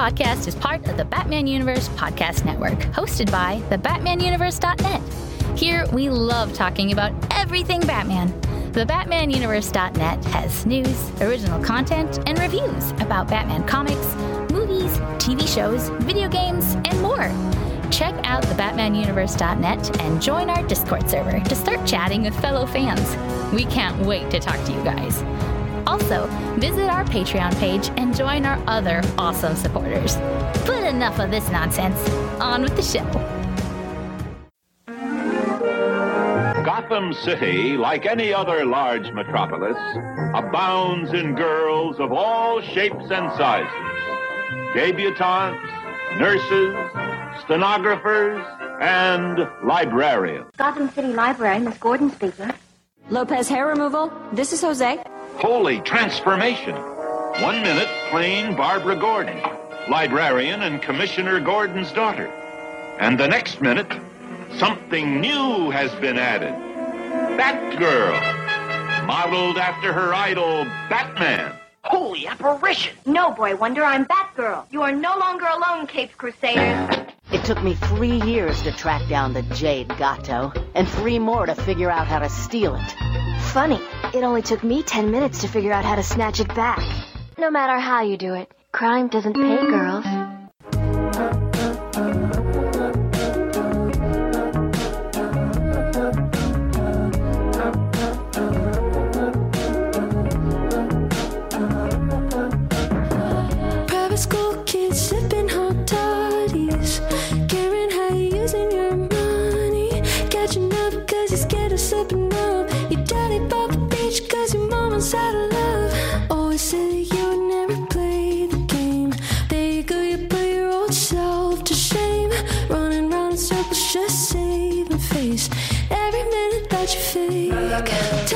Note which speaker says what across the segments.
Speaker 1: podcast is part of the Batman Universe Podcast Network, hosted by the BatmanUniverse.net. Here, we love talking about everything Batman. The BatmanUniverse.net has news, original content, and reviews about Batman comics, movies, TV shows, video games, and more. Check out the BatmanUniverse.net and join our Discord server to start chatting with fellow fans. We can't wait to talk to you guys. Also, visit our Patreon page and join our other awesome supporters. But enough of this nonsense. On with the show.
Speaker 2: Gotham City, like any other large metropolis, abounds in girls of all shapes and sizes. Debutantes, nurses, stenographers, and librarians.
Speaker 3: Gotham City Library, Miss Gordon speaking.
Speaker 4: Lopez hair removal. This is Jose.
Speaker 2: Holy transformation. One minute, plain Barbara Gordon, librarian and Commissioner Gordon's daughter. And the next minute, something new has been added. Batgirl, modeled after her idol, Batman.
Speaker 3: Holy apparition! No, Boy Wonder, I'm Batgirl. You are no longer alone, Capes Crusaders.
Speaker 5: It took me three years to track down the Jade Gato, and three more to figure out how to steal it.
Speaker 6: Funny, it only took me 10 minutes to figure out how to snatch it back. No matter how you do it, crime doesn't pay girls.
Speaker 7: Fake.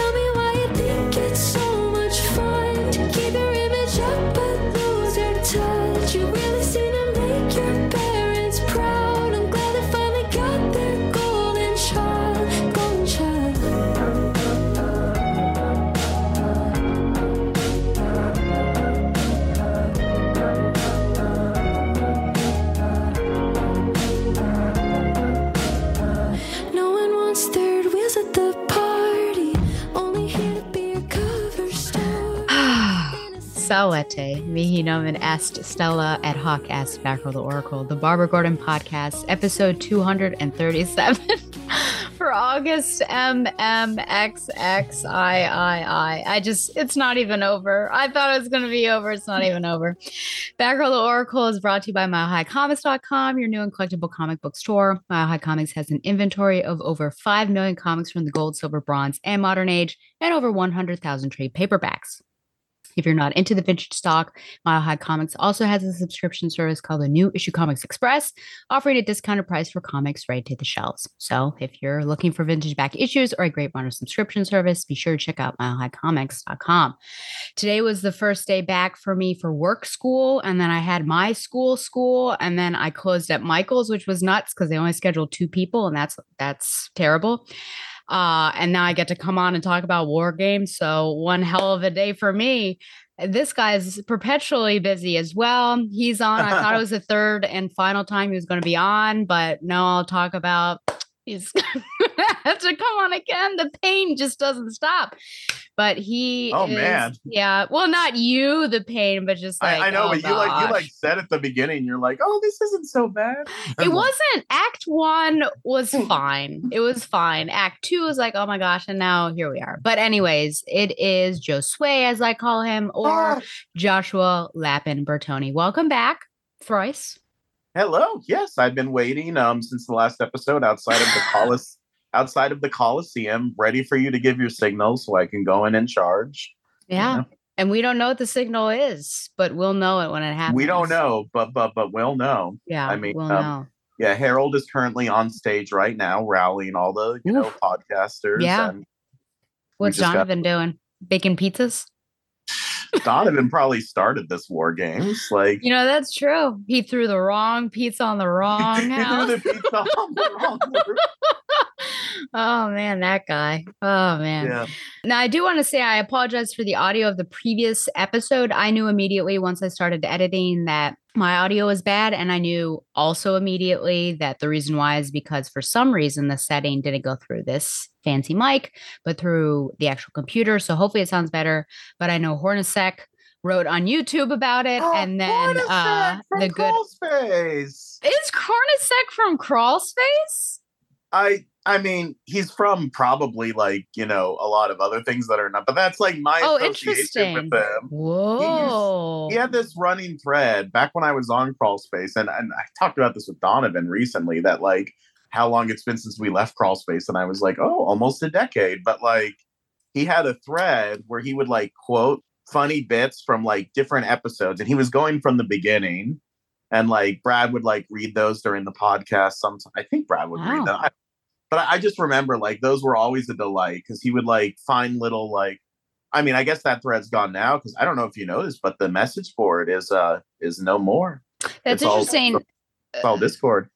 Speaker 8: Salete, Mihinomen asked Stella at Hawk asked Batgirl to Oracle, the Barbara Gordon podcast, episode 237 for August MMXXIII. I just, it's not even over. I thought it was going to be over. It's not even over. Batgirl to Oracle is brought to you by MileHighComics.com, your new and collectible comic book store. Mile High Comics has an inventory of over 5 million comics from the gold, silver, bronze, and modern age, and over 100,000 trade paperbacks. If you're not into the vintage stock, Mile High Comics also has a subscription service called the New Issue Comics Express, offering a discounted price for comics right to the shelves. So if you're looking for vintage back issues or a great runner subscription service, be sure to check out milehighcomics.com. Today was the first day back for me for work school, and then I had my school school, and then I closed at Michael's, which was nuts because they only scheduled two people, and that's that's terrible. Uh, and now I get to come on and talk about war games. So one hell of a day for me. This guy's perpetually busy as well. He's on. I thought it was the third and final time he was going to be on, but no, I'll talk about he's have to come on again. The pain just doesn't stop. But he
Speaker 9: Oh,
Speaker 8: is-
Speaker 9: man.
Speaker 8: Yeah. Well, not you, the pain, but just like
Speaker 9: I, I know,
Speaker 8: oh,
Speaker 9: but you like you like said at the beginning, you're like, oh, this isn't so bad.
Speaker 8: it wasn't act one was fine it was fine act two was like oh my gosh and now here we are but anyways it is joe sway as i call him or Joshua Lapin-Bertone welcome back thrice
Speaker 9: Hello. Yes, I've been waiting um since the last episode outside of the Colis outside of the Coliseum, ready for you to give your signal so I can go in and charge.
Speaker 8: yeah
Speaker 9: Yeah.
Speaker 8: and we don't know what the signal is but we'll know it when it happens
Speaker 9: We don't know, but but but we'll know.
Speaker 8: yeah
Speaker 9: I mean,
Speaker 8: we'll
Speaker 9: um,
Speaker 8: know
Speaker 9: Yeah, Harold is currently on stage right now, rallying all the you know podcasters.
Speaker 8: Yeah.
Speaker 9: and
Speaker 8: what's
Speaker 9: just got-
Speaker 8: doing baking pizzas
Speaker 9: Donovan probably started this war games. Like
Speaker 8: you know that's true he threw the wrong pizza on the wrong
Speaker 9: he threw the pizza on the wrong.
Speaker 8: oh man, that guy. Oh man.
Speaker 9: Yeah.
Speaker 8: Now I do want to say I apologize for the audio of the previous episode. I knew immediately once I started editing that my audio was bad. And I knew also immediately that the reason why is because for some reason the setting didn't go through this fancy mic, but through the actual computer. So hopefully it sounds better. But I know Hornacek wrote on YouTube about it.
Speaker 9: Oh,
Speaker 8: and then uh, the good.
Speaker 9: Crawlspace.
Speaker 8: Is Hornacek from Crawl Space?
Speaker 9: I I mean, he's from probably like you know a lot of other things that are not, but that's like my
Speaker 8: Oh,
Speaker 9: association with him.
Speaker 8: Whoa.
Speaker 9: He had this running thread back when I was on Crawl Space, and, and I talked about this with Donovan recently that like how long it's been since we left Crawl Space, and I was like, oh, almost a decade. But like he had a thread where he would like quote funny bits from like different episodes, and he was going from the beginning. And like Brad would like read those during the podcast. Some I think Brad would read them. I- but I I just remember like those were always a delight because he would like find little like I mean, I guess that thread's gone now because I don't know if you noticed, but the message board is uh is no more.
Speaker 8: That's
Speaker 9: It's all-
Speaker 8: interesting.
Speaker 9: It's all Discord.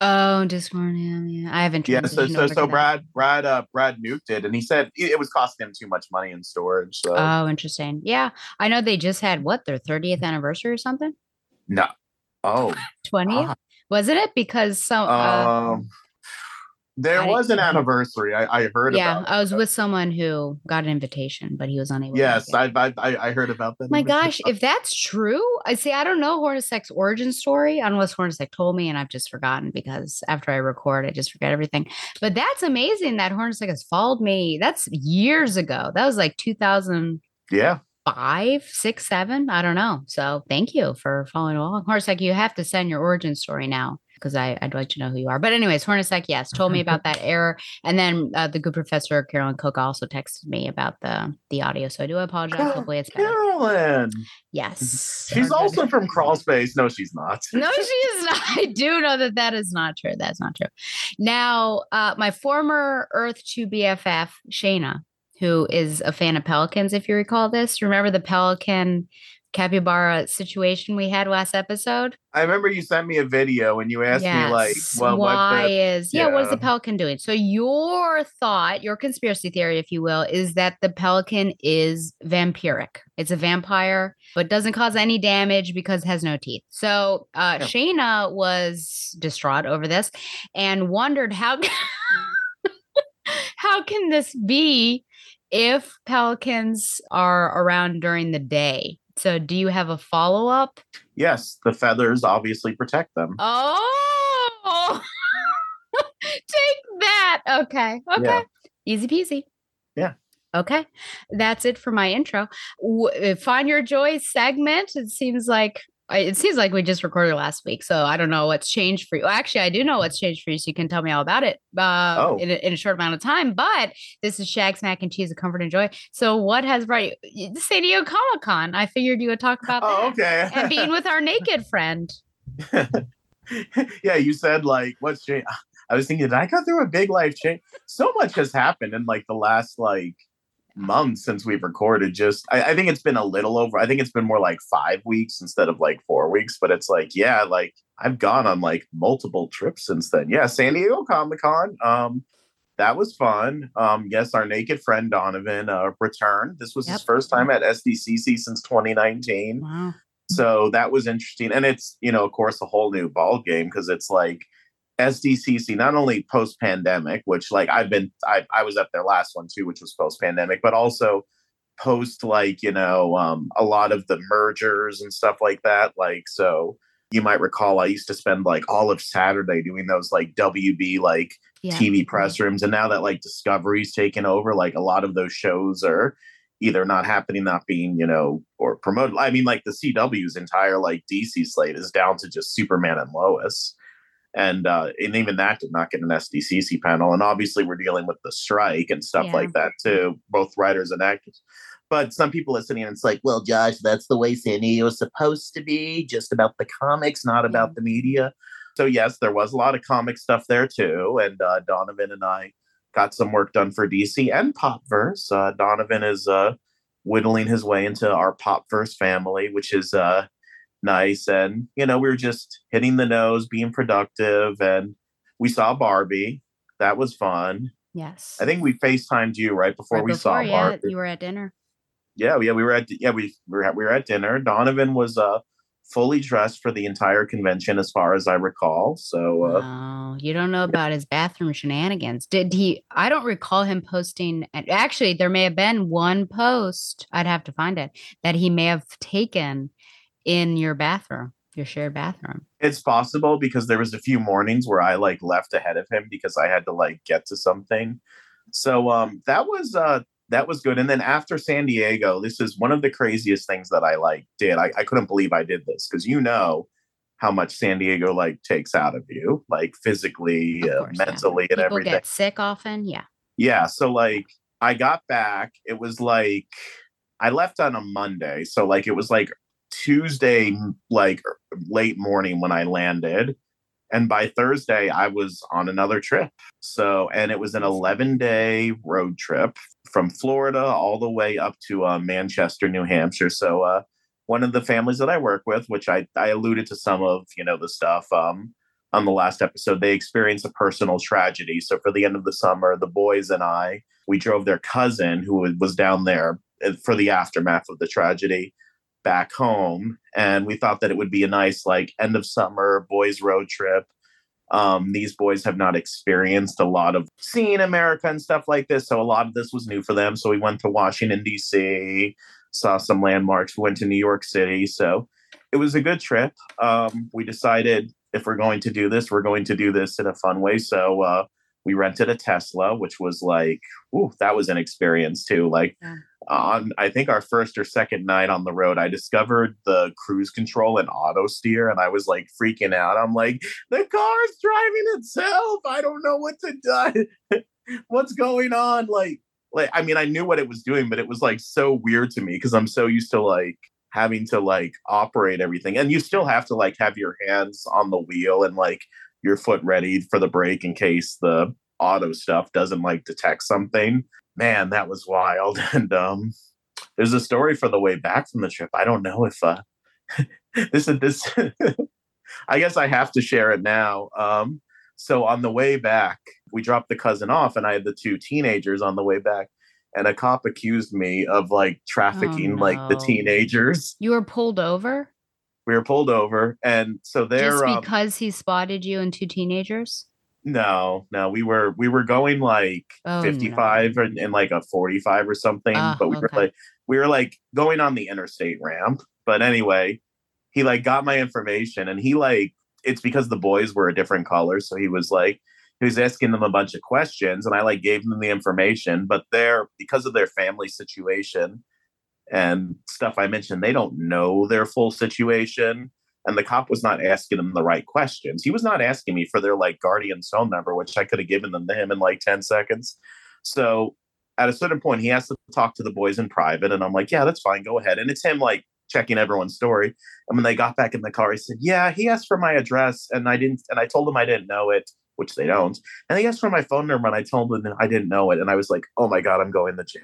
Speaker 8: Oh, Discord. Yeah, yeah. I haven't.
Speaker 9: Yeah, so so so. Brad Brad uh Brad nuked it and he said it was costing him too much money in storage. So
Speaker 8: Oh, interesting. Yeah, I know they just had what their 30th anniversary or something.
Speaker 9: no. Oh
Speaker 8: 20th,
Speaker 9: Ah.
Speaker 8: wasn't it? Because some. Uh,
Speaker 9: um there
Speaker 8: I-
Speaker 9: was an anniversary. I, I heard about.
Speaker 8: yeah, I was
Speaker 9: it.
Speaker 8: with someone who got an invitation, but he was unable. to
Speaker 9: Yes,
Speaker 8: make it.
Speaker 9: I, I I I heard about that.
Speaker 8: My gosh, if that's true, I see. I don't know Hornacek's origin story unless Hornacek told me, and I've just forgotten because after I record, I just forget everything. But that's amazing that Hornacek has followed me. That's years ago. That was like two thousand.
Speaker 9: yeah.
Speaker 8: Five, six, seven. I don't know. So thank you for following along. Hornacek, you have to send your origin story now because I'd like to know who you are. But anyways, Hornacek, yes, told me about that error, and then uh, the good professor Carolyn Cook also texted me about the the audio. So I do apologize.
Speaker 9: Car-
Speaker 8: Hopefully, it's better.
Speaker 9: Carolyn.
Speaker 8: Yes.
Speaker 9: She's
Speaker 8: Or good.
Speaker 9: also from Crawl Space. No, she's not.
Speaker 8: No, she is not. I do know that that is not true. That's not true. Now, uh, my former Earth 2 BFF, Shayna, who is a fan of Pelicans, if you recall this, remember the Pelican capybara situation we had last episode?
Speaker 9: I remember you sent me a video and you asked me like, well,
Speaker 8: why
Speaker 9: the,
Speaker 8: is yeah, what is the pelican doing? So your thought, your conspiracy theory, if you will, is that the pelican is vampiric. It's a vampire, but doesn't cause any damage because it has no teeth. So uh
Speaker 9: Yeah.
Speaker 8: Shayna was distraught over this and wondered how how can this be if pelicans are around during the day? So do you have a follow-up?
Speaker 9: yes, the feathers obviously protect them.
Speaker 8: Oh, take that. Okay. Okay.
Speaker 9: Yeah.
Speaker 8: Easy peasy.
Speaker 9: Yeah.
Speaker 8: Okay. That's it for my intro. W- uh, Find your joy segment. It seems like it seems like we just recorded last week, so I don't know what's changed for you. Well, Actually, I do know what's changed for you, so you can tell me all about it uh,
Speaker 9: Oh.
Speaker 8: in, a, in a short amount of time. But this is Shag's Mac and Cheese, a comfort and joy. So, what has brought you? y- San Diego Comic Con. I figured you would talk about
Speaker 9: Oh,
Speaker 8: that
Speaker 9: okay.
Speaker 8: and being with our naked friend.
Speaker 9: yeah, you said like, what's changed. I was thinking, did I go through a big life change? So much has happened in like the last like month since we've recorded. Just, I, I think it's been a little over. I think it's been more like five weeks instead of like four weeks. But it's like, yeah, like I've gone on like multiple trips since then. Yeah, San Diego Comic Con. Um, that was fun. Um, yes, our naked friend Donovan uh, returned. This was
Speaker 8: Yep.
Speaker 9: his first time at SDCC since 2019
Speaker 8: Wow.
Speaker 9: so that was interesting and it's you know of course a whole new ball game because it's like sdcc not only post pandemic which like i've been I, I was at their last one too which was post pandemic but also post like you know um, a lot of the mergers and stuff like that like so you might recall i used to spend like all of saturday doing those like wb like
Speaker 8: Yeah.
Speaker 9: TV press rooms. And now that like Discovery's taken over, like a lot of those shows are either not happening, not being, you know, or promoted. I mean, like the CW's entire like DC slate is down to just Superman and Lois. And uh, and even that did not get an SDCC panel. And obviously we're dealing with the strike and stuff
Speaker 8: Yeah.
Speaker 9: like that too, both writers and actors. But some people listening, and it's like, well, Josh, that's the way San Diego is supposed to be, just about the comics, not about the media. So yes, there was a lot of comic stuff there too, and uh, Donovan and I got some work done for DC and Popverse. Uh, Donovan is uh, whittling his way into our Popverse family, which is uh, nice. And you know, we were just hitting the nose, being productive, and we saw Barbie. That was fun.
Speaker 8: Yes.
Speaker 9: I think we FaceTimed you right before
Speaker 8: Right
Speaker 9: we saw
Speaker 8: before, yeah,
Speaker 9: Barbie.
Speaker 8: you were at dinner.
Speaker 9: Yeah, yeah, we were at yeah we we were at, we were at dinner. Donovan was uh fully dressed for the entire convention, as far as I recall. So, uh,
Speaker 8: Oh, you don't know about his bathroom shenanigans. Did he? I don't recall him posting. Actually, there may have been one post. I'd have to find it that he may have taken in your bathroom, your shared bathroom.
Speaker 9: it's possible because there was a few mornings where I like left ahead of him because I had to like get to something. So um that was uh that was good. And then after San Diego, this is one of the craziest things that I like did. I, I couldn't believe I did this because you know how much San Diego like takes out of you, like physically, uh,
Speaker 8: course, yeah.
Speaker 9: mentally, and
Speaker 8: People
Speaker 9: everything.
Speaker 8: get sick often. Yeah.
Speaker 9: Yeah. So like I got back, it was like I left on a Monday. So like it was like Tuesday, like late morning when I landed. And by Thursday, I was on another trip. So, and it was an 11 day road trip from Florida all the way up to uh, Manchester, New Hampshire. So, uh, one of the families that I work with, which I, I alluded to some of, you know, the stuff um, on the last episode, they experienced a personal tragedy. So for the end of the summer, the boys and I, we drove their cousin who was down there uh, for the aftermath of the tragedy back home. And we thought that it would be a nice, like, end of summer boys road trip. Um, these boys have not experienced a lot of seeing America and stuff like this. So a lot of this was new for them. So we went to Washington, D.C., saw some landmarks, we went to New York City. So it was a good trip. Um, we decided if we're going to do this, we're going to do this in a fun way. So uh, we rented a Tesla, which was like, ooh, that was an experience too. Like
Speaker 8: Yeah.
Speaker 9: on, I think our first or second night on the road, I discovered the cruise control and auto steer, and I was like freaking out. I'm like, the car's driving itself. I don't know what to do. What's going on? Like, like I mean, I knew what it was doing, but it was like so weird to me because I'm so used to like having to like operate everything, and you still have to like have your hands on the wheel and like your foot ready for the brake in case the auto stuff doesn't like detect something. Man, that was wild. And um, there's a story for the way back from the trip. I don't know if uh, this is this. I guess I have to share it now. Um, so on the way back, we dropped the cousin off, and I had the two teenagers on the way back. And a cop accused me of like trafficking like the teenagers.
Speaker 8: You were pulled over
Speaker 9: We were pulled over, and so they're
Speaker 8: just
Speaker 9: um,
Speaker 8: because he spotted you and two teenagers.
Speaker 9: no, no, we were we were going like
Speaker 8: Oh, no.
Speaker 9: 55 and, and like a 45 or something,
Speaker 8: Ah,
Speaker 9: but we were like we were like going on the interstate ramp. But anyway, he like got my information and he like it's because the boys were a different color, so he was like he was asking them a bunch of questions and I like gave them the information, but they're because of their family situation and stuff I mentioned, they don't know their full situation. And the cop was not asking them the right questions. He was not asking me for their like guardian's phone number, which I could have given them to him in like 10 seconds. So at a certain point, he has to talk to the boys in private. And I'm like, yeah, that's fine. Go ahead. And it's him like checking everyone's story. And when they got back in the car, he said, yeah, he asked for my address. And I didn't, and I told him I didn't know it, which they don't. And he asked for my phone number and I told him I didn't know it. And I was like, oh my God, I'm going to jail.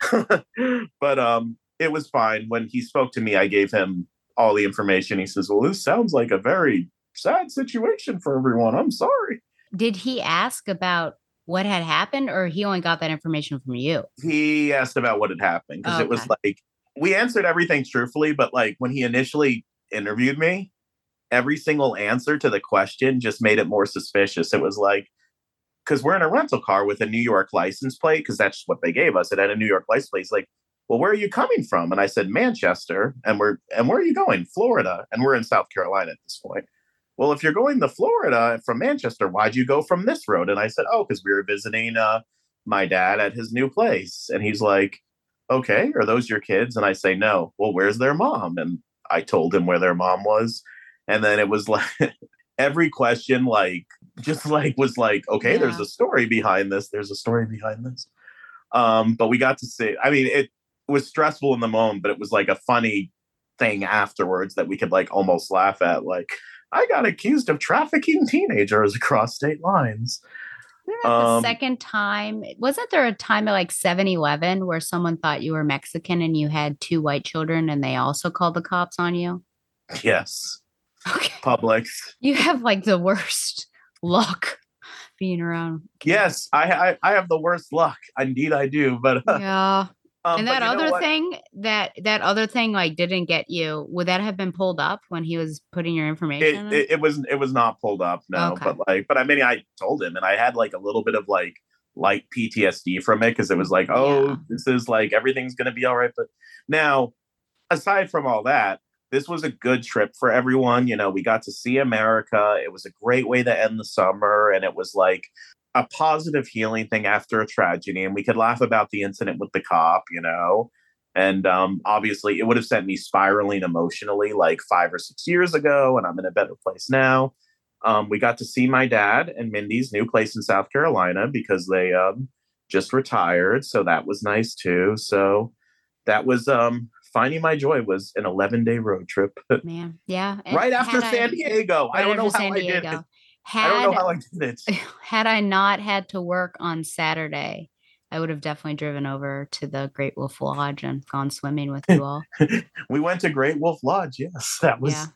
Speaker 9: but um, it was fine. When he spoke to me, I gave him all the information. He says, well, this sounds like a very sad situation for everyone. I'm sorry.
Speaker 8: Did he ask about what had happened, or he only got that information from you?
Speaker 9: he asked about what had happened because it was like we answered everything truthfully, but like when he initially interviewed me, every single answer to the question just made it more suspicious. It was like because we're in a rental car with a New York license plate because that's what they gave us. It had a New York license plate. He's like, well, where are you coming from? And I said Manchester, and we're and where are you going? Florida, and we're in South Carolina at this point. Well, if you're going to Florida from Manchester, why'd you go from this road? And I said, oh, because we were visiting uh, my dad at his new place. And he's like, okay, are those your kids? And I say, no. Well, where's their mom? And I told him where their mom was. And then it was like every question, like, just like was like, okay, there's a story behind this. There's a story behind this. Um, but we got to see, I mean, it was stressful in the moment, but it was like a funny thing afterwards that we could like almost laugh at. Like, I got accused of trafficking teenagers across state lines. Um,
Speaker 8: the second time? Wasn't there a time at like 7 Eleven where someone thought you were Mexican and you had two white children and they also called the cops on you?
Speaker 9: Yes,
Speaker 8: Okay.
Speaker 9: Publix.
Speaker 8: You have like the worst luck being around.
Speaker 9: Yes, I, I I have the worst luck. Indeed, I do. But uh,
Speaker 8: Yeah.
Speaker 9: Um,
Speaker 8: and that other thing, that that other thing, like didn't get you. Would that have been pulled up when he was putting your
Speaker 9: it,
Speaker 8: information? in?
Speaker 9: it, it was it was not pulled up no
Speaker 8: Okay.
Speaker 9: but like but i mean i told him and i had like a little bit of like light ptsd from it because it was like oh
Speaker 8: Yeah.
Speaker 9: this is like everything's gonna be all right but now aside from all that this was a good trip for everyone you know we got to see america it was a great way to end the summer and it was like a positive healing thing after a tragedy and we could laugh about the incident with the cop you know and um, obviously, it would have sent me spiraling emotionally like five or six years ago, and I'm in a better place now. Um, we got to see my dad and Mindy's new place in South Carolina because they um, just retired, so that was nice too. So that was um, finding my joy was an 11 day road trip
Speaker 8: Man, yeah.
Speaker 9: right after
Speaker 8: had
Speaker 9: San Diego. I don't know how I did it.
Speaker 8: Diego.
Speaker 9: I don't know
Speaker 8: Had
Speaker 9: how I did it.
Speaker 8: had I not had to work on Saturday, I would have definitely driven over to the Great Wolf Lodge and gone swimming with you all.
Speaker 9: we went to Great Wolf Lodge. Yes, that was.
Speaker 8: Yeah.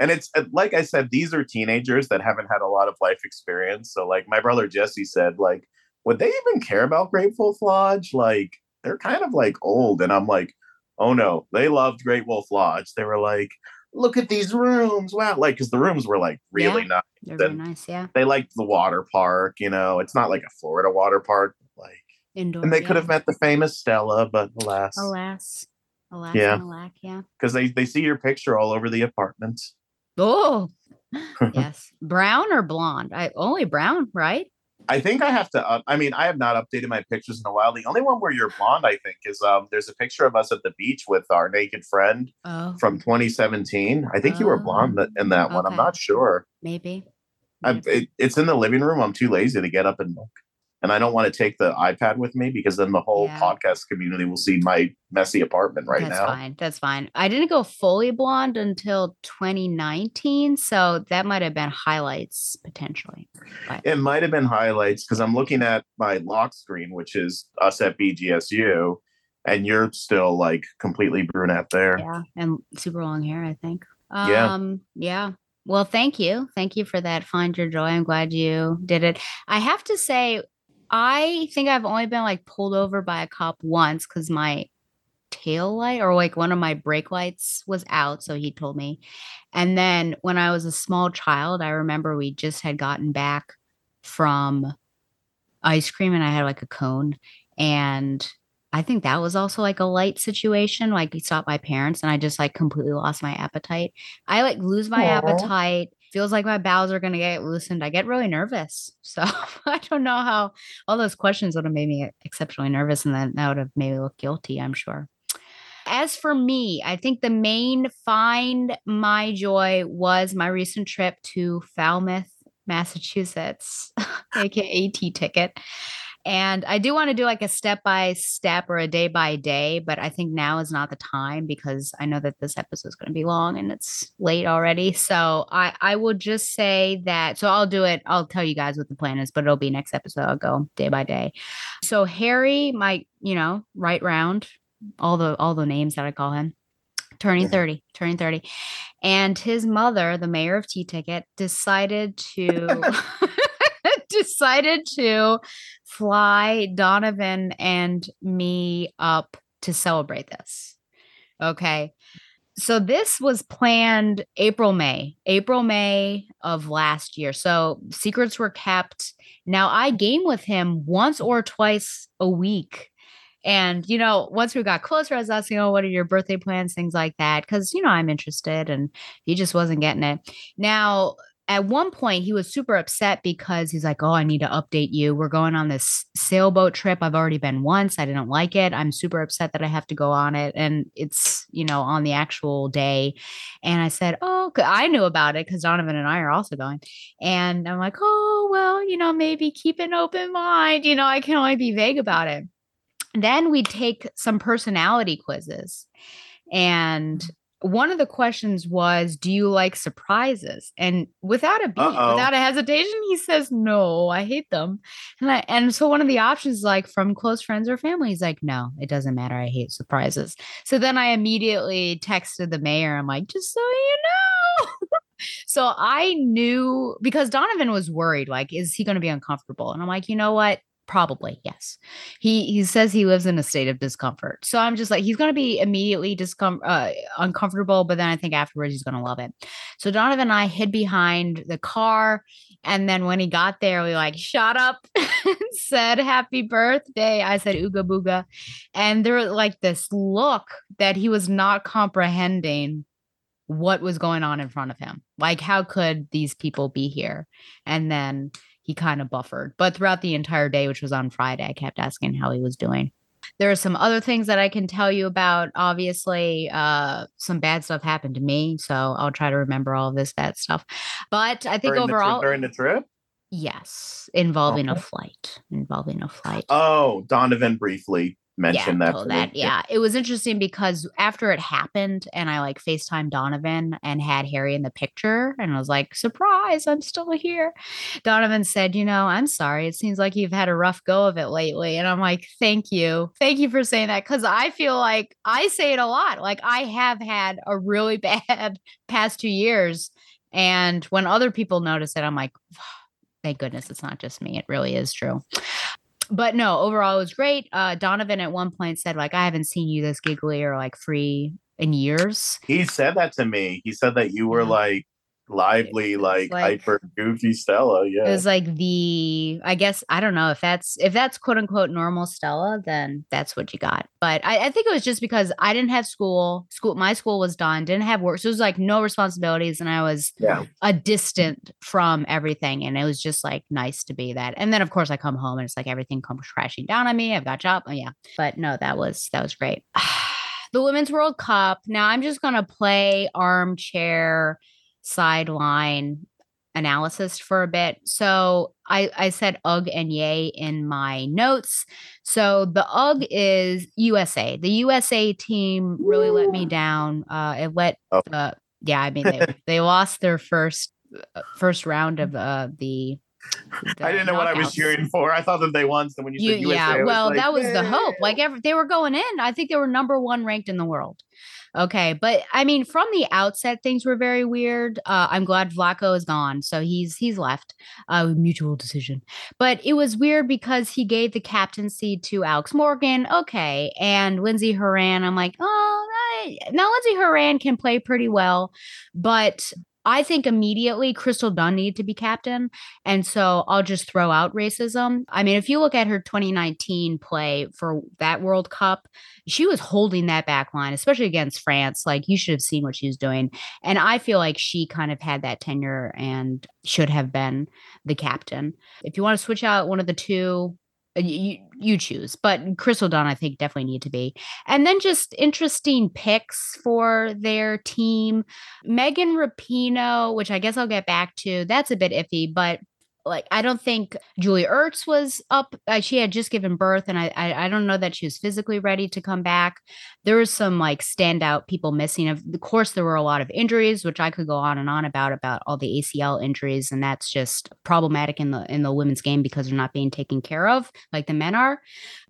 Speaker 9: And it's uh, like I said, these are teenagers that haven't had a lot of life experience. So, like my brother Jesse said, like, would they even care about Great Wolf Lodge? Like, they're kind of like old, and I'm like, oh no, they loved Great Wolf Lodge. They were like, look at these rooms, wow! Like, because the rooms were like really
Speaker 8: Yeah.
Speaker 9: nice.
Speaker 8: They're very nice, yeah.
Speaker 9: They liked the water park. You know, it's not like a Florida water park, like,
Speaker 8: Indoor.
Speaker 9: and they
Speaker 8: yeah.
Speaker 9: could have met the famous Stella, but alas,
Speaker 8: Alas. Alas
Speaker 9: Yeah.
Speaker 8: alack, yeah.
Speaker 9: because they they see your picture all over the apartment.
Speaker 8: Oh yes. Brown or blonde? I only brown, right?
Speaker 9: I think I have to. Up, I mean, I have not updated my pictures in a while. The only one where you're blonde, I think, is um. There's a picture of us at the beach with our naked friend
Speaker 8: Oh,
Speaker 9: from 2017. I think you were blonde in that one. I'm not sure.
Speaker 8: maybe.
Speaker 9: I'm, it, it's in the living room. I'm too lazy to get up and look, and I don't want to take the iPad with me because then the whole
Speaker 8: Yeah.
Speaker 9: podcast community will see my messy apartment right
Speaker 8: That's
Speaker 9: now.
Speaker 8: That's fine. That's fine. I didn't go fully blonde until 2019, so that might have been highlights potentially. But
Speaker 9: It might have been highlights because I'm looking at my lock screen, which is us at BGSU, and you're still like completely brunette there.
Speaker 8: yeah, and super long hair, I think.
Speaker 9: Yeah.
Speaker 8: Um, yeah. Well, thank you. Thank you for that. Find your joy. I'm glad you did it. I have to say, I think I've only been like pulled over by a cop once because my tail light or like one of my brake lights was out. So he told me. And then when I was a small child, I remember we just had gotten back from ice cream and I had like a cone. And I think that was also like a light situation. Like we stopped my parents and I just like completely lost my appetite. I like lose my
Speaker 9: Aw.
Speaker 8: appetite. Feels like my bowels are gonna get loosened. I get really nervous. So I don't know how all those questions would have made me exceptionally nervous and then that would have made me look guilty, I'm sure. As for me, I think the main find my joy was my recent trip to Falmouth, Massachusetts, aka Teaticket. And I do want to do like a step by step or a day by day, but I think now is not the time because I know that this episode is going to be long and it's late already. So I I will just say that. So I'll do it. I'll tell you guys what the plan is, but it'll be next episode. I'll go day by day. So Harry, my you know right round, all the all the names that I call him, turning mm-hmm. thirty, turning thirty, and his mother, the mayor of Teaticket, decided to decided to fly Donovan and me up to celebrate this. Okay. So this was planned April, May, April, May of last year. So secrets were kept. Now I game with him once or twice a week. And, you know, once we got closer, I was asking, oh, what are your birthday plans? Things like that. Cause, you know, I'm interested and he just wasn't getting it. Now, at one point he was super upset because he's like, "Oh, I need to update you. We're going on this sailboat trip. I've already been once. I didn't like it. I'm super upset that I have to go on it and it's, you know, on the actual day." And I said, "Oh, I knew about it cuz Donovan and I are also going." And I'm like, "Oh, well, you know, maybe keep an open mind. You know, I can only be vague about it." Then we take some personality quizzes. And one of the questions was, "Do you like surprises?" And without a beat,
Speaker 9: Uh-oh.
Speaker 8: without a hesitation, he says, "No, I hate them." And I, and so one of the options, like from close friends or family, he's like, "No, it doesn't matter. I hate surprises." So then I immediately texted the mayor. I'm like, "Just so you know." so I knew because Donovan was worried, like, is he going to be uncomfortable? And I'm like, you know what? Probably, yes. He he says he lives in a state of discomfort. So I'm just like he's going to be immediately discom- uh, uncomfortable, but then I think afterwards he's going to love it. So Donovan and I hid behind the car, and then when he got there, we like shot up and said happy birthday. I said ooga booga, and there was like this look that he was not comprehending what was going on in front of him. Like how could these people be here? And then he kind of buffered. But throughout the entire day, which was on Friday, I kept asking how he was doing. There are some other things that I can tell you about. Obviously, uh, some bad stuff happened to me, so I'll try to remember all of this bad stuff. But I think
Speaker 9: during the tri-
Speaker 8: overall,
Speaker 9: during the trip.
Speaker 8: yes, involving a flight, involving a flight.
Speaker 9: Oh, Donovan briefly mentioned that.
Speaker 8: told
Speaker 9: to me.
Speaker 8: that. Yeah. It was interesting because after it happened and I like FaceTime Donovan and had Harry in the picture and I was like, surprise, I'm still here. Donovan said, you know, I'm sorry. It seems like you've had a rough go of it lately. And I'm like, thank you. Thank you for saying that. Cause I feel like I say it a lot. Like I have had a really bad past two years. And when other people notice it, I'm like, thank goodness it's not just me. It really is true but no, overall it was great. Uh, Donovan at one point said, like, I haven't seen you this giggly or like free in years.
Speaker 9: He said that to me. He said that you were
Speaker 8: Yeah.
Speaker 9: like lively, like,
Speaker 8: like-
Speaker 9: hyper goofy Stella. Yeah.
Speaker 8: It was like the, I guess, I don't know if that's, if that's quote unquote normal Stella, then that's what you got. But I, I think it was just because I didn't have school, school, my school was done, didn't have work. So it was like no responsibilities. And I was
Speaker 9: yeah.
Speaker 8: a distant from everything. And it was just like nice to be that. And then of course I come home and it's like everything comes crashing down on me. I've got job. Oh yeah. But no, that was that was great. the Women's World Cup. Now I'm just gonna play armchair sideline analysis for a bit. So I, I said UG and yay in my notes. So the UG is USA. The USA team really let me down. Uh, it let
Speaker 9: Oh.
Speaker 8: uh, yeah, I mean they, they lost their first uh, first round of uh, the.
Speaker 9: I didn't know what I was cheering for. I thought that they won. So when you,
Speaker 8: You,
Speaker 9: said USA,
Speaker 8: yeah,
Speaker 9: was
Speaker 8: well,
Speaker 9: like,
Speaker 8: that was the hope. Like every, they were going in. I think they were number one ranked in the world. Okay, but I mean, from the outset, things were very weird. Uh, I'm glad Vlatko is gone, so he's he's left. Uh, mutual decision, but it was weird because he gave the captaincy to Alex Morgan. Okay, and Lindsey Horan. I'm like, oh, now Lindsey Horan can play pretty well, but I think immediately Crystal Dunn needed to be captain. And so I'll just throw out racism. I mean, if you look at her 2019 play for that World Cup, she was holding that back line, especially against France. Like you should have seen what she was doing. And I feel like she kind of had that tenure and should have been the captain. If you want to switch out one of the two, you, you choose. But Crystal Dunn, I think, definitely need to be. And then just interesting picks for their team. Megan Rapinoe, which I guess I'll get back to, that's a bit iffy, but like I don't think Julie Ertz was up. Uh, she had just given birth, and I, I I don't know that she was physically ready to come back. There was some like standout people missing. Of course, there were a lot of injuries, which I could go on and on about about all the ACL injuries, and that's just problematic in the in the women's game because they're not being taken care of like the men are.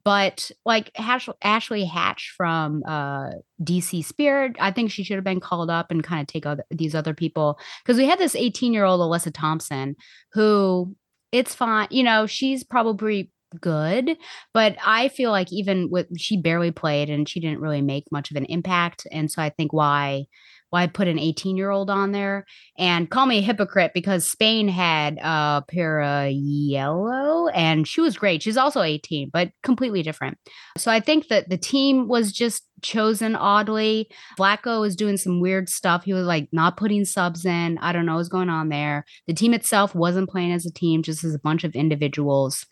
Speaker 8: But like Ash- Ashley Hatch from uh, DC Spirit, I think she should have been called up and kind of take other, these other people. Because we had this 18 year old Alyssa Thompson who it's fine, you know, she's probably good, but I feel like even with she barely played and she didn't really make much of an impact, and so I think why why put an 18 year old on there and call me a hypocrite because Spain had uh Paralluelo and she was great. She's also 18, but completely different. So I think that the team was just chosen oddly. Vlatko was doing some weird stuff. He was like not putting subs in. I don't know what's going on there. The team itself wasn't playing as a team, just as a bunch of individuals.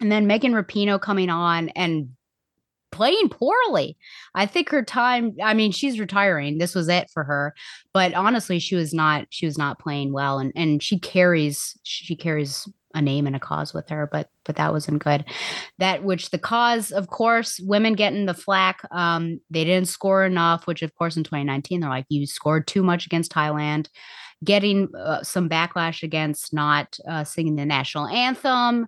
Speaker 8: And then Megan Rapinoe coming on and playing poorly. I think her time, I mean, she's retiring. This was it for her. But honestly, she was not she was not playing well and and she carries she carries a name and a cause with her, but but that wasn't good. That which the cause, of course, women getting the flack. Um, they didn't score enough, which of course in 2019 they're like, you scored too much against Thailand. Getting uh, some backlash against not uh, singing the national anthem.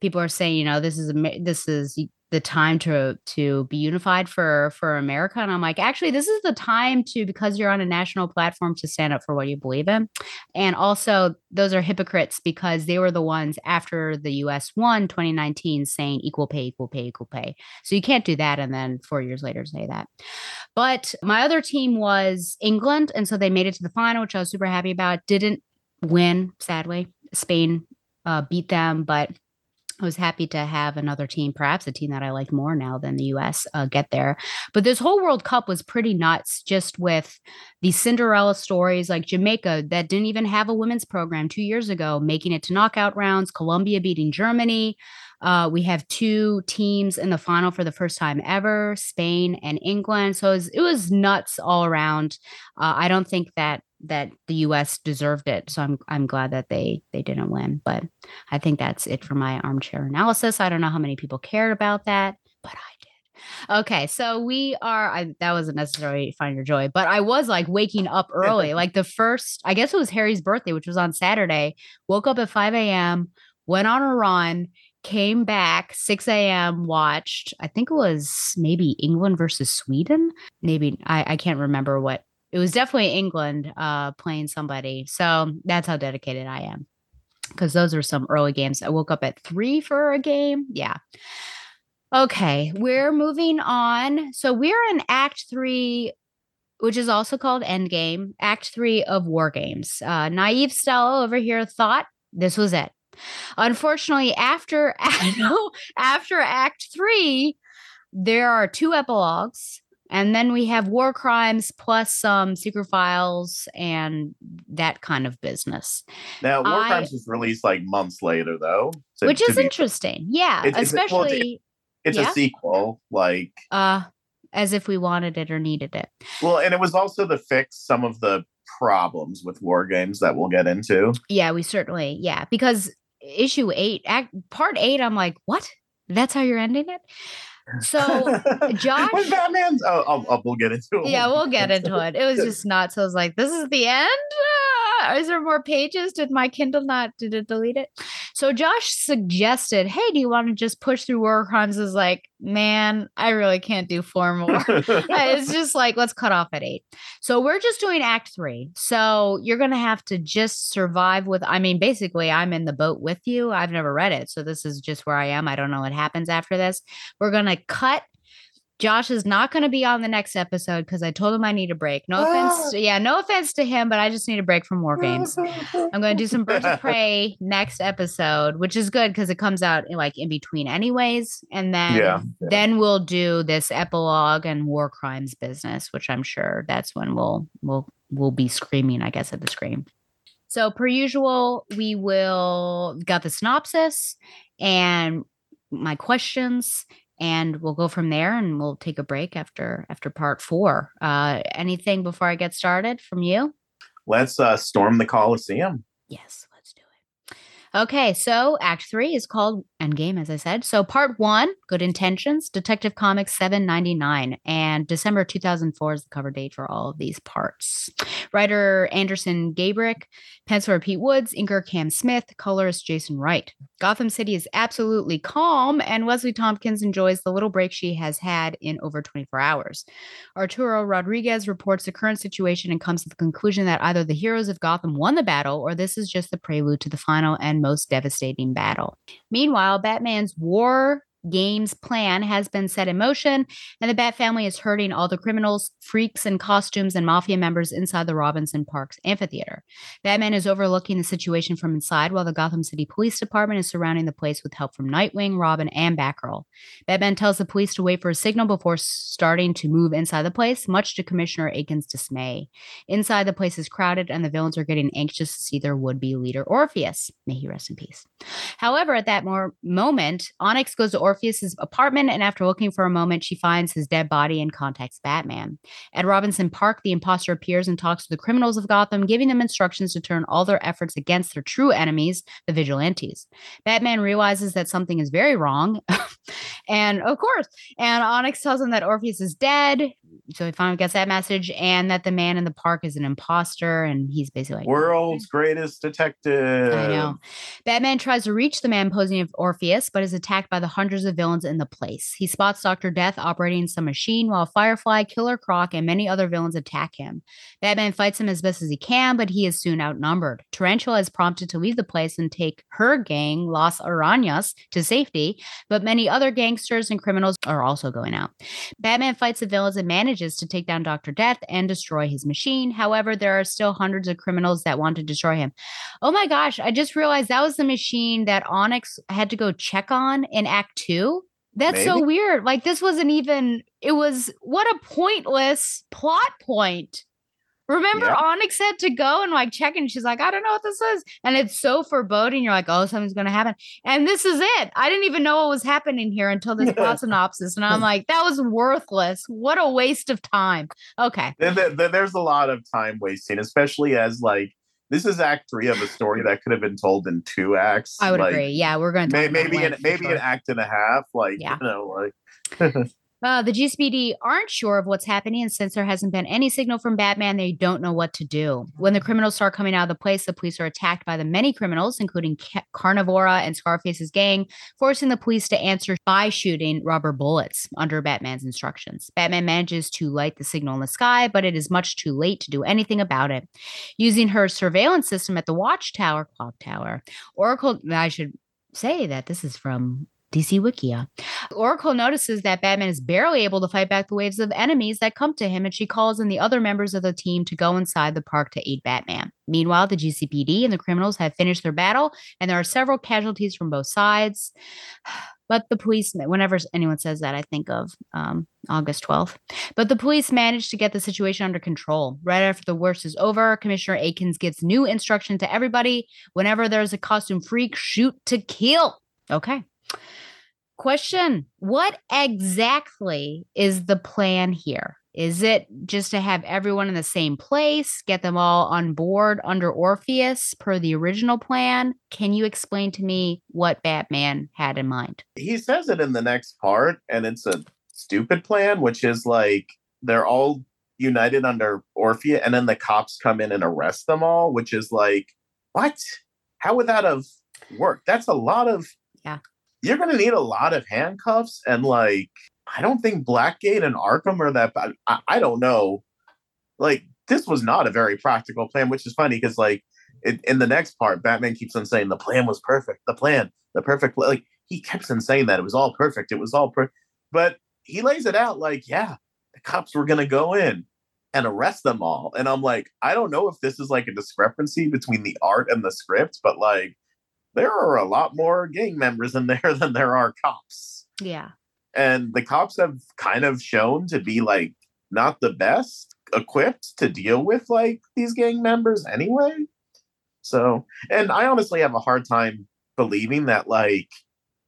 Speaker 8: People are saying, you know, this is this is the time to to be unified for for America. And I'm like, actually, this is the time to because you're on a national platform to stand up for what you believe in. And also, those are hypocrites because they were the ones after the U.S. won 2019 saying equal pay, equal pay, equal pay. So you can't do that and then four years later say that. But my other team was England, and so they made it to the final, which I was super happy about. Didn't win, sadly. Spain uh, beat them, but I was happy to have another team, perhaps a team that I like more now than the US, uh, get there. But this whole World Cup was pretty nuts, just with these Cinderella stories like Jamaica that didn't even have a women's program two years ago, making it to knockout rounds, Colombia beating Germany. Uh, we have two teams in the final for the first time ever, Spain and England. So it was, it was nuts all around. Uh, I don't think that that the U.S. deserved it. So I'm I'm glad that they they didn't win. But I think that's it for my armchair analysis. I don't know how many people cared about that, but I did. Okay, so we are. I, that wasn't necessarily find your joy, but I was like waking up early. like the first, I guess it was Harry's birthday, which was on Saturday. Woke up at 5 a.m. Went on a run. Came back 6 a.m. Watched. I think it was maybe England versus Sweden. Maybe I, I can't remember what it was definitely England uh, playing somebody. So that's how dedicated I am. Because those were some early games. I woke up at three for a game. Yeah. Okay, we're moving on. So we're in Act Three, which is also called Endgame, Act Three of War Games. Uh, naive Stella over here thought this was it. Unfortunately, after after Act Three, there are two epilogues and then we have war crimes plus some secret files and that kind of business.
Speaker 9: Now, War
Speaker 8: I-
Speaker 9: Crimes was released like months later, though, to-
Speaker 8: which is
Speaker 9: be-
Speaker 8: interesting. Yeah,
Speaker 9: It- it's- well, it's-
Speaker 8: especially
Speaker 9: It's
Speaker 8: yeah.
Speaker 9: a sequel, like
Speaker 8: uh as if we wanted it or needed it.
Speaker 9: well, and it was also to fix some of the problems with war games that we'll get into.
Speaker 8: Yeah, we certainly yeah because issue 8 act part 8 I'm like, "What? That's how you're ending it?" So, Josh
Speaker 9: When Batman's, oh, I'll, I'll, we'll get into it.
Speaker 8: yeah, we'll get into it. It was just nuts. So I was like, this is the end? Ah! Is there more pages? Did my Kindle not, did it delete it? So Josh suggested, hey, do you want to just push through War Crimes? Is like, man, I really can't do four more. Uh, it's just like, let's cut off at eight. So we're just doing act three. So you're going to have to just survive with, I mean, basically, I'm in the boat with you. I've never read it. So this is just where I am. I don't know what happens after this. We're going to cut. Josh is not going to be on the next episode because I told him I need a break. No offense. Ah. To, yeah, no offense to him, but I just need a break from war games. I'm going to do some Birds of Prey next episode, which is good because it comes out in, like in between, anyways. And then
Speaker 9: Yeah,
Speaker 8: then we'll do this epilogue and war crimes business, which I'm sure that's when we'll we'll we'll be screaming, I guess, at the screen. So per usual, we will got the synopsis and my questions and we'll go from there and we'll take a break after after part four uh anything before i get started from you
Speaker 9: Let's uh, storm the Coliseum.
Speaker 8: Yes, let's do it. Okay, so Act Three is called Endgame, as I said. So Part One, Good Intentions, Detective Comics seven ninety nine, and December two thousand four is the cover date for all of these parts. Writer Andersen Gabrych, penciler Pete Woods, inker Cam Smith, colorist Jason Wright. Gotham City is absolutely calm, and Leslie Thompkins enjoys the little break she has had in over twenty four hours. Arturo Rodriguez reports the current situation and comes to the conclusion that either the heroes of Gotham won the battle or this is just the prelude to the final and most devastating battle. Meanwhile, Batman's war games plan has been set in motion, and the Bat family is hurting all the criminals, freaks in costumes, and mafia members inside the Robinson Parks amphitheater. Batman is overlooking the situation from inside while the Gotham City Police Department is surrounding the place with help from Nightwing, Robin, and Batgirl. Batman tells the police to wait for a signal before starting to move inside the place, much to Commissioner Akins' dismay. Inside, the place is crowded, and the villains are getting anxious to see their would be leader, Orpheus. May he rest in peace. However, at that more moment, Onyx goes to Orpheus's apartment, and after looking for a moment, she finds his dead body and contacts Batman. At Robinson Park, the imposter appears and talks to the criminals of Gotham, giving them instructions to turn all their efforts against their true enemies, the vigilantes. Batman realizes that something is very wrong, and of course, and Onyx tells him that Orpheus is dead. So he finally gets that message, and that the man in the park is an imposter, and he's basically like,
Speaker 9: World's greatest detective.
Speaker 8: I know. Batman tries to reach the man posing as Orpheus, but is attacked by the hundreds of villains in the place. He spots Dr. Death operating some machine while Firefly, Killer Croc, and many other villains attack him. Batman fights him as best as he can, but he is soon outnumbered. Tarantula is prompted to leave the place and take her gang, Los Arañas, to safety, but many other gangsters and criminals are also going out. Batman fights the villains and manages to take down Dr. Death and destroy his machine. However, there are still hundreds of criminals that want to destroy him. Oh my gosh, I just realized that was the machine that Onyx had to go check on in Act Two. That's so weird. Like, this wasn't even, it was what a pointless plot point. Remember,
Speaker 9: Yeah.
Speaker 8: Onyx had to go and like check, and she's like, I don't know what this is. And it's so foreboding. You're like, oh, something's going to happen. And this is it. I didn't even know what was happening here until this plot synopsis. And I'm like, that was worthless. What a waste of time. Okay.
Speaker 9: There's a lot of time wasting, especially as like this is act three of a story that could have been told in two acts.
Speaker 8: I would
Speaker 9: like,
Speaker 8: agree. Yeah, we're going to
Speaker 9: May, maybe an, maybe an act and a half. Like
Speaker 8: Yeah.
Speaker 9: you know, like
Speaker 8: Uh, the GCPD aren't sure of what's happening, and since there hasn't been any signal from Batman, they don't know what to do. When the criminals start coming out of the place, the police are attacked by the many criminals, including Ca- Carnivora and Scarface's gang, forcing the police to answer by shooting rubber bullets under Batman's instructions. Batman manages to light the signal in the sky, but it is much too late to do anything about it. Using her surveillance system at the Watchtower, Clock Tower, Oracle, I should say that this is from DC Wikia. Oracle notices that Batman is barely able to fight back the waves of enemies that come to him, and she calls in the other members of the team to go inside the park to aid Batman. Meanwhile, the GCPD and the criminals have finished their battle, and there are several casualties from both sides. But the police, whenever anyone says that, I think of um, August 12th. But the police managed to get the situation under control. Right after the worst is over, Commissioner Akins gives new instruction to everybody whenever there's a costume freak, shoot to kill. Okay. Question What exactly is the plan here? Is it just to have everyone in the same place, get them all on board under Orpheus per the original plan? Can you explain to me what Batman had in mind?
Speaker 9: he says it in the next part, and it's a stupid plan, which is like they're all united under Orpheus, and then the cops come in and arrest them all, which is like, what? How would that have worked? That's a lot of
Speaker 8: Yeah.
Speaker 9: You're gonna need a lot of handcuffs, and like, I don't think Blackgate and Arkham are that bad. I, I don't know. Like, this was not a very practical plan, which is funny because like in, in the next part, Batman keeps on saying the plan was perfect. The plan, the perfect plan. Like he keeps on saying that it was all perfect. It was all perfect. But he lays it out like, yeah, the cops were gonna go in and arrest them all. And I'm like, I don't know if this is like a discrepancy between the art and the script, but like there are a lot more gang members in there than there are cops.
Speaker 8: Yeah.
Speaker 9: And the cops have kind of shown to be like not the best equipped to deal with like these gang members anyway. So, and I honestly have a hard time believing that like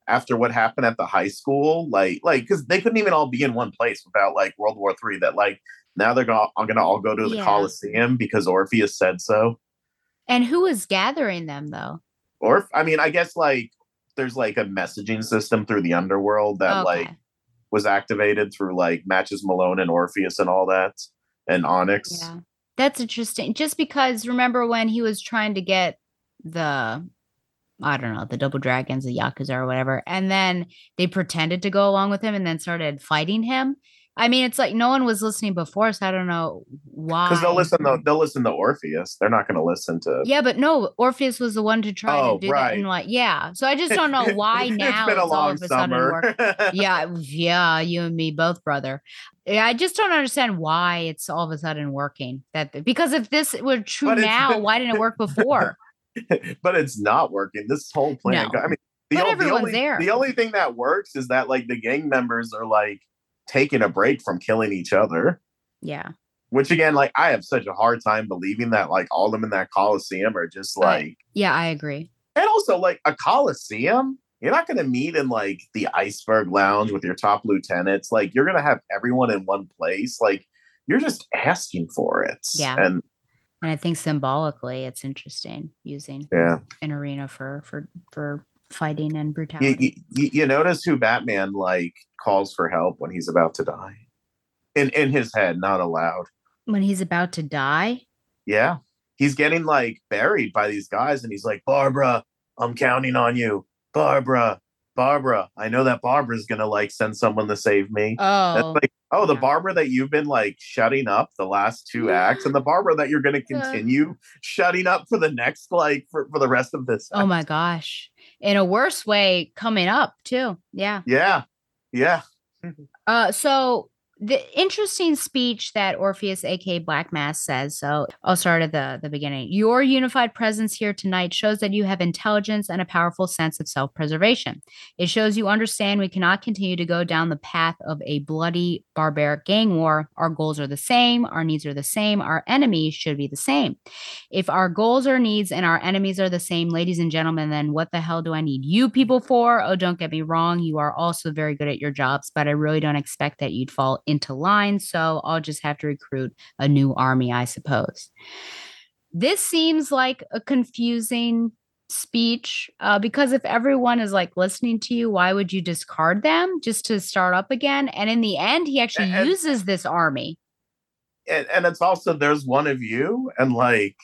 Speaker 9: after what happened at the high school, like like because they couldn't even all be in one place without like World War Three. That like now they're gonna I'm gonna all go to the
Speaker 8: Yeah.
Speaker 9: Coliseum because Orpheus said so.
Speaker 8: And who is gathering them though?
Speaker 9: Or I mean, I guess like there's like a messaging system through the underworld that like was activated through like matches Malone and Orpheus and all that and Onyx.
Speaker 8: Yeah. That's interesting. Just because remember when he was trying to get the I don't know, the double dragons, the Yakuza or whatever, and then they pretended to go along with him and then started fighting him. I mean, it's like no one was listening before, so I don't know why.
Speaker 9: Because they'll listen to they'll listen to Orpheus. They're not going to listen to.
Speaker 8: Yeah, but no, Orpheus was the one to try
Speaker 9: Oh,
Speaker 8: to do that. And like, yeah. So I just don't know why
Speaker 9: it's
Speaker 8: now
Speaker 9: been a
Speaker 8: it's all
Speaker 9: long
Speaker 8: of a
Speaker 9: summer.
Speaker 8: yeah, yeah, you and me both, brother. Yeah, I just don't understand why it's all of a sudden working. That because if this were true
Speaker 9: But
Speaker 8: now, why didn't it work before?
Speaker 9: but it's not working. This whole plan.
Speaker 8: No.
Speaker 9: I mean, the,
Speaker 8: But
Speaker 9: o- the only
Speaker 8: there.
Speaker 9: the only thing that works is that like the gang members are like taking a break from killing each other.
Speaker 8: yeah,
Speaker 9: Which again, like I have such a hard time believing that like all of them in that Coliseum are just like
Speaker 8: yeah, I agree.
Speaker 9: and also like a Coliseum. You're not going to meet in like the Iceberg Lounge with your top lieutenants. Like you're going to have everyone in one place. Like you're just asking for it.
Speaker 8: Yeah.
Speaker 9: And
Speaker 8: And I think symbolically, it's interesting using
Speaker 9: yeah,
Speaker 8: an arena for for for fighting and brutality.
Speaker 9: you, you- you notice who Batman like calls for help when he's about to die. in in his head, not aloud.
Speaker 8: When he's about to die.
Speaker 9: Yeah. He's getting like buried by these guys, and he's like, Barbara, I'm counting on you. Barbara, Barbara. I know that Barbara's gonna like send someone to save me. That's
Speaker 8: Oh,
Speaker 9: like, oh, the
Speaker 8: yeah.
Speaker 9: Barbara that you've been like shutting up the last two acts, and the Barbara that you're gonna
Speaker 8: Yeah.
Speaker 9: continue shutting up for the next like for, for the rest of this.
Speaker 8: oh my gosh. In a worse way coming up too. Yeah.
Speaker 9: Yeah. Yeah.
Speaker 8: Uh, so the interesting speech that Orpheus, aka Black Mask, says. So I'll start at the the beginning. Your unified presence here tonight shows that you have intelligence and a powerful sense of self preservation. It shows you understand we cannot continue to go down the path of a bloody, barbaric gang war. Our goals are the same. Our needs are the same. Our enemies should be the same. If our goals or needs and our enemies are the same, ladies and gentlemen, then what the hell do I need you people for? Oh, don't get me wrong. You are also very good at your jobs, but I really don't expect that you'd fall into line. So I'll just have to recruit a new army, I suppose. This seems like a confusing speech uh, because if everyone is like listening to you, why would you discard them just to start up again? And in the end, he actually
Speaker 9: And-
Speaker 8: uses this army.
Speaker 9: And, and it's also there's one of you, and like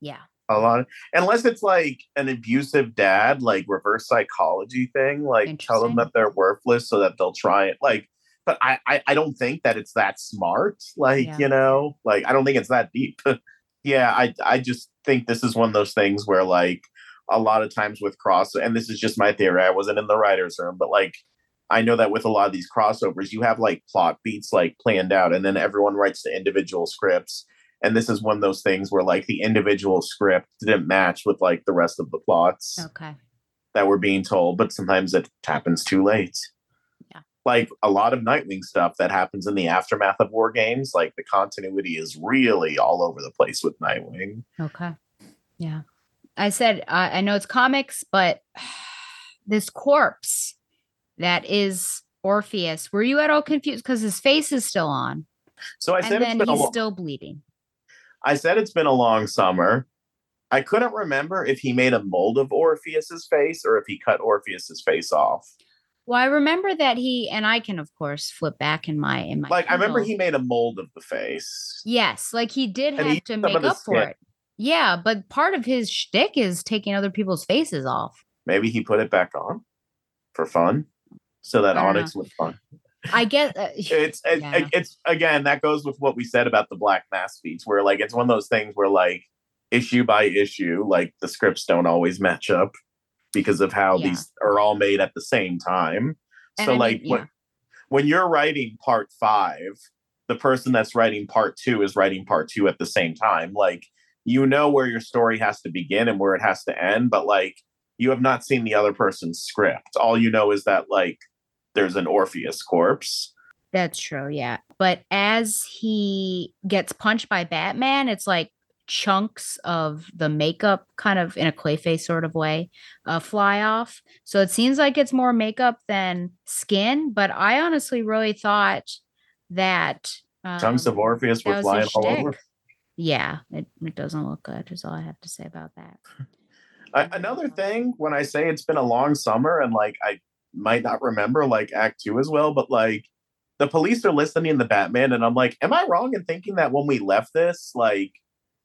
Speaker 8: Yeah.
Speaker 9: a lot of, unless it's like an abusive dad, like reverse psychology thing, like tell them that they're worthless so that they'll try it. Like, but I, I, I don't think that it's that smart. Like,
Speaker 8: Yeah.
Speaker 9: you know, like I don't think it's that deep. yeah, I, I just think this is one of those things where like a lot of times with cross, and this is just my theory. I wasn't in the writers' room, but like I know that with a lot of these crossovers, you have like plot beats like planned out, and then everyone writes the individual scripts. And this is one of those things where like the individual script didn't match with like the rest of the plots
Speaker 8: Okay.
Speaker 9: that were being told, but sometimes it happens too late. Like a lot of Nightwing stuff that happens in the aftermath of war games, like the continuity is really all over the place with Nightwing.
Speaker 8: Okay. Yeah. I said, uh, I know it's comics, but this corpse that is Orpheus, were you at all confused? Because his face is still on.
Speaker 9: So I
Speaker 8: and
Speaker 9: said it's
Speaker 8: then he's
Speaker 9: lo-
Speaker 8: still bleeding.
Speaker 9: I said it's been a long summer. I couldn't remember if he made a mold of Orpheus's face or if he cut Orpheus's face off.
Speaker 8: Well, I remember that he, and I can, of course, flip back in my, in my,
Speaker 9: Like I remember he made a mold of the face.
Speaker 8: yes, like he did
Speaker 9: And
Speaker 8: have
Speaker 9: used
Speaker 8: to make up for
Speaker 9: skin.
Speaker 8: it. Yeah. But part of his shtick is taking other people's faces off.
Speaker 9: Maybe he put it back on for fun, so that Onyx looked fun.
Speaker 8: I get, uh,
Speaker 9: it's it,
Speaker 8: Yeah.
Speaker 9: it's again that goes with what we said about the black mask speech where like it's one of those things where like issue by issue like the scripts don't always match up because of how
Speaker 8: Yeah.
Speaker 9: these are all made at the same time
Speaker 8: And
Speaker 9: so
Speaker 8: I mean,
Speaker 9: like
Speaker 8: yeah.
Speaker 9: when, when you're writing part five the person that's writing part two is writing part two at the same time like you know where your story has to begin and where it has to end but like you have not seen the other person's script all you know is that like there's an orpheus corpse
Speaker 8: That's true, yeah. But as he gets punched by Batman, it's like chunks of the makeup, kind of in a clayface sort of way, uh, fly off. So it seems like it's more makeup than skin. But I honestly really thought that
Speaker 9: chunks of
Speaker 8: um,
Speaker 9: Orpheus were flying all over.
Speaker 8: Yeah, it, it doesn't look good. Is all I have to say about that.
Speaker 9: A- another thing, when I say it's been a long summer and like I might not remember like Act Two as well, but like the police are listening to Batman, and I'm like, am I wrong in thinking that when we left this, like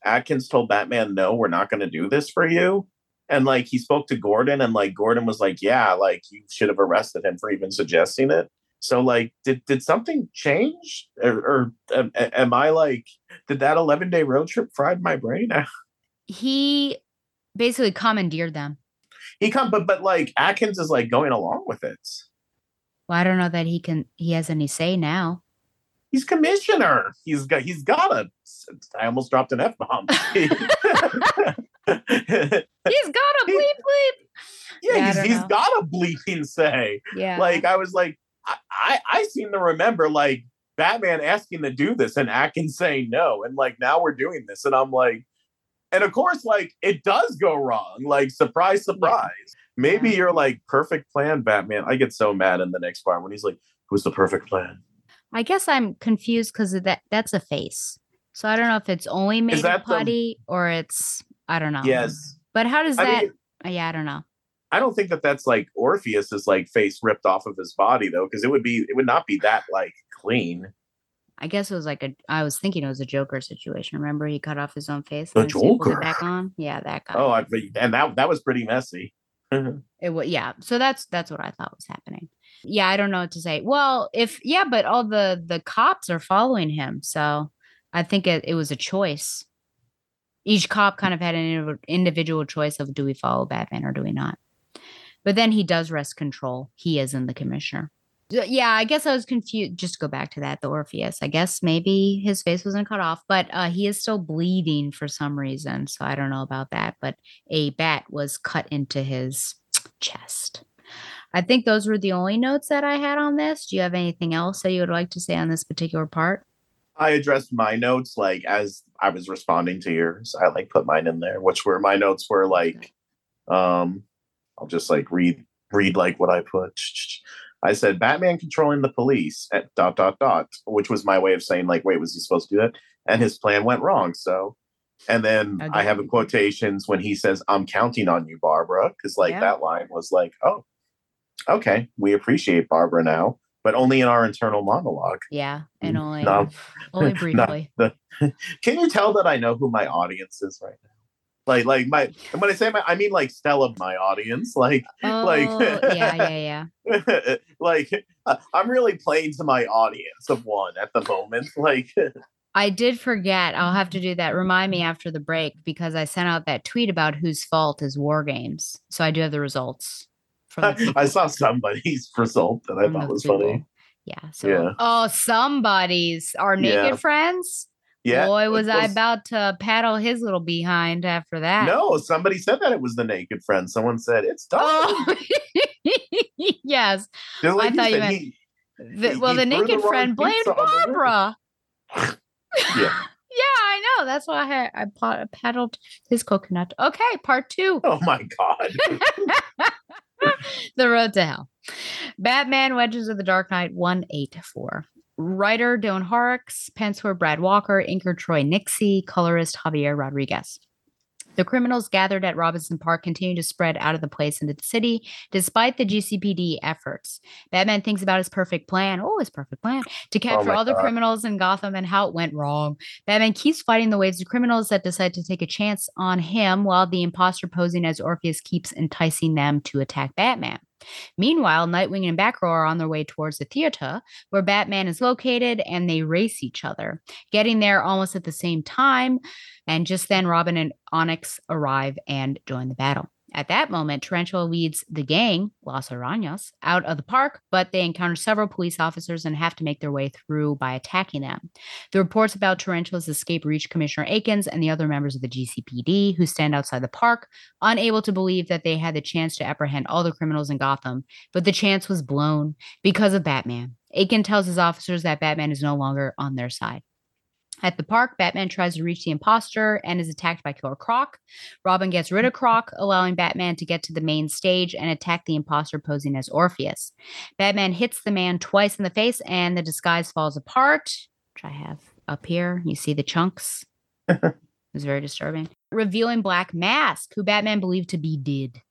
Speaker 9: Atkins told Batman, no, we're not going to do this for you? And like he spoke to Gordon, and like Gordon was like, yeah, like you should have arrested him for even suggesting it. So like, did did something change, or, or am, am I like, did that 11 day road trip fried my brain?
Speaker 8: He basically commandeered them.
Speaker 9: he come, but but like Atkins is like going along with it.
Speaker 8: Well, I don't know that he can. He has any say now.
Speaker 9: He's commissioner. He's got he's got a. I almost dropped an f bomb.
Speaker 8: He's got a bleep bleep.
Speaker 9: yeah,
Speaker 8: Yeah,
Speaker 9: he's, he's got a bleeping say.
Speaker 8: Yeah.
Speaker 9: Like I was like, I, I I seem to remember like Batman asking to do this and Atkins saying no, and like now we're doing this, and I'm like, and of course, like it does go wrong. Like surprise, surprise. Maybe
Speaker 8: Yeah.
Speaker 9: you're like perfect plan, Batman. I get so mad in the next part when he's like, "Who's the perfect plan?"
Speaker 8: I guess I'm confused because that that's a face. So I don't know if it's only made of
Speaker 9: the-
Speaker 8: putty or it's I don't know.
Speaker 9: Yes.
Speaker 8: But how does
Speaker 9: I
Speaker 8: that?
Speaker 9: mean,
Speaker 8: uh, yeah, I don't know.
Speaker 9: I don't think that that's like Orpheus's like face ripped off of his body though, because it would be it would not be that like clean.
Speaker 8: I guess it was like a. I was thinking it was a Joker situation. Remember, he cut off his own face.
Speaker 9: The
Speaker 8: and then it
Speaker 9: Joker.
Speaker 8: back on. Yeah, that guy.
Speaker 9: Oh, I, and that that was pretty messy.
Speaker 8: It was yeah. So that's that's what I thought was happening. Yeah, I don't know what to say. Well, if yeah, but all the the cops are following him, so I think it, it was a choice. Each cop kind of had an individual choice of do we follow Batman or do we not. But then he does rest control. He is in the commissioner. Yeah, I guess I was confused. Just go back to that, the Orpheus. I guess maybe his face wasn't cut off, but uh, he is still bleeding for some reason. So I don't know about that. But a bat was cut into his chest. I think those were the only notes that I had on this. Do you have anything else that you would like to say on this particular part?
Speaker 9: I addressed my notes like as I was responding to yours. I like put mine in there, which were my notes were like, um, I'll just like read read like what I put. I said Batman controlling the police at dot dot dot, which was my way of saying like, wait, was he supposed to do that? And his plan went wrong. So, and then I have in quotations when he says, "I'm counting on you, Barbara," because like
Speaker 8: Yeah.
Speaker 9: that line was like, oh, okay, we appreciate Barbara now, but only in our internal monologue.
Speaker 8: Yeah, and only
Speaker 9: No.
Speaker 8: only briefly.
Speaker 9: the- can you tell that I know who my audience is right now? Like, like my, and when I say my, I mean like Stella, my audience. Like,
Speaker 8: Oh,
Speaker 9: like,
Speaker 8: yeah, yeah, yeah.
Speaker 9: like, uh, I'm really playing to my audience of one at the moment. Like,
Speaker 8: I did forget. I'll have to do that. Remind me after the break because I sent out that tweet about whose fault is war games. So I do have the results. From
Speaker 9: I saw somebody's result that I thought
Speaker 8: those
Speaker 9: was funny.
Speaker 8: Yeah. So
Speaker 9: Yeah.
Speaker 8: oh, somebody's our naked
Speaker 9: Yeah.
Speaker 8: friends.
Speaker 9: Yeah,
Speaker 8: Boy,
Speaker 9: it
Speaker 8: was I about to paddle his little behind after that.
Speaker 9: No, somebody said that it was the naked friend. Someone said it's done.
Speaker 8: Oh, yes.
Speaker 9: Like
Speaker 8: I thought you meant
Speaker 9: he-
Speaker 8: the,
Speaker 9: he-
Speaker 8: well,
Speaker 9: he
Speaker 8: the
Speaker 9: threw the
Speaker 8: naked friend blamed
Speaker 9: pizza on the river.
Speaker 8: Barbara.
Speaker 9: yeah.
Speaker 8: Yeah, I know. That's why I I paddled his coconut. Okay, part two.
Speaker 9: Oh my god.
Speaker 8: the Road to Hell. Batman Legends of the Dark Knight 184. Writer Don Horrocks, penciler Brad Walker, inker Troy Nixie, colorist Javier Rodriguez. The criminals gathered at Robinson Park continue to spread out of the place into the city despite the GCPD efforts. Batman thinks about his perfect plan, oh, his perfect plan, to oh capture
Speaker 9: my
Speaker 8: all the
Speaker 9: God.
Speaker 8: criminals in Gotham and how it went wrong. Batman keeps fighting the waves of criminals that decide to take a chance on him while the imposter posing as Orpheus keeps enticing them to attack Batman. Meanwhile, Nightwing and Batgirl are on their way towards the theater where Batman is located and they race each other, getting there almost at the same time. And just then, Robin and Onyx arrive and join the battle. At that moment, Tarantula leads the gang, Los Arañas, out of the park, but they encounter several police officers and have to make their way through by attacking them. The reports about Tarantula's escape reach Commissioner Akins and the other members of the GCPD, who stand outside the park, unable to believe that they had the chance to apprehend all the criminals in Gotham, but the chance was blown because of Batman. Aiken tells his officers that Batman is no longer on their side. At the park, Batman tries to reach the imposter and is attacked by Killer Croc. Robin gets rid of mm-hmm. Croc, allowing Batman to get to the main stage and attack the imposter posing as Orpheus. Batman hits the man twice in the face and the disguise falls apart, which I have up here. You see the chunks. it was very disturbing. Revealing Black Mask, who Batman believed to be dead.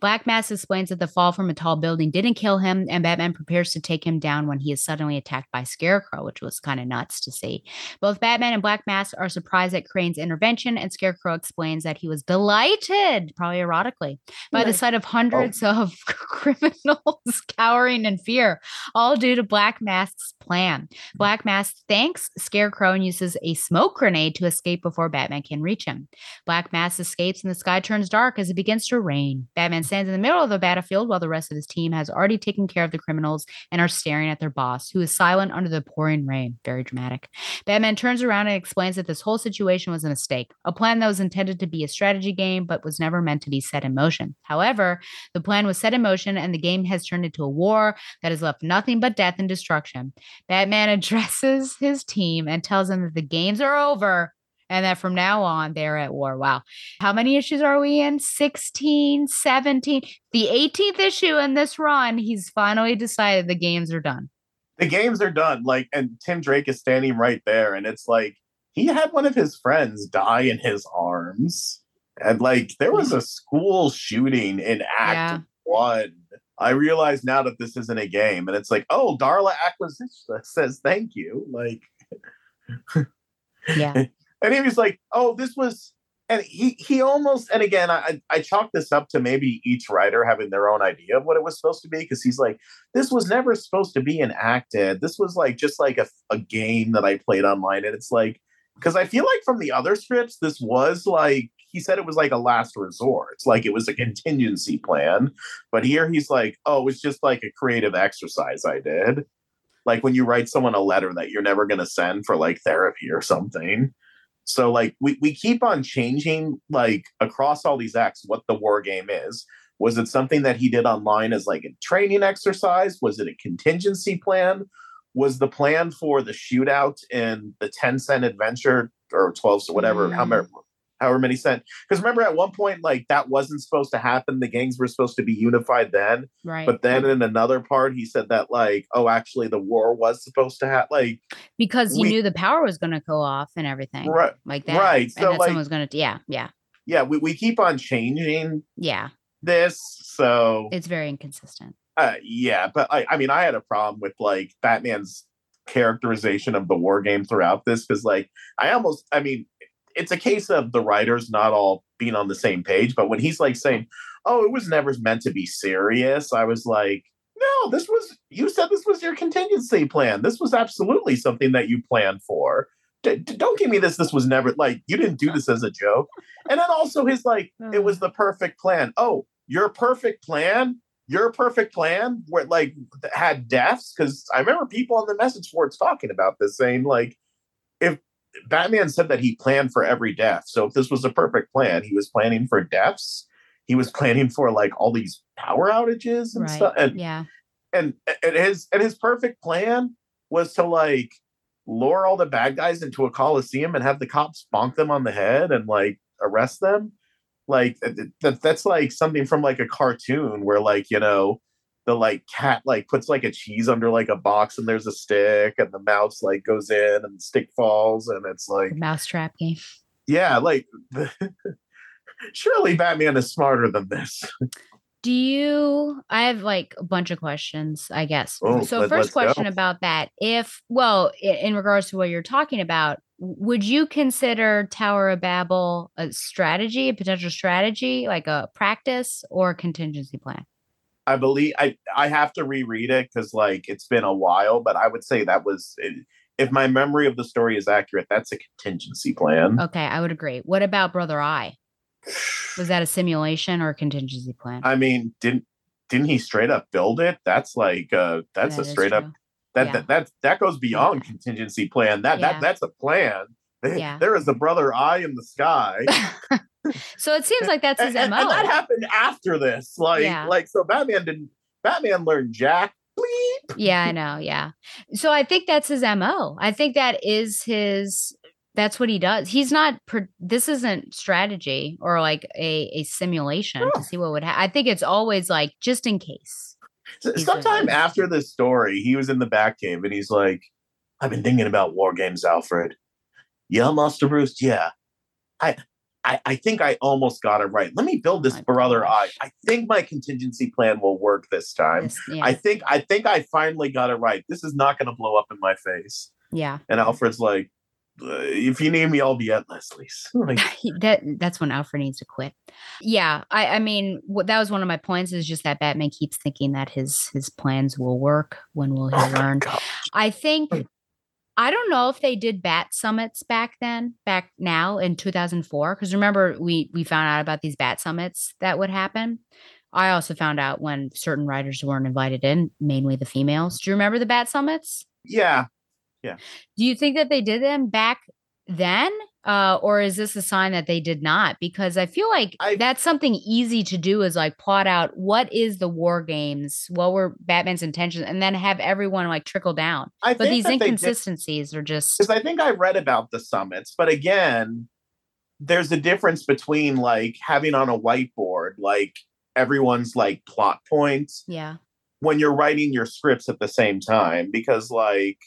Speaker 8: Black Mask explains that the fall from a tall building didn't kill him, and Batman prepares to take him down when he is suddenly attacked by Scarecrow, which was kind of nuts to see. Both Batman and Black Mask are surprised at Crane's intervention, and Scarecrow explains that he was delighted, probably erotically, by the sight of oh. hundreds of criminals cowering in fear, all due to Black Mask's plan. Hmm. Black Mask thanks Scarecrow and uses a smoke grenade to escape before Batman can reach him. Black Mask escapes and the sky turns dark as it begins to rain. Batman stands in the middle of the battlefield while the rest of his team has already taken care of the criminals and are staring at their boss, who is silent under the pouring rain. Very dramatic. Batman turns around and explains that this whole situation was a mistake, a plan that was intended to be a strategy game but was never meant to be set in motion. However, the plan was set in motion and the game has turned into a war that has left nothing but death and destruction. Batman addresses his team and tells them that the games are over and that from now on they're at war. Wow. How many issues are we in? 16, 17. The 18th issue in this run, he's finally decided the games are done.
Speaker 9: the games are done. Like, and Tim Drake is standing right there, and it's like he had one of his friends die in his arms, and like there was a school shooting in Act
Speaker 8: Yeah.
Speaker 9: One. I realize now that this isn't a game, and it's like, oh, Darla Aquista says thank you. Like,
Speaker 8: Yeah.
Speaker 9: And he was like, "Oh, this was," and he he almost, and again, I I chalk this up to maybe each writer having their own idea of what it was supposed to be because he's like, "This was never supposed to be enacted. This was like just like a a game that I played online," and it's like because I feel like from the other scripts, this was like he said it was like a last resort. It's like it was a contingency plan, but here he's like, "Oh, it's just like a creative exercise I did." Like when you write someone a letter that you're never going to send for like therapy or something. So like we, we keep on changing like across all these acts what the war game is. Was it something that he did online as like a training exercise? Was it a contingency plan? Was the plan for the shootout in the 10 cent adventure or 12 so whatever, how many mm. However many cent? Because remember at one point, like that wasn't supposed to happen. The gangs were supposed to be unified then.
Speaker 8: Right.
Speaker 9: But then in another part, he said that like, oh, actually the war was supposed to have like
Speaker 8: because he
Speaker 9: we-
Speaker 8: knew the power was going to go off and everything.
Speaker 9: Right,
Speaker 8: Like that.
Speaker 9: right,
Speaker 8: And
Speaker 9: so,
Speaker 8: that
Speaker 9: like-
Speaker 8: someone was going to, yeah, yeah,
Speaker 9: yeah, we, we keep on changing
Speaker 8: yeah.
Speaker 9: this. So
Speaker 8: It's very inconsistent.
Speaker 9: uh, yeah, but I, I mean, I had a problem with like Batman's characterization of the war game throughout this because, like, I almost, I mean, it's a case of the writers not all being on the same page. But when he's like saying, "Oh, it was never meant to be serious," I was like, "No, this was. You said this was your contingency plan. This was absolutely something that you planned for." D- don't give me this. This was never like you didn't do this as a joke. And then also his like, it was the perfect plan. Oh, your perfect plan your perfect plan where like had deaths because i remember people on the message boards talking about this saying like if batman said that he planned for every death so if this was a perfect plan he was planning for deaths he was planning for like all these power outages and
Speaker 8: Right.
Speaker 9: stuff and,
Speaker 8: Yeah.
Speaker 9: and and his and his perfect plan was to like lure all the bad guys into a coliseum and have the cops bonk them on the head and like arrest them like that that's like something from like a cartoon where like you know the like cat like puts like a cheese under like a box and there's a stick and the mouse like goes in and the stick falls and it's like
Speaker 8: The mousetrap game.
Speaker 9: yeah like surely batman is smarter than this
Speaker 8: Do you? I have like a bunch of questions, I guess.
Speaker 9: Oh,
Speaker 8: so,
Speaker 9: let-
Speaker 8: 1st
Speaker 9: let's go.
Speaker 8: question about that. If, well, in regards to what you're talking about, would you consider Tower of Babel a strategy, a potential strategy, like a practice or a contingency plan?
Speaker 9: I believe i i have to reread it because like it's been a while but i would say that was if my memory of the story is accurate that's a contingency plan
Speaker 8: Okay, I would agree. What about Brother Eye? Was that a simulation or a contingency plan?
Speaker 9: I mean, didn't didn't he straight up build it? That's like uh that's
Speaker 8: That
Speaker 9: a straight up that,
Speaker 8: Yeah.
Speaker 9: that that that goes beyond contingency plan. That
Speaker 8: Yeah.
Speaker 9: that that's a plan.
Speaker 8: Yeah.
Speaker 9: There is a brother eye in the sky.
Speaker 8: so it seems like that's his
Speaker 9: and,
Speaker 8: MO.
Speaker 9: and that happened after this. Like
Speaker 8: Yeah.
Speaker 9: like so Batman didn't Batman learned Jack. Bleep.
Speaker 8: yeah, I know. Yeah. So I think that's his MO. I think that is his that's what he does. He's not this isn't strategy or like a a simulation to see what would happen. I think it's always like just in case.
Speaker 9: So- Sometime after this story, he was in the Batcave and he's like, I've been thinking about war games, Alfred. Yeah, Master Bruce. Yeah. I I, I think I almost got it right. Let me build this brother eye. I think my contingency plan will work this time.
Speaker 8: Yeah.
Speaker 9: I think I think I finally got it right. This is not going to blow up in my face.
Speaker 8: yeah.
Speaker 9: And Alfred's like, "Uh, if you need me, I'll be at Leslie's. Like,
Speaker 8: that that's when Alfred needs to quit. Yeah, I I mean what that was one of my points is just that Batman keeps thinking that his his plans will work. When will he
Speaker 9: oh
Speaker 8: learn? I think I don't know if they did bat summits back then, back now in 2004 because remember we we found out about these bat summits that would happen. I also found out when certain writers weren't invited in, mainly the females. Do you remember the bat summits?
Speaker 9: Yeah. Yeah.
Speaker 8: Do you think that they did them back then? Uh, or is this a sign that they did not? Because I feel like
Speaker 9: I-
Speaker 8: that's something easy to do is like plot out what is the war games, what were Batman's intentions, and then have everyone like trickle down.
Speaker 9: I
Speaker 8: But these
Speaker 9: they did-
Speaker 8: inconsistencies are just
Speaker 9: because I think I read about the summits, but again, there's a difference between like having on a whiteboard, like everyone's like plot points
Speaker 8: yeah.
Speaker 9: when you're writing your scripts at the same time, because like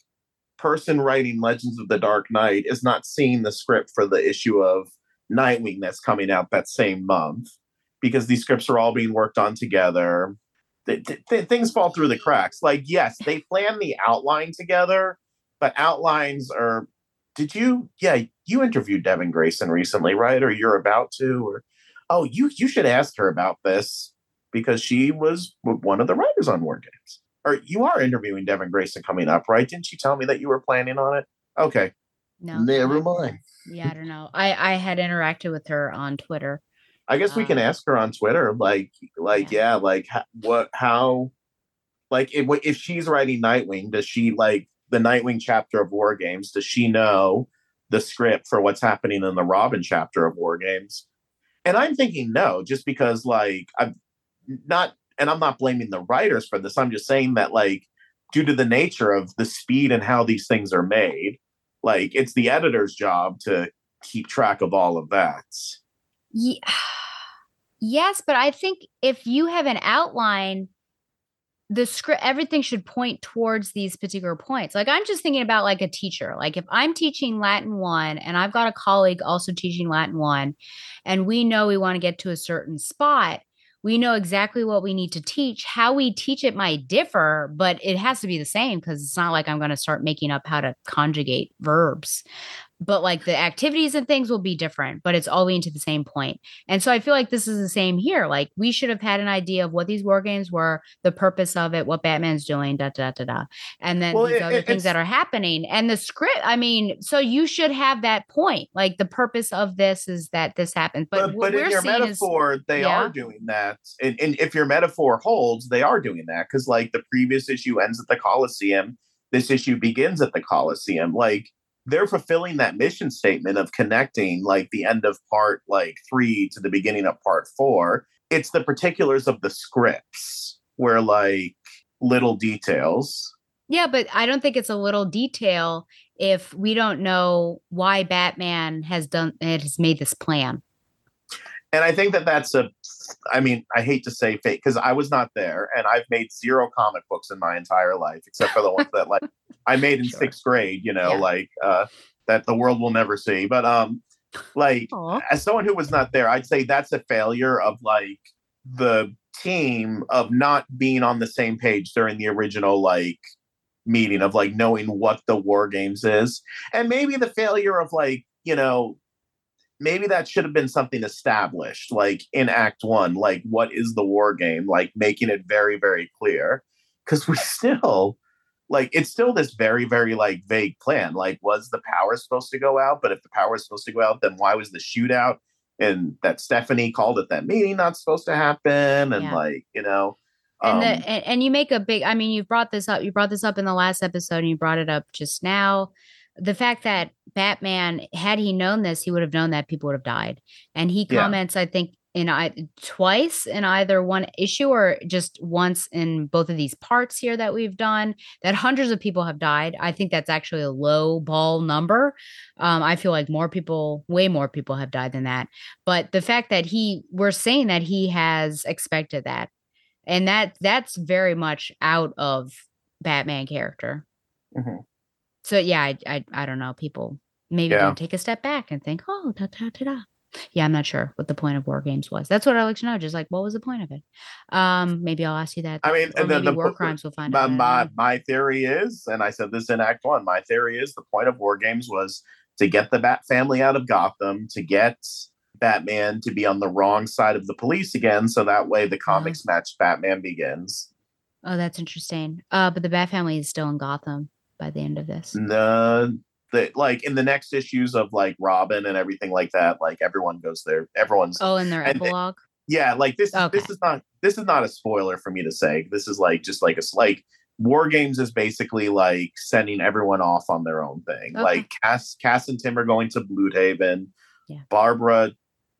Speaker 9: person writing Legends of the Dark Knight is not seeing the script for the issue of Nightwing that's coming out that same month because these scripts are all being worked on together. Th- th- th- things fall through the cracks. Like, yes, they plan the outline together, but outlines are. Did you? Yeah, you interviewed Devin Grayson recently, right? Or you're about to? Or oh, you you should ask her about this because she was one of the writers on War Games. Or you are interviewing Devin Grayson coming up, right? Didn't you tell me that you were planning on it? Okay.
Speaker 8: No.
Speaker 9: Never mind.
Speaker 8: Yeah, I don't know. I I had interacted with her on Twitter.
Speaker 9: I guess we can
Speaker 8: Um,
Speaker 9: ask her on Twitter, like, like, yeah, like, ho- what, how, like, if if she's writing Nightwing, does she like the Nightwing chapter of War Games? Does she know the script for what's happening in the Robin chapter of War Games? And I'm thinking no, just because, like, I'm not, and I'm not blaming the writers for this. I'm just saying that, like, due to the nature of the speed and how these things are made, like, it's the editor's job to keep track of all of that.
Speaker 8: Yeah. yes, but I think if you have an outline, the script, everything should point towards these particular points. Like I'm just thinking about like a teacher. Like if I'm teaching Latin one and I've got a colleague also teaching Latin one, and we know we want to get to a certain spot, we know exactly what we need to teach. How we teach it might differ, but it has to be the same because it's not like I'm going to start making up how to conjugate verbs but like the activities and things will be different, but it's all leading to the same point. And so I feel like this is the same here. Like we should have had an idea of what these war games were, the purpose of it, what Batman's doing, da da da da, and then
Speaker 9: Well,
Speaker 8: these
Speaker 9: it-
Speaker 8: other
Speaker 9: it-
Speaker 8: things that are happening. And the script, I mean, so you should have that point. Like the purpose of this is that this happens. But,
Speaker 9: but, but in your
Speaker 8: seeing is
Speaker 9: metaphor, they
Speaker 8: yeah.
Speaker 9: are doing that. And, and if your metaphor holds, they are doing that because, like, the previous issue ends at the Coliseum. This issue begins at the Coliseum. Like, they're fulfilling that mission statement of connecting, like, the end of part like three to the beginning of part four. It's the particulars of the scripts where, like, little details.
Speaker 8: Yeah, but I don't think it's a little detail if we don't know why Batman has done it has made this plan.
Speaker 9: and I think that that's a, I mean, I hate to say fake because I was not there, and I've made zero comic books in my entire life, except for the ones that like I made in
Speaker 8: Sure.
Speaker 9: sixth grade. You know,
Speaker 8: Yeah.
Speaker 9: like uh, that the world will never see. But um, like
Speaker 8: Aw.
Speaker 9: as someone who was not there, I'd say that's a failure of like the team of not being on the same page during the original like meeting of like knowing what the war games is and maybe the failure of like you know maybe that should have been something established like in act one like what is the war game like making it very very clear because we still like it's still this very very like vague plan like was the power supposed to go out but if the power is supposed to go out then why was the shootout and that stephanie called at that meeting not supposed to happen and
Speaker 8: Yeah.
Speaker 9: like you know
Speaker 8: And
Speaker 9: um,
Speaker 8: the and, and you make a big I mean, you brought this up, you brought this up in the last episode and you brought it up just now. The fact that Batman, had he known this, he would have known that people would have died. And he
Speaker 9: Yeah.
Speaker 8: comments, I think, in I twice in either one issue or just once in both of these parts here that we've done that hundreds of people have died. I think that's actually a low ball number. Um, I feel like more people, way more people have died than that. But the fact that he, we're saying that he has expected that and that that's very much out of Batman character.
Speaker 9: Mhm.
Speaker 8: So yeah, I, I I don't know. People maybe
Speaker 9: Yeah.
Speaker 8: don't take a step back and think, oh, da, da, da, da. yeah, I'm not sure what the point of war games was. That's what I'd like to know. Just like, what was the point of it? Um, maybe I'll ask you that.
Speaker 9: I mean, and then
Speaker 8: maybe
Speaker 9: the
Speaker 8: war crimes will find
Speaker 9: my,
Speaker 8: out.
Speaker 9: My, my theory is, and I said this in Act One, my theory is the point of War Games was to get the Bat family out of Gotham, to get Batman to be on the wrong side of the police again, so that way the
Speaker 8: Mm-hmm.
Speaker 9: comics match Batman Begins.
Speaker 8: Oh, that's interesting. Uh, but the Bat family is still in Gotham by the end of this.
Speaker 9: No, the like in the next issues of like Robin and everything like that, like everyone goes there. Everyone's
Speaker 8: Oh, in their
Speaker 9: and they-
Speaker 8: epilogue.
Speaker 9: yeah like this is
Speaker 8: Okay.
Speaker 9: this is not this is not a spoiler for me to say this is like just like a like war games is basically like sending everyone off on their own thing
Speaker 8: Okay.
Speaker 9: like cass cass and tim are going to bludhaven
Speaker 8: Yeah.
Speaker 9: barbara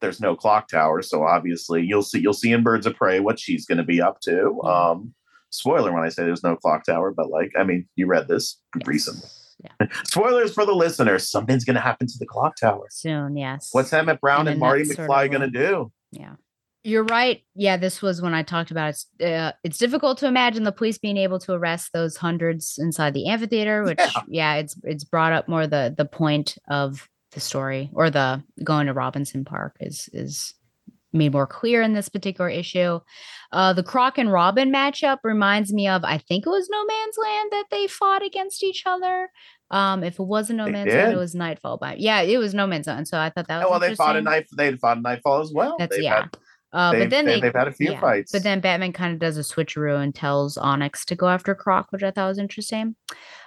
Speaker 9: there's no clock tower so obviously you'll see you'll see in birds of prey what she's going to be up to
Speaker 8: Yeah.
Speaker 9: um spoiler when i say there's no clock tower but like i mean you read this recently
Speaker 8: Yeah.
Speaker 9: spoilers for the listeners something's going to happen to the clock tower
Speaker 8: Soon, yes.
Speaker 9: what's emmett brown
Speaker 8: In
Speaker 9: and marty
Speaker 8: net sort of
Speaker 9: mcfly going to do
Speaker 8: Yeah. You're right. Yeah, this was when I talked about it's uh, it's difficult to imagine the police being able to arrest those hundreds inside the amphitheater, which
Speaker 9: Yeah.
Speaker 8: yeah, it's it's brought up more the the point of the story or the going to Robinson Park is is made more clear in this particular issue. Uh the Croc and Robin matchup reminds me of I think it was No Man's Land that they fought against each other. Um, if it wasn't No
Speaker 9: They
Speaker 8: Man's Land, it was Knightfall. But yeah, it was No Man's Land. So I thought that was
Speaker 9: Oh, well, they fought a knife. They fought a knightfall as well.
Speaker 8: That's
Speaker 9: They've
Speaker 8: yeah.
Speaker 9: had-
Speaker 8: uh, but then
Speaker 9: they- they've had a few
Speaker 8: yeah,
Speaker 9: fights.
Speaker 8: But then Batman kind of does a switcheroo and tells Onyx to go after Croc, which I thought was interesting.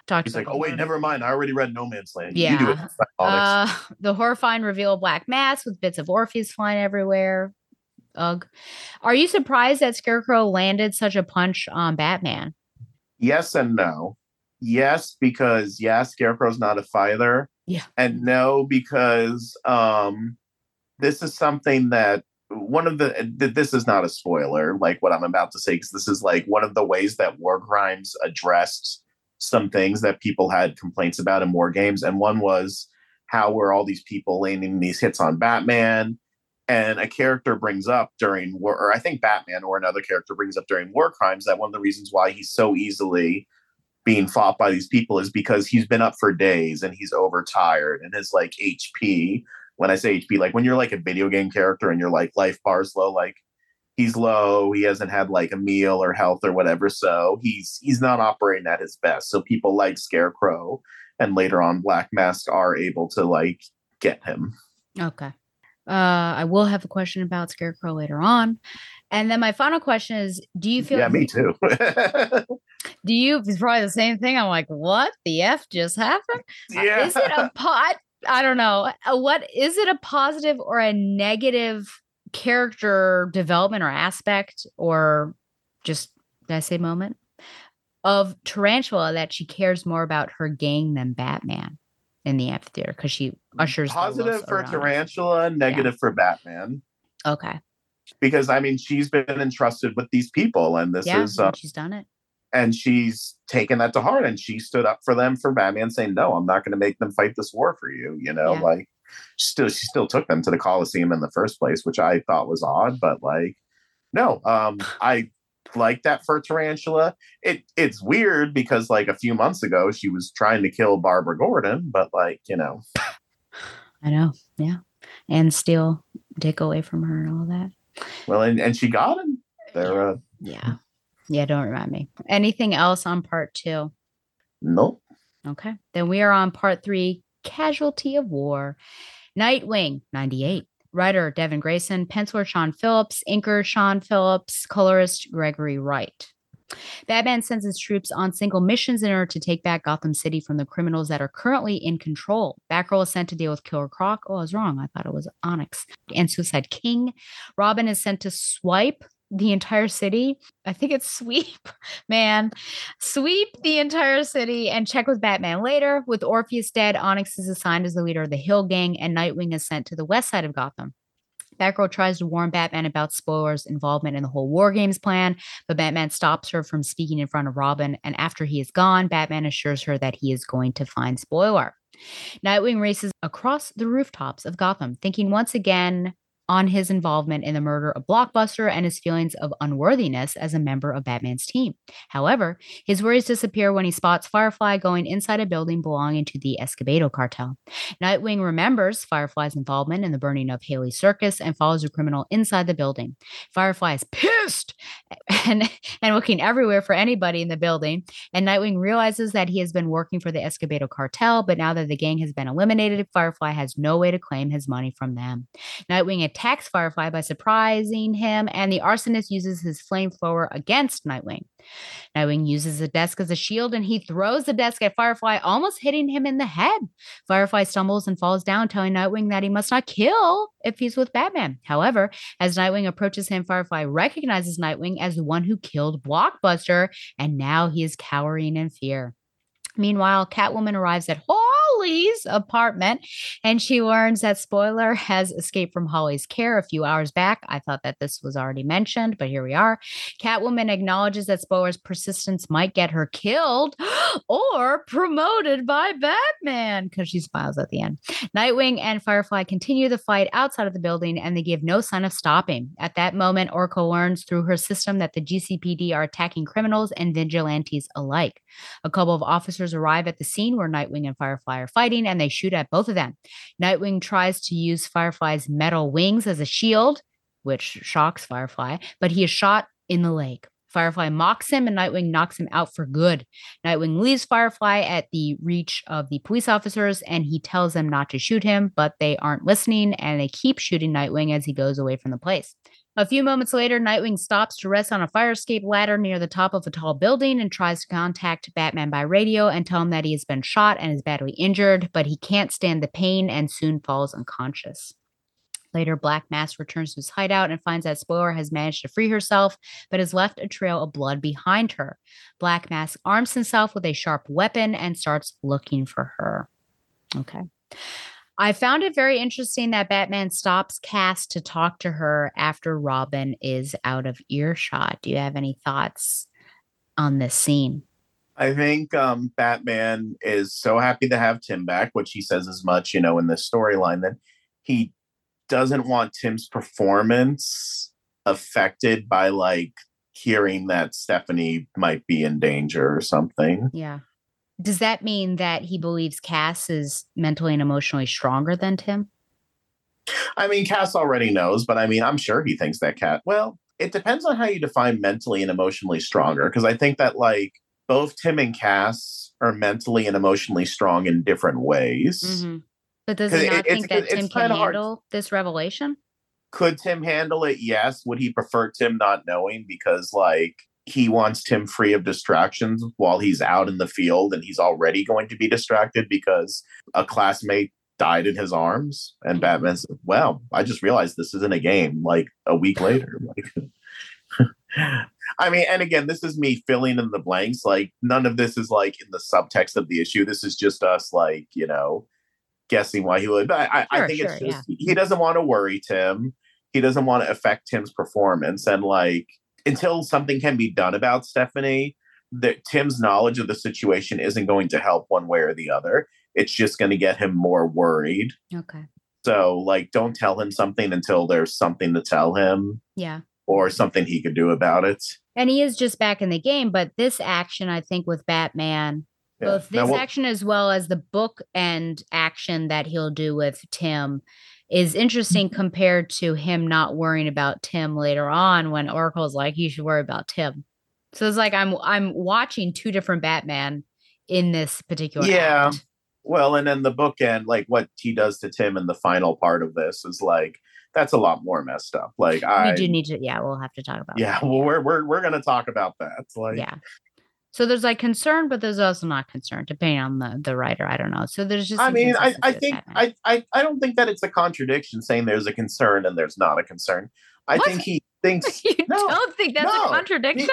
Speaker 8: Talked
Speaker 9: He's like, oh wait, never mind. I already read No Man's Land. You do it.
Speaker 8: Yeah.
Speaker 9: Onyx."
Speaker 8: Uh, the horrifying reveal of Black Mask with bits of Orpheus flying everywhere. Ugh. Are you surprised that Scarecrow landed such a punch on Batman?
Speaker 9: yes and no. Yes, because yeah, Scarecrow's not a fighter.
Speaker 8: Yeah.
Speaker 9: And no, because um this is something that one of the th- this is not a spoiler, like what I'm about to say, because this is like one of the ways that War Crimes addressed some things that people had complaints about in war games. And one was how were all these people landing these hits on Batman? And a character brings up during war, or I think Batman or another character brings up during war crimes that one of the reasons why he's so easily being fought by these people is because he's been up for days and he's overtired and his like HP. When I say HP, like when you're like a video game character and you're like life bar's low, like he's low, he hasn't had like a meal or health or whatever, so he's he's not operating at his best. So people like Scarecrow and later on Black Mask are able to like get him.
Speaker 8: Okay. Uh, I will have a question about Scarecrow later on. And then my final question is Do you feel
Speaker 9: Yeah, me too.
Speaker 8: do you it's probably the same thing? I'm like, what the F just happened?
Speaker 9: Yeah.
Speaker 8: Is it a pot? I don't know. Uh, What is it a positive or a negative character development or aspect or just did I say moment of Tarantula that she cares more about her gang than Batman in the amphitheater because she ushers
Speaker 9: Positive for
Speaker 8: around.
Speaker 9: Tarantula, negative for Batman.
Speaker 8: Okay.
Speaker 9: Because I mean, she's been entrusted with these people, and this
Speaker 8: yeah,
Speaker 9: is, uh,
Speaker 8: she's done it.
Speaker 9: And she's taken that to heart, and she stood up for them for Batman, saying, "No, I'm not going to make them fight this war for you." You know,
Speaker 8: Yeah.
Speaker 9: like still, she still took them to the Coliseum in the first place, which I thought was odd, but like, no, um, I like that for Tarantula. It it's weird because like a few months ago she was trying to kill Barbara Gordon, but like you know,
Speaker 8: I know. Yeah. And steal dick away from her and all that.
Speaker 9: well, and, and she got him. They're uh,
Speaker 8: Yeah. Yeah, don't remind me. Anything else on part two?
Speaker 9: nope.
Speaker 8: Okay. Then we are on part three Casualty of War. Nightwing, 98. Writer Devin Grayson, penciler Sean Phillips, inker Sean Phillips, colorist Gregory Wright. Batman sends his troops on single missions in order to take back Gotham City from the criminals that are currently in control. Batgirl is sent to deal with Killer Croc. Oh, I was wrong. I thought it was Onyx and Suicide King. Robin is sent to swipe the entire city. I think it's sweep, man. Sweep the entire city and check with Batman later. With Orpheus dead, Onyx is assigned as the leader of the Hill Gang, and Nightwing is sent to the west side of Gotham. Batgirl tries to warn Batman about Spoiler's involvement in the whole War Games plan, but Batman stops her from speaking in front of Robin. And after he is gone, Batman assures her that he is going to find Spoiler. Nightwing races across the rooftops of Gotham, thinking once again on his involvement in the murder of Blockbuster and his feelings of unworthiness as a member of Batman's team. However, his worries disappear when he spots Firefly going inside a building belonging to the Escobedo cartel. Nightwing remembers Firefly's involvement in the burning of Haley Circus and follows the criminal inside the building. Firefly is pissed and, and looking everywhere for anybody in the building. And Nightwing realizes that he has been working for the Escobedo cartel, but now that the gang has been eliminated, Firefly has no way to claim his money from them. Nightwing attacks Firefly by surprising him, and the arsonist uses his flamethrower against Nightwing. Nightwing uses the desk as a shield and he throws the desk at Firefly, almost hitting him in the head. Firefly stumbles and falls down, telling Nightwing that he must not kill if he's with Batman. However, as Nightwing approaches him, Firefly recognizes Nightwing as the one who killed Blockbuster, and now he is cowering in fear. Meanwhile, Catwoman arrives at Holly's apartment and she learns that Spoiler has escaped from Holly's care a few hours back. I thought that this was already mentioned, but here we are. Catwoman acknowledges that Spoiler's persistence might get her killed or promoted by Batman because she smiles at the end. Nightwing and Firefly continue the fight outside of the building and they give no sign of stopping. At that moment, Oracle learns through her system that the GCPD are attacking criminals and vigilantes alike. A couple of officers arrive at the scene where Nightwing and Firefly are fighting and they shoot at both of them. Nightwing tries to use Firefly's metal wings as a shield, which shocks Firefly, but he is shot in the leg. Firefly mocks him and Nightwing knocks him out for good. Nightwing leaves Firefly at the reach of the police officers and he tells them not to shoot him, but they aren't listening and they keep shooting Nightwing as he goes away from the place. A few moments later, Nightwing stops to rest on a fire escape ladder near the top of a tall building and tries to contact Batman by radio and tell him that he has been shot and is badly injured, but he can't stand the pain and soon falls unconscious. Later, Black Mask returns to his hideout and finds that Spoiler has managed to free herself, but has left a trail of blood behind her. Black Mask arms himself with a sharp weapon and starts looking for her. Okay. I found it very interesting that Batman stops Cass to talk to her after Robin is out of earshot. Do you have any thoughts on this scene?
Speaker 9: I think um, Batman is so happy to have Tim back, which he says as much, you know, in this storyline that he doesn't want Tim's performance affected by like hearing that Stephanie might be in danger or something.
Speaker 8: Yeah. Does that mean that he believes Cass is mentally and emotionally stronger than Tim?
Speaker 9: I mean, Cass already knows, but I mean, I'm sure he thinks that Cat. Well, it depends on how you define mentally and emotionally stronger, because I think that like both Tim and Cass are mentally and emotionally strong in different ways.
Speaker 8: Mm-hmm. But does he not
Speaker 9: it's-
Speaker 8: think that Tim can
Speaker 9: kinda hard.
Speaker 8: handle this revelation?
Speaker 9: Could Tim handle it? Yes. Would he prefer Tim not knowing because like he wants Tim free of distractions while he's out in the field and he's already going to be distracted because a classmate died in his arms and mm-hmm. Batman said, Well, I just realized this isn't a game like a week later. Like I mean, and again, this is me filling in the blanks. Like none of this is like in the subtext of the issue. This is just us like, you know, guessing why he would. But I, I
Speaker 8: Sure,
Speaker 9: think it's
Speaker 8: sure,
Speaker 9: just he doesn't want to worry Tim. He doesn't want to affect Tim's performance. And like until something can be done about Stephanie, that Tim's knowledge of the situation isn't going to help one way or the other. It's just going to get him more worried.
Speaker 8: Okay.
Speaker 9: So like don't tell him something until there's something to tell him
Speaker 8: Yeah.
Speaker 9: or something he could do about it.
Speaker 8: And he is just back in the game, but this action, I think, with Batman,
Speaker 9: Yeah.
Speaker 8: both
Speaker 9: Now,
Speaker 8: this
Speaker 9: what-
Speaker 8: action as well as the book and action that he'll do with Tim is interesting
Speaker 9: Mm-hmm.
Speaker 8: compared to him not worrying about Tim later on when Oracle's like, you should worry about Tim. So it's like I'm I'm watching two different Batman in this particular
Speaker 9: Yeah.
Speaker 8: act.
Speaker 9: Well, and then the bookend, like what he does to Tim in the final part of this is like that's a lot more messed up. Like I
Speaker 8: we do need to yeah, we'll have to talk about
Speaker 9: Yeah,
Speaker 8: that.
Speaker 9: well we're we're we're gonna talk about that. Like
Speaker 8: yeah. So there's like concern, but there's also not concern, depending on the the writer. I don't know. So there's just
Speaker 9: I mean, I, I think I, I I don't think that it's a contradiction saying there's a concern and there's not a concern. I
Speaker 8: What?
Speaker 9: think he thinks
Speaker 8: you
Speaker 9: no,
Speaker 8: don't think that's
Speaker 9: no,
Speaker 8: a contradiction?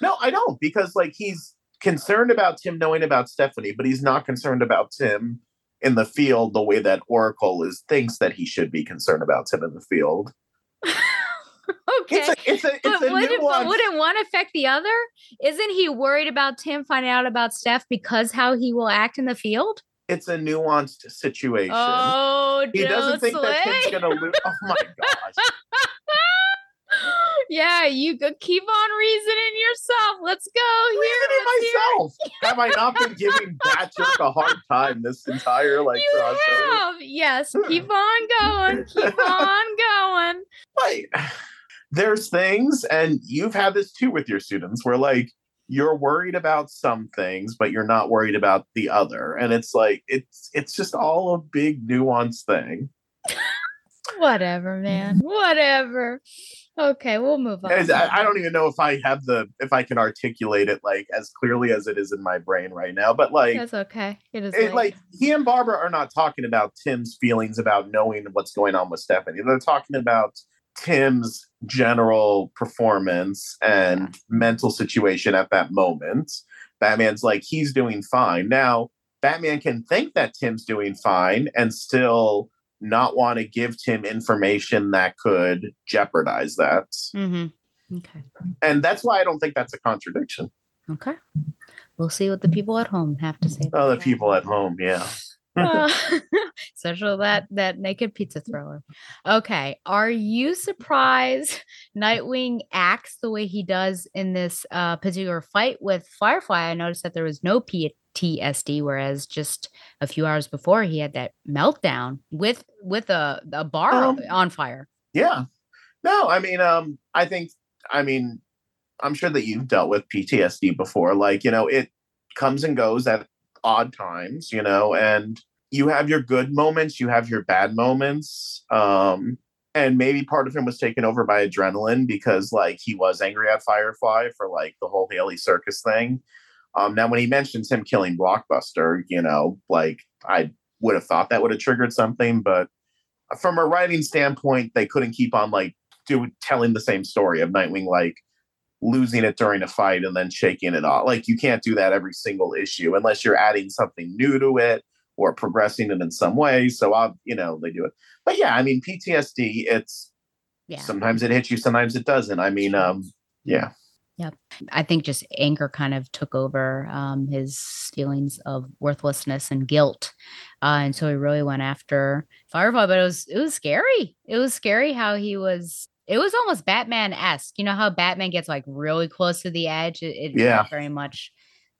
Speaker 9: no, I don't because like he's concerned about Tim knowing about Stephanie, but he's not concerned about Tim in the field the way that Oracle is thinks that he should be concerned about Tim in the field.
Speaker 8: okay.
Speaker 9: It's a it's a it's
Speaker 8: but, wouldn't, but wouldn't one affect the other? Isn't he worried about Tim finding out about Steph because how he will act in the field?
Speaker 9: It's a nuanced situation.
Speaker 8: Oh,
Speaker 9: he doesn't think that Tim's gonna lose. Oh my gosh.
Speaker 8: yeah, you could keep on reasoning yourself. Let's go. Here,
Speaker 9: Reasoning myself. Have I not been giving Batjerk a hard time this entire like
Speaker 8: you
Speaker 9: crossover?
Speaker 8: have. Yes, keep on going. Keep on going.
Speaker 9: Like, there's things, and you've had this too with your students, where like you're worried about some things, but you're not worried about the other, and it's like it's it's just all a big nuanced thing.
Speaker 8: Whatever, man. Whatever. Okay, we'll move on.
Speaker 9: I, I don't even know if I have the if I can articulate it like as clearly as it is in my brain right now, but like
Speaker 8: That's okay. It is
Speaker 9: it, like he and Barbara are not talking about Tim's feelings about knowing what's going on with Stephanie. They're talking about Tim's general performance and mental situation at that moment. Batman's like he's doing fine. Now, Batman can think that Tim's doing fine and still not want to give Tim information that could jeopardize that.
Speaker 8: Mm-hmm. Okay.
Speaker 9: And that's why I don't think that's a contradiction.
Speaker 8: Okay. We'll see what the people at home have to say.
Speaker 9: Oh, the people at home, yeah.
Speaker 8: Uh, especially that that naked pizza thrower. Okay, are you surprised Nightwing acts the way he does in this uh, particular fight with Firefly? I noticed that there was no PTSD, whereas just a few hours before he had that meltdown with with a a bar
Speaker 9: Um,
Speaker 8: on fire.
Speaker 9: Yeah. No, I mean, um, I think, I mean, I'm sure that you've dealt with PTSD before. Like, you know, it comes and goes at odd times, you know, and you have your good moments, you have your bad moments. Um, and maybe part of him was taken over by adrenaline because like he was angry at Firefly for like the whole Haley circus thing. Um, now when he mentions him killing Blockbuster, you know, like I would have thought that would have triggered something, but from a writing standpoint, they couldn't keep on like do telling the same story of Nightwing like losing it during a fight and then shaking it off. Like you can't do that every single issue unless you're adding something new to it or progressing it in some way. So I'll, you know, they do it. But yeah, I mean PTSD, it's
Speaker 8: Yeah.
Speaker 9: sometimes it hits you, sometimes it doesn't. I mean, um, yeah.
Speaker 8: Yep. I think just anger kind of took over um, his feelings of worthlessness and guilt. Uh, and so he really went after Firefly, but it was it was scary. It was scary how he was it was almost Batman-esque. You know how Batman gets like really close to the edge? It, it
Speaker 9: Yeah.
Speaker 8: very much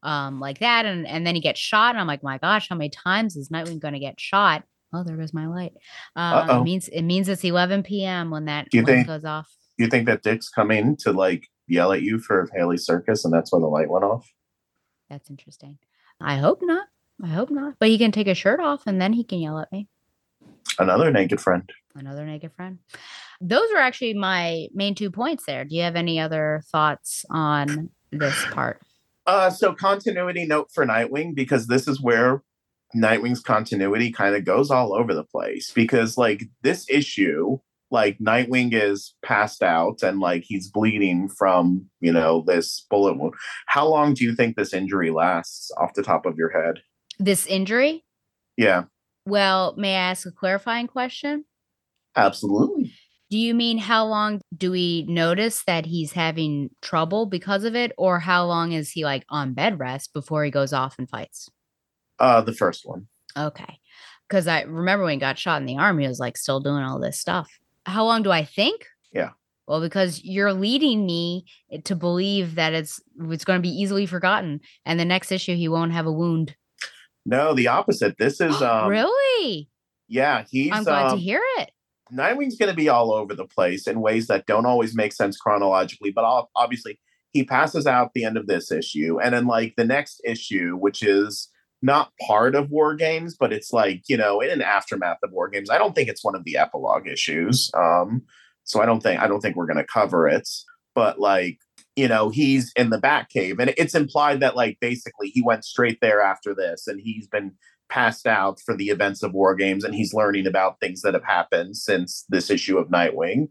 Speaker 8: um like that. And and then he gets shot. And I'm like, my gosh, how many times is Nightwing gonna get shot? Oh, there goes my light. Um, it means it means it's 11 p.m. when that
Speaker 9: you
Speaker 8: light
Speaker 9: think-
Speaker 8: goes off.
Speaker 9: You think that Dick's coming to like yell at you for Haley Circus and that's why the light went off?
Speaker 8: That's interesting. I hope not. I hope not. But he can take his shirt off and then he can yell at me.
Speaker 9: Another naked friend.
Speaker 8: Another naked friend. Those were actually my main two points there. Do you have any other thoughts on this part?
Speaker 9: Uh, so continuity note for Nightwing because this is where Nightwing's continuity kind of goes all over the place because like this issue, like Nightwing is passed out and like he's bleeding from you know this bullet wound. How long do you think this injury lasts off the top of your head?
Speaker 8: This injury?
Speaker 9: Yeah,
Speaker 8: Well, may I ask a clarifying question?
Speaker 9: absolutely.
Speaker 8: Do you mean how long do we notice that he's having trouble because of it? Or how long is he like on bed rest before he goes off and fights?
Speaker 9: Uh, the first one.
Speaker 8: Okay. Because I remember when he got shot in the arm, he was like still doing all this stuff. How long do I think?
Speaker 9: Yeah.
Speaker 8: Well, because you're leading me to believe that it's it's going to be easily forgotten, and the next issue he won't have a wound.
Speaker 9: No, the opposite. This is um,
Speaker 8: really?
Speaker 9: Yeah, he's.
Speaker 8: I'm glad
Speaker 9: um,
Speaker 8: to hear it.
Speaker 9: Nightwing's going to be all over the place in ways that don't always make sense chronologically, but obviously he passes out the end of this issue, and then like the next issue, which is not part of War Games, but it's like you know in an aftermath of War Games. I don't think it's one of the epilogue issues, um, so I don't think I don't think we're going to cover it. But like you know he's in the Batcave, and it's implied that like basically he went straight there after this, and he's been passed out for the events of war games and he's learning about things that have happened since this issue of Nightwing.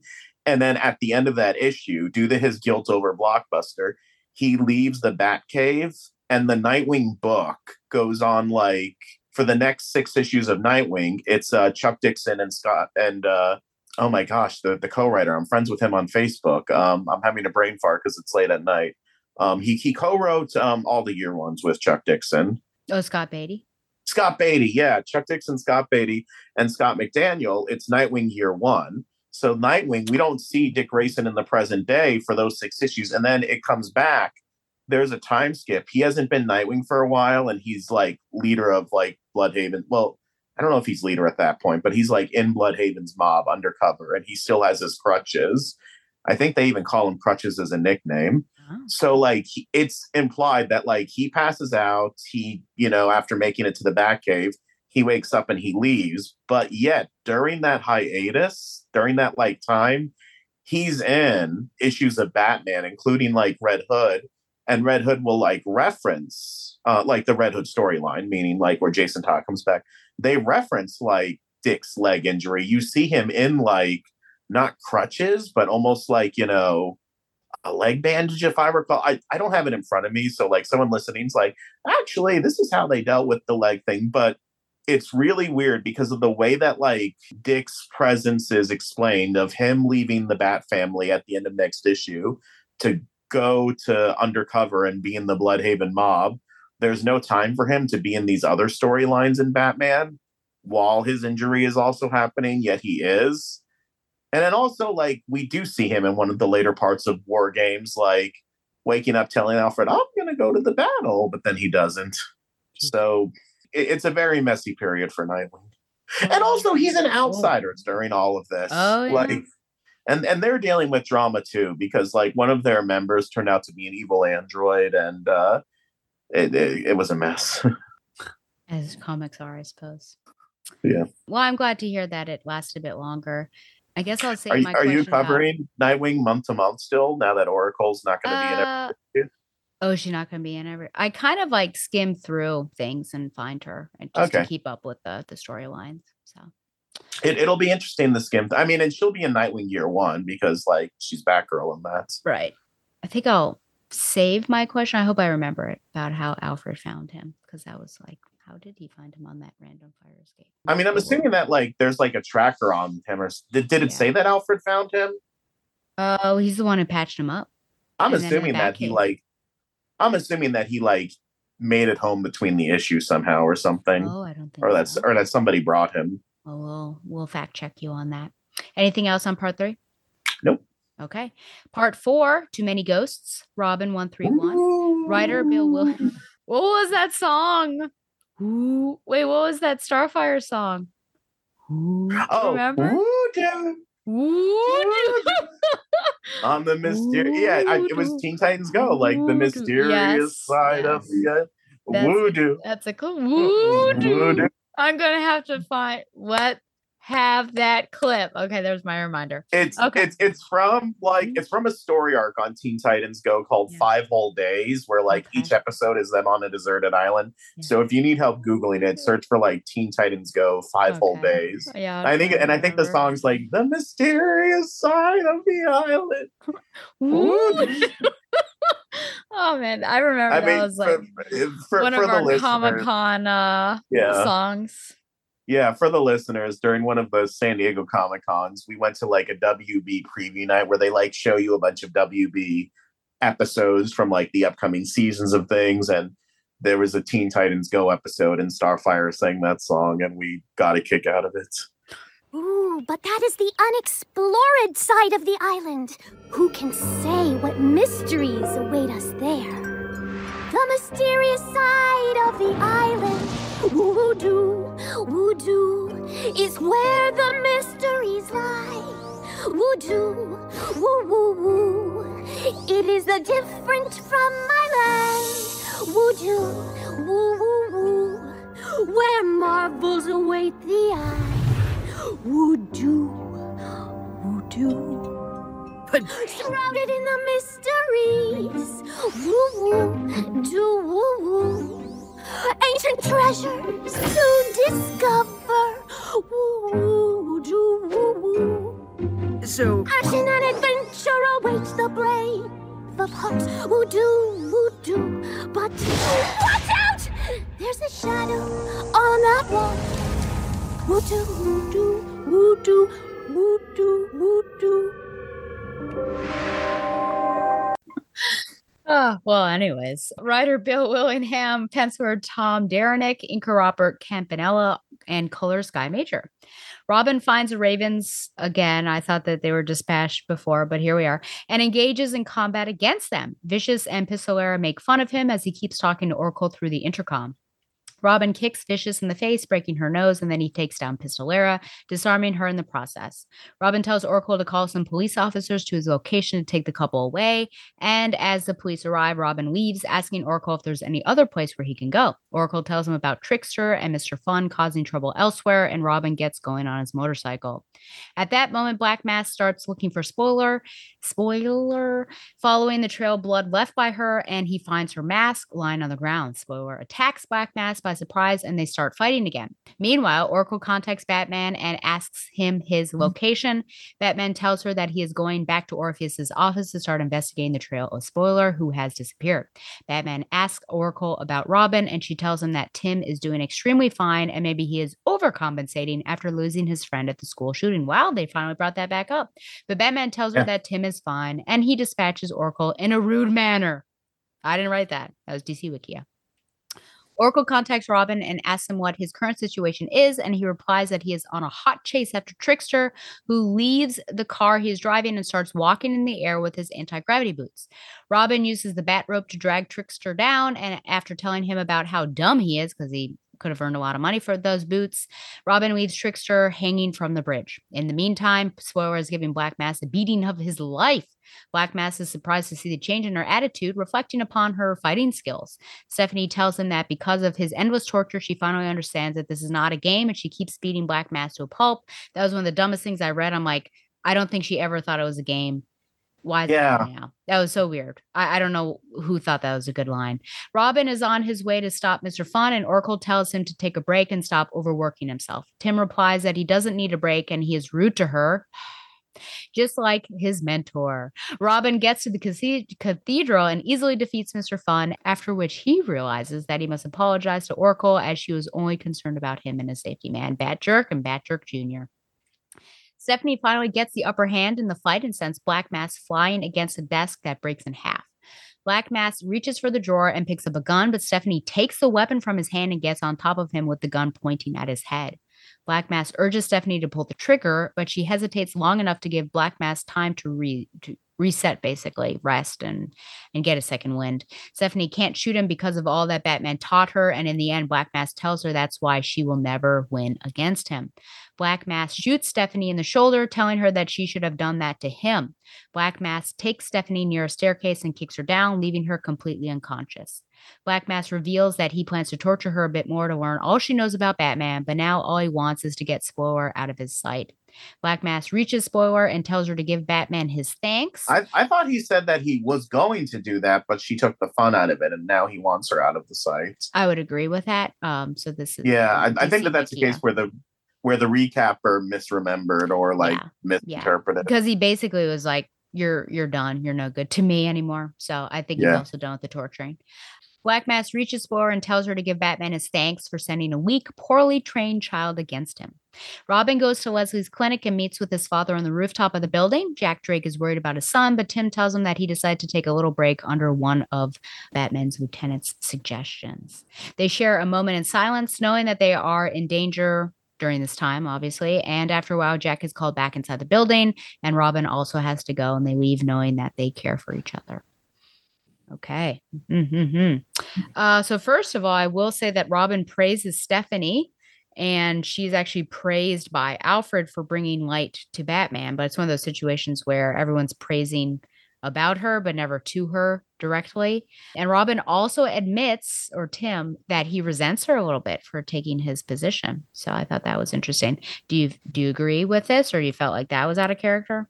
Speaker 9: And then at the end of that issue, due to his guilt over Blockbuster, he leaves the Batcave and the Nightwing book goes on like for the next six issues of Nightwing, it's uh, Chuck Dixon and Scott and uh, oh my gosh, the, the co-writer. I'm friends with him on Facebook. Um, I'm having a brain fart because it's late at night. Um, he he co-wrote um, all the year ones with Chuck Dixon.
Speaker 8: Oh, Scott Beatty.
Speaker 9: Scott Beatty, yeah, Chuck Dixon, Scott Beatty, and Scott McDaniel. It's Nightwing year one. So Nightwing, we don't see Dick Grayson in the present day for those six issues, and then it comes back. There's a time skip. He hasn't been Nightwing for a while, and he's like leader of like Bludhaven. Well, I don't know if he's leader at that point, but he's like in Bludhaven's mob undercover, and he still has his crutches. I think they even call him crutches as a nickname. So like it's implied that like he passes out, he, you know, after making it to the Batcave, he wakes up and he leaves. But yet during that hiatus, during that like time, he's in issues of Batman, including like Red Hood. And Red Hood will like reference uh like the Red Hood storyline, meaning like where Jason Todd comes back. They reference like Dick's leg injury. You see him in like not crutches, but almost like, you know, a leg bandage, if I recall. I, I don't have it in front of me. So, like, someone listening's like, actually, this is how they dealt with the leg thing. But it's really weird because of the way that, like, Dick's presence is explained of him leaving the Bat family at the end of next issue to go to undercover and be in the Bludhaven mob. There's no time for him to be in these other storylines in Batman while his injury is also happening, yet he is. And then also, like, we do see him in one of the later parts of War Games, like waking up telling Alfred, I'm going to go to the battle, but then he doesn't. So it- it's a very messy period for Nightwing. And also, he's an outsider during all of this.
Speaker 8: Oh, yeah.
Speaker 9: Like, and and they're dealing with drama too because like one of their members turned out to be an evil android and uh it, it, it was a mess
Speaker 8: As comics are, I suppose.
Speaker 9: yeah
Speaker 8: Well, I'm glad to hear that it lasted a bit longer. I guess I'll save
Speaker 9: are, are you
Speaker 8: question about-
Speaker 9: covering nightwing month to month still now that oracle's not going to be in
Speaker 8: Uh,
Speaker 9: it
Speaker 8: Oh, she's not going to be in every. I kind of like skim through things and find her, and just to keep up with the the storylines. So
Speaker 9: it, it'll be interesting to skim i mean and she'll be in nightwing year one because like she's batgirl in that
Speaker 8: right, I think I'll save my question. I hope I remember it about how Alfred found him because that was like, how did he find him on that random fire escape?
Speaker 9: i mean i'm assuming that like there's like a tracker on him or did, did it
Speaker 8: Yeah.
Speaker 9: say that alfred found him
Speaker 8: Oh, he's the one who patched him up.
Speaker 9: i'm
Speaker 8: And
Speaker 9: assuming that he like i'm assuming that he like made it home between the issues somehow or something
Speaker 8: Oh, I don't think.
Speaker 9: or that's
Speaker 8: so.
Speaker 9: or that somebody brought him
Speaker 8: Well, we'll we'll fact check you on that. Anything else on part three?
Speaker 9: Nope.
Speaker 8: Okay. Part four, Too Many Ghosts, Robin 131. Writer Bill Will. What was that song? Ooh, wait, what was that Starfire song? Ooh,
Speaker 9: oh
Speaker 8: remember?
Speaker 9: Voodoo.
Speaker 8: Ooh,
Speaker 9: on the mysterious yeah I, it was
Speaker 8: Voodoo.
Speaker 9: teen titans go like the
Speaker 8: Voodoo.
Speaker 9: mysterious
Speaker 8: Yes,
Speaker 9: side of
Speaker 8: yes.
Speaker 9: the uh,
Speaker 8: That's-
Speaker 9: voodoo
Speaker 8: That's a cool. Voodoo.
Speaker 9: Voodoo.
Speaker 8: I'm gonna have to find what have that clip. Okay, there's my reminder.
Speaker 9: It's
Speaker 8: Okay.
Speaker 9: it's it's from like it's from a story arc on Teen Titans Go called
Speaker 8: Yeah.
Speaker 9: Five Whole Days, where like
Speaker 8: Okay.
Speaker 9: each episode is them on a deserted island.
Speaker 8: Yeah.
Speaker 9: So if you need help googling it, search for like Teen Titans Go Five Whole Days.
Speaker 8: Yeah, I'll
Speaker 9: think and I think the song's like the mysterious side of the island.
Speaker 8: Oh man, I remember
Speaker 9: I
Speaker 8: that
Speaker 9: mean,
Speaker 8: was like
Speaker 9: for, for,
Speaker 8: one
Speaker 9: for
Speaker 8: of
Speaker 9: the
Speaker 8: our Comic Con uh,
Speaker 9: Yeah.
Speaker 8: songs.
Speaker 9: Yeah, for the listeners, during one of the San Diego Comic Cons, we went to like a WB preview night where they like show you a bunch of WB episodes from like the upcoming seasons of things. And there was a Teen Titans Go episode, and Starfire sang that song, and we got a kick out of it.
Speaker 10: Ooh, but that is the unexplored side of the island. Who can say what mysteries await us there? The mysterious side of the island. Voodoo, voodoo is where the mysteries lie. Voodoo, woo woo woo. It is the different from my land. Voodoo, woo woo woo. Where marvels await the eye. Voodoo, voodoo. Shrouded in the mysteries. Woo woo, do woo woo. Ancient treasures to discover. Woo woo, do woo woo.
Speaker 11: So,
Speaker 10: Action and adventure awaits the brave of hearts who do, woo-do. But watch out! There's a shadow on that wall. Who do, who do, who
Speaker 8: Oh, well, anyways, writer Bill Willingham, penciler Tom Derenick, inker Robert Campanella, and color Sky Major. Robin finds the Ravens again. I thought that they were dispatched before, but here we are, and engages in combat against them. Vicious and Pistolera make fun of him as he keeps talking to Oracle through the intercom. Robin kicks Vicious in the face, breaking her nose, and then he takes down Pistolera, disarming her in the process. Robin tells Oracle to call some police officers to his location to take the couple away, and as the police arrive, Robin leaves, asking Oracle if there's any other place where he can go. Oracle tells him about Trickster and Mr. Fun causing trouble elsewhere, and Robin gets going on his motorcycle. At that moment, Black Mask starts looking for Spoiler, Spoiler, following the trail of blood left by her, and he finds her mask lying on the ground. Spoiler attacks Black Mask by surprise, and they start fighting again. Meanwhile, Oracle contacts Batman and asks him his mm-hmm. location. Batman tells her that he is going back to Orpheus's office to start investigating the trail of Spoiler, who has disappeared. Batman asks Oracle about Robin, and she tells him that Tim is doing extremely fine and maybe he is overcompensating after losing his friend at the school shooting. Wow, they finally brought that back up. But Batman tells her that Tim is fine and he dispatches Oracle in a rude manner. I didn't write that. That was DC Wikia. Oracle contacts Robin and asks him what his current situation is, and he replies that he is on a hot chase after Trickster, who leaves the car he is driving and starts walking in the air with his anti gravity boots. Robin uses the bat rope to drag Trickster down, and after telling him about how dumb he is, because he could have earned a lot of money for those boots. Robin leaves Trickster hanging from the bridge. In the meantime, Spoiler is giving Black Mask a beating of his life. Black Mask is surprised to see the change in her attitude, reflecting upon her fighting skills. Stephanie tells him that because of his endless torture, she finally understands that this is not a game and she keeps beating Black Mask to a pulp. That was one of the dumbest things I read. I'm like, I don't think she ever thought it was a game. Why is
Speaker 9: Yeah.
Speaker 8: that now? That was so weird. I, I don't know who thought that was a good line. Robin is on his way to stop Mr. Fun, and Oracle tells him to take a break and stop overworking himself. Tim replies that he doesn't need a break and he is rude to her. Just like his mentor. Robin gets to the cathedral and easily defeats Mr. Fun, after which he realizes that he must apologize to Oracle as she was only concerned about him and his safety man, Bat Jerk and Bat Jerk Jr. Stephanie finally gets the upper hand in the fight and sends Black Mask flying against a desk that breaks in half. Black Mask reaches for the drawer and picks up a gun, but Stephanie takes the weapon from his hand and gets on top of him with the gun pointing at his head. Black Mask urges Stephanie to pull the trigger, but she hesitates long enough to give Black Mask time to, re- to reset, basically rest and and get a second wind. Stephanie can't shoot him because of all that Batman taught her, and in the end, Black Mask tells her that's why she will never win against him. Black Mask shoots Stephanie in the shoulder, telling her that she should have done that to him. Black Mask takes Stephanie near a staircase and kicks her down, leaving her completely unconscious. Black Mask reveals that he plans to torture her a bit more to learn all she knows about Batman, but now all he wants is to get Spoiler out of his sight. Black Mask reaches Spoiler and tells her to give Batman his thanks.
Speaker 9: I, I thought he said that he was going to do that, but she took the fun out of it, and now he wants her out of the site.
Speaker 8: I would agree with that. Um, so this is
Speaker 9: Yeah, I, I think that that's the case where the where the recapper misremembered or like
Speaker 8: Yeah,
Speaker 9: misinterpreted.
Speaker 8: because he basically was like, "You're you're done. You're no good to me anymore." So I think he's also done with the torturing. Black Mask reaches for her and tells her to give Batman his thanks for sending a weak, poorly trained child against him. Robin goes to Leslie's clinic and meets with his father on the rooftop of the building. Jack Drake is worried about his son, but Tim tells him that he decided to take a little break under one of Batman's lieutenant's suggestions. They share a moment in silence, knowing that they are in danger during this time, obviously. And after a while, Jack is called back inside the building, and Robin also has to go, and they leave knowing that they care for each other. Okay. hmm Uh, so, first of all, I will say that Robin praises Stephanie, and she's actually praised by Alfred for bringing light to Batman. But it's one of those situations where everyone's praising about her, but never to her directly. And Robin also admits, or Tim, that he resents her a little bit for taking his position. So I thought that was interesting. Do you do you agree with this, or you felt like that was out of character?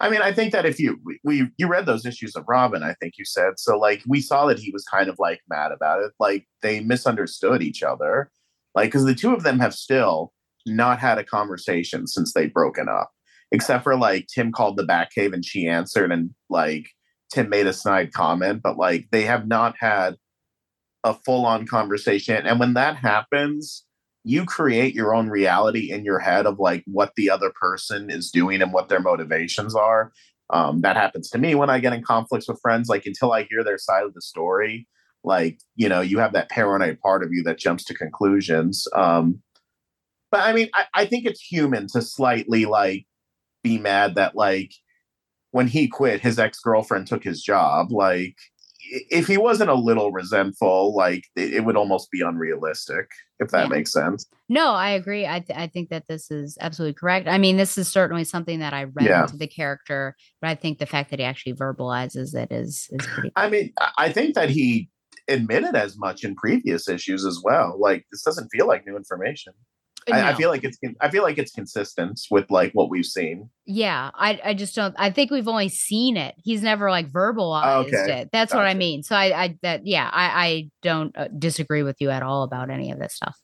Speaker 9: I mean, I think that if you we, we you read those issues of Robin, I think you said so. Like we saw that he was kind of like mad about it. Like they misunderstood each other. Like because the two of them have still not had a conversation since they've broken up, except for like Tim called the Batcave and she answered, and like Tim made a snide comment, but like they have not had a full on conversation. And when that happens, you create your own reality in your head of like what the other person is doing and what their motivations are. Um, that happens to me when I get in conflicts with friends. Like until I hear their side of the story, like you know, you have that paranoid part of you that jumps to conclusions. Um, but I mean, I, I think it's human to slightly like be mad that like when he quit, his ex girlfriend took his job. Like if he wasn't a little resentful, like it, would almost be unrealistic, if that
Speaker 8: Yeah.
Speaker 9: makes sense.
Speaker 8: No, I agree. I, th- I think that this is absolutely correct. I mean, this is certainly something that I read
Speaker 9: Yeah.
Speaker 8: into the character, but I think the fact that he actually verbalizes it is is pretty.
Speaker 9: I mean, I think that he admitted as much in previous issues as well. Like this doesn't feel like new information. I, I feel like it's I feel like it's consistent with like what we've seen.
Speaker 8: Yeah, I I just don't. I think we've only seen it. He's never like verbalized
Speaker 9: Okay,
Speaker 8: it. That's what I mean. So I I that yeah, I I don't uh, disagree with you at all about any of this stuff.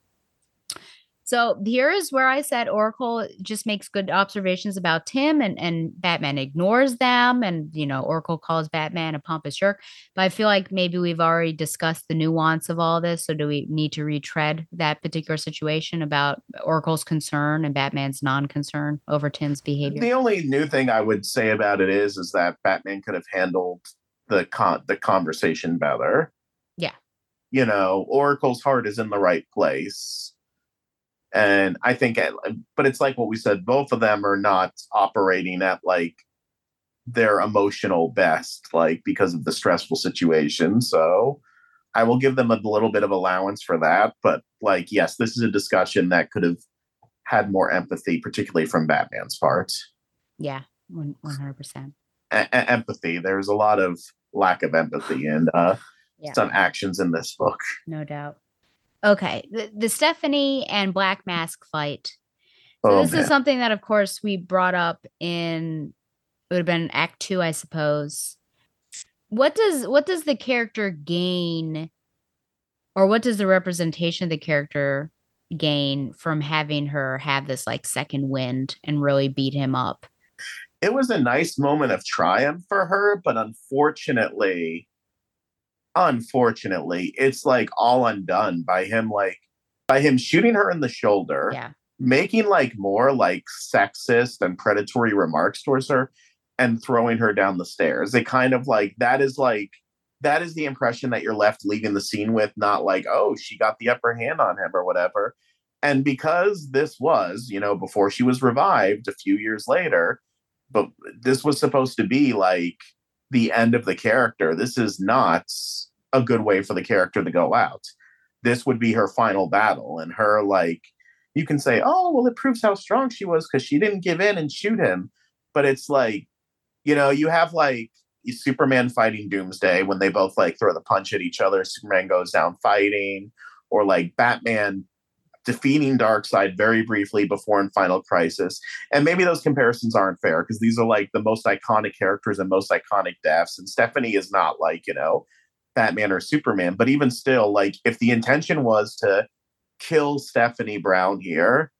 Speaker 8: So here is where I said Oracle just makes good observations about Tim and, and Batman ignores them. And, you know, Oracle calls Batman a pompous jerk. But I feel like maybe we've already discussed the nuance of all this. So do we need to retread that particular situation about Oracle's concern and Batman's non concern over Tim's behavior?
Speaker 9: The only new thing I would say about it is is that Batman could have handled the con- the conversation better.
Speaker 8: Yeah.
Speaker 9: You know, Oracle's heart is in the right place. And I think, but it's like what we said, both of them are not operating at like their emotional best, like because of the stressful situation. So I will give them a little bit of allowance for that. But like, yes, this is a discussion that could have had more empathy, particularly from Batman's part.
Speaker 8: Yeah, one hundred percent.
Speaker 9: Empathy. There's a lot of lack of empathy and uh,
Speaker 8: Yeah.
Speaker 9: some actions in this book.
Speaker 8: No doubt. Okay, the, the Stephanie and Black Mask fight. So
Speaker 9: Oh,
Speaker 8: this
Speaker 9: man.
Speaker 8: is something that, of course, we brought up in it would have been Act Two, I suppose. What does what does the character gain, or what does the representation of the character gain from having her have this like second wind and really beat him up?
Speaker 9: it was a nice moment of triumph for her, but unfortunately, unfortunately, it's like all undone by him, like by him shooting her in the shoulder,
Speaker 8: Yeah.
Speaker 9: making like more like sexist and predatory remarks towards her, and throwing her down the stairs. It kind of like that is like that is the impression that you're left leaving the scene with, not like, oh, she got the upper hand on him or whatever. And because this was, you know, before she was revived a few years later, but this was supposed to be like the end of the character. This is not a good way for the character to go out. This would be her final battle, and her like you can say, oh well, it proves how strong she was because she didn't give in and shoot him. But it's like, you know, you have like Superman fighting Doomsday when they both like throw the punch at each other. Superman goes down fighting, or like Batman defeating Darkseid very briefly before in Final Crisis. And maybe those comparisons aren't fair because these are like the most iconic characters and most iconic deaths. And Stephanie is not like, you know, Batman or Superman. But even still, like, if the intention was to kill Stephanie Brown here,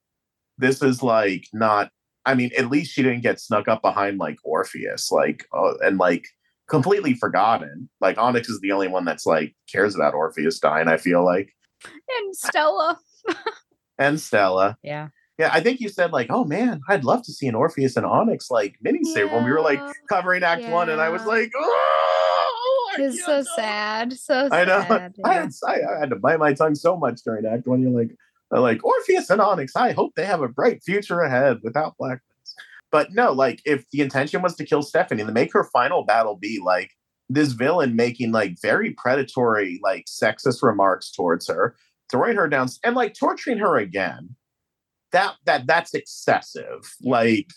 Speaker 9: this is like not. I mean, at least she didn't get snuck up behind like Orpheus, like, uh, and like completely forgotten. Like, Onyx is the only one that's like cares about Orpheus dying, I feel like.
Speaker 8: And Stella.
Speaker 9: And Stella.
Speaker 8: Yeah.
Speaker 9: Yeah, I think you said like, "Oh man, I'd love to see an Orpheus and Onyx like miniseries." When we were like covering Act One, and I was like, "Oh, I
Speaker 8: It's so sad. So
Speaker 9: I know.
Speaker 8: sad.
Speaker 9: I, had, I, I had to bite my tongue so much during Act One. You're like, like Orpheus and Onyx. I hope they have a bright future ahead without blackness. But no, like if the intention was to kill Stephanie, to make her final battle be like this villain making like very predatory, like sexist remarks towards her, throwing her down and like torturing her again. That that that's excessive. Like,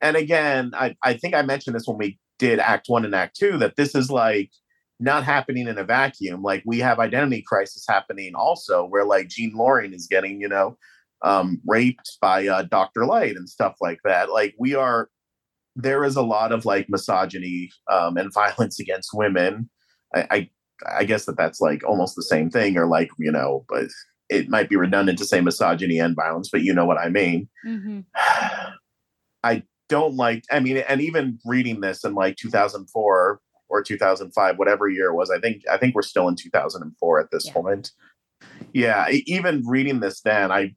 Speaker 9: and again, I I think I mentioned this when we did Act One and Act Two that this is like not happening in a vacuum. Like we have identity crisis happening also, where like Jean Loring is getting, you know, um, raped by uh, Dr. Light and stuff like that. Like we are, there is a lot of like misogyny um, and violence against women. I, I, I guess that that's like almost the same thing, or like you know, but it might be redundant to say misogyny and violence, but you know what I mean.
Speaker 8: Mhm.
Speaker 9: I don't like, I mean, and even reading this in like 2004 or 2005, whatever year it was, I think, I think we're still in 2004 at this
Speaker 8: Yeah.
Speaker 9: point. Yeah. Even reading this then, I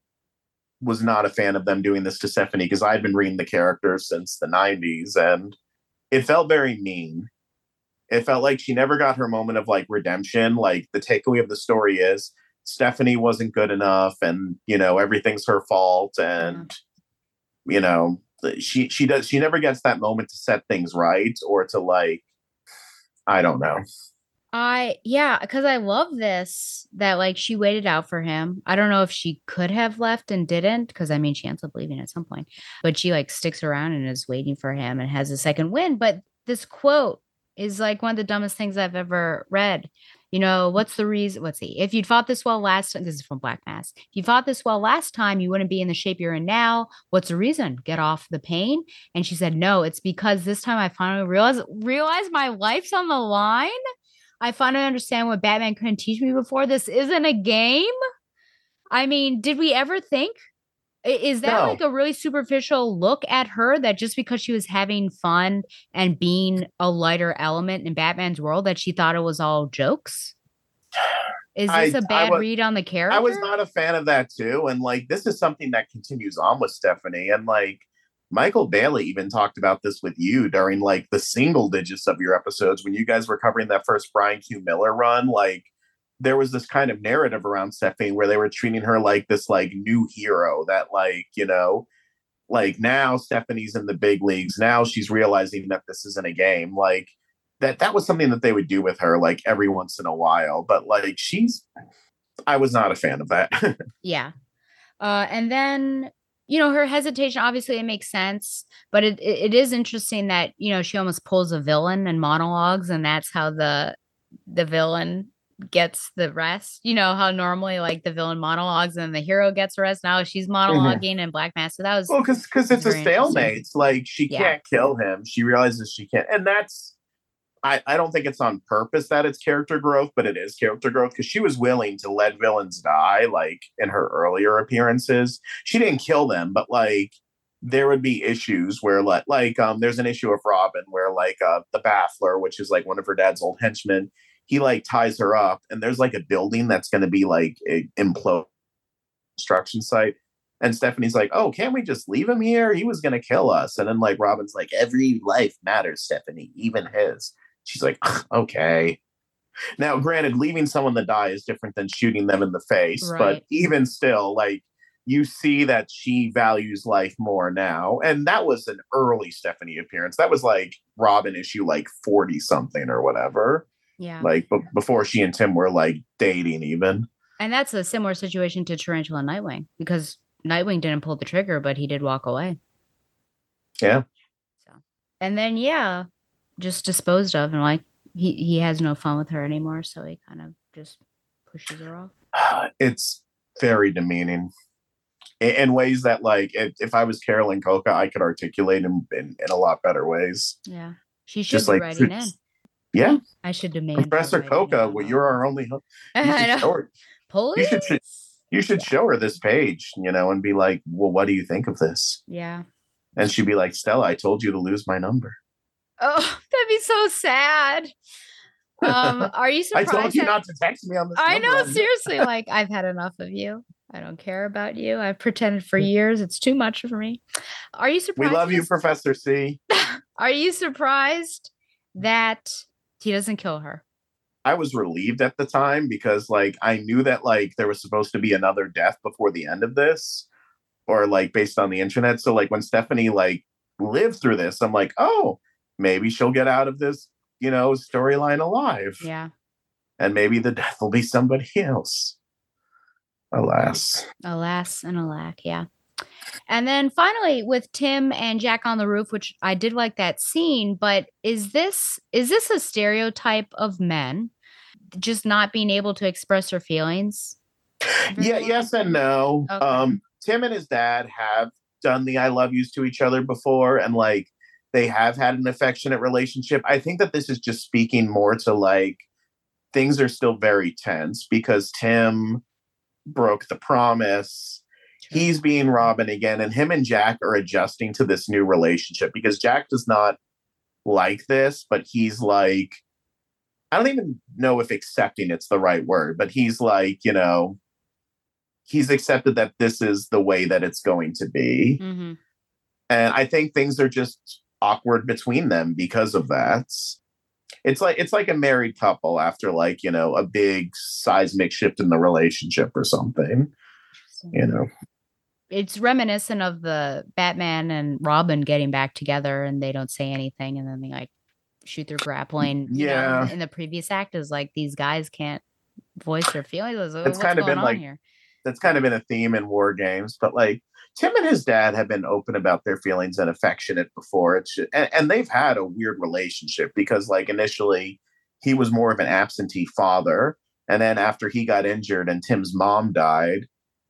Speaker 9: was not a fan of them doing this to Stephanie because I'd been reading the characters since the 90s and it felt very mean. It felt like she never got her moment of like redemption. Like the takeaway of the story is Stephanie wasn't good enough and, you know, everything's her fault. And, uh-huh. you know, she she does she never gets that moment to set things right or to like I don't know.
Speaker 8: I yeah, because I love this that like she waited out for him. I don't know if she could have left and didn't, because I mean she ends up leaving at some point, but she like sticks around and is waiting for him and has a second win. But this quote is like one of the dumbest things I've ever read. You know, what's the reason? Let's see. If you'd fought this well last time, this is from Black Mask. If you fought this well last time, you wouldn't be in the shape you're in now. What's the reason? Get off the pain. And she said, No, it's because this time I finally realized realized my life's on the line. I finally understand what Batman couldn't teach me before. This isn't a game. I mean, did we ever think? Is that
Speaker 9: No.
Speaker 8: like a really superficial look at her that just because she was having fun and being a lighter element in Batman's world that she thought it was all jokes? Is this a
Speaker 9: I
Speaker 8: bad
Speaker 9: was-
Speaker 8: read on the character?
Speaker 9: I was not a fan of that too. And like this is something that continues on with Stephanie. And like Michael Bailey even talked about this with you during like the single digits of your episodes when you guys were covering that first Brian Q. Miller run. Like there was this kind of narrative around Stephanie where they were treating her like this like new hero that like, you know, like now Stephanie's in the big leagues. Now she's realizing that this isn't a game. Like that that was something that they would do with her like every once in a while. But like she's, I was not a fan of that.
Speaker 8: Yeah. Uh, and then, you know, her hesitation, obviously it makes sense, but it, it, is interesting that, you know, she almost pulls a villain and monologues and that's how the, the villain gets the rest. You know, how normally like the villain monologues and the hero gets the rest. Now she's monologuing and Black Mask. So That was,
Speaker 9: well, because because it's a stalemate. Like she
Speaker 8: Yeah.
Speaker 9: can't kill him. She realizes she can't, and that's. I, I don't think it's on purpose that it's character growth, but it is character growth because she was willing to let villains die, like in her earlier appearances. She didn't kill them, but like there would be issues where like like um there's an issue of Robin where like uh the Baffler, which is like one of her dad's old henchmen, he like ties her up, and there's like a building that's going to be like a implode construction site. And Stephanie's like, "Oh, can't we just leave him here? He was gonna kill us." And then like Robin's like, "Every life matters, Stephanie, even his." She's like, "Okay." Now, granted, leaving someone to die is different than shooting them in the face,
Speaker 8: Right.
Speaker 9: but even still, like you see that she values life more now. And that was an early Stephanie appearance. That was like Robin issue like 40 something or whatever.
Speaker 8: Yeah.
Speaker 9: Like b- before she and Tim were like dating even.
Speaker 8: And that's a similar situation to Tarantula and Nightwing because Nightwing didn't pull the trigger, but he did walk away.
Speaker 9: Yeah.
Speaker 8: So And then, yeah, just disposed of and like he, he has no fun with her anymore. So he kind of just pushes her off.
Speaker 9: it's very demeaning in, in ways that like if, if i was carolyn cocca i could articulate in, in, in a lot better ways
Speaker 8: Yeah. She should
Speaker 9: Just
Speaker 8: be
Speaker 9: like
Speaker 8: writing in.
Speaker 9: yeah
Speaker 8: I should demand.
Speaker 9: professor
Speaker 8: cocca
Speaker 9: well you're our only hope you
Speaker 8: I
Speaker 9: should,
Speaker 8: know.
Speaker 9: show her,
Speaker 8: Police?
Speaker 9: you should you should show her this page you know and be like well what do you think of this
Speaker 8: Yeah.
Speaker 9: and she'd be like stella i told you to lose my number
Speaker 8: Oh, that'd be so sad. Um, are you
Speaker 9: i
Speaker 8: surprised?
Speaker 9: told you not to text me on this
Speaker 8: I know, seriously. Like, I've had enough of you. I don't care about you. I've pretended for years. It's too much for me. Are you surprised?
Speaker 9: we love you professor c
Speaker 8: Are you surprised that he doesn't kill her?
Speaker 9: I was relieved at the time because like I knew that like there was supposed to be another death before the end of this or like based on the internet so like when Stephanie like lived through this I'm like oh maybe she'll get out of this you know storyline alive
Speaker 8: Yeah.
Speaker 9: and maybe the death will be somebody else alas
Speaker 8: Alas and alack. Yeah. And then finally with Tim and Jack on the roof, which I did like that scene, but is this is this a stereotype of men just not being able to express their feelings?
Speaker 9: yeah yes and no
Speaker 8: Okay.
Speaker 9: um tim and his dad have done the i love yous to each other before and like they have had an affectionate relationship i think that this is just speaking more to like things are still very tense because tim broke the promise he's being robin again and him and jack are adjusting to this new relationship because jack does not like this but he's like i don't even know if accepting it's the right word but he's like you know he's accepted that this is the way that it's going to be.
Speaker 8: Mm-hmm.
Speaker 9: and i think things are just awkward between them because of that. It's like it's like a married couple after like you know a big seismic shift in the relationship or something you know
Speaker 8: It's reminiscent of the Batman and Robin getting back together and they don't say anything and then they like shoot their grappling. you know,
Speaker 9: Yeah.
Speaker 8: in the previous act is like these guys can't voice their feelings. It's
Speaker 9: It's kind of been like
Speaker 8: here?
Speaker 9: that's kind of been a theme in war games but like tim and his dad have been open about their feelings and affectionate before it's ju- and, and they've had a weird relationship because like initially he was more of an absentee father and then after he got injured and tim's mom died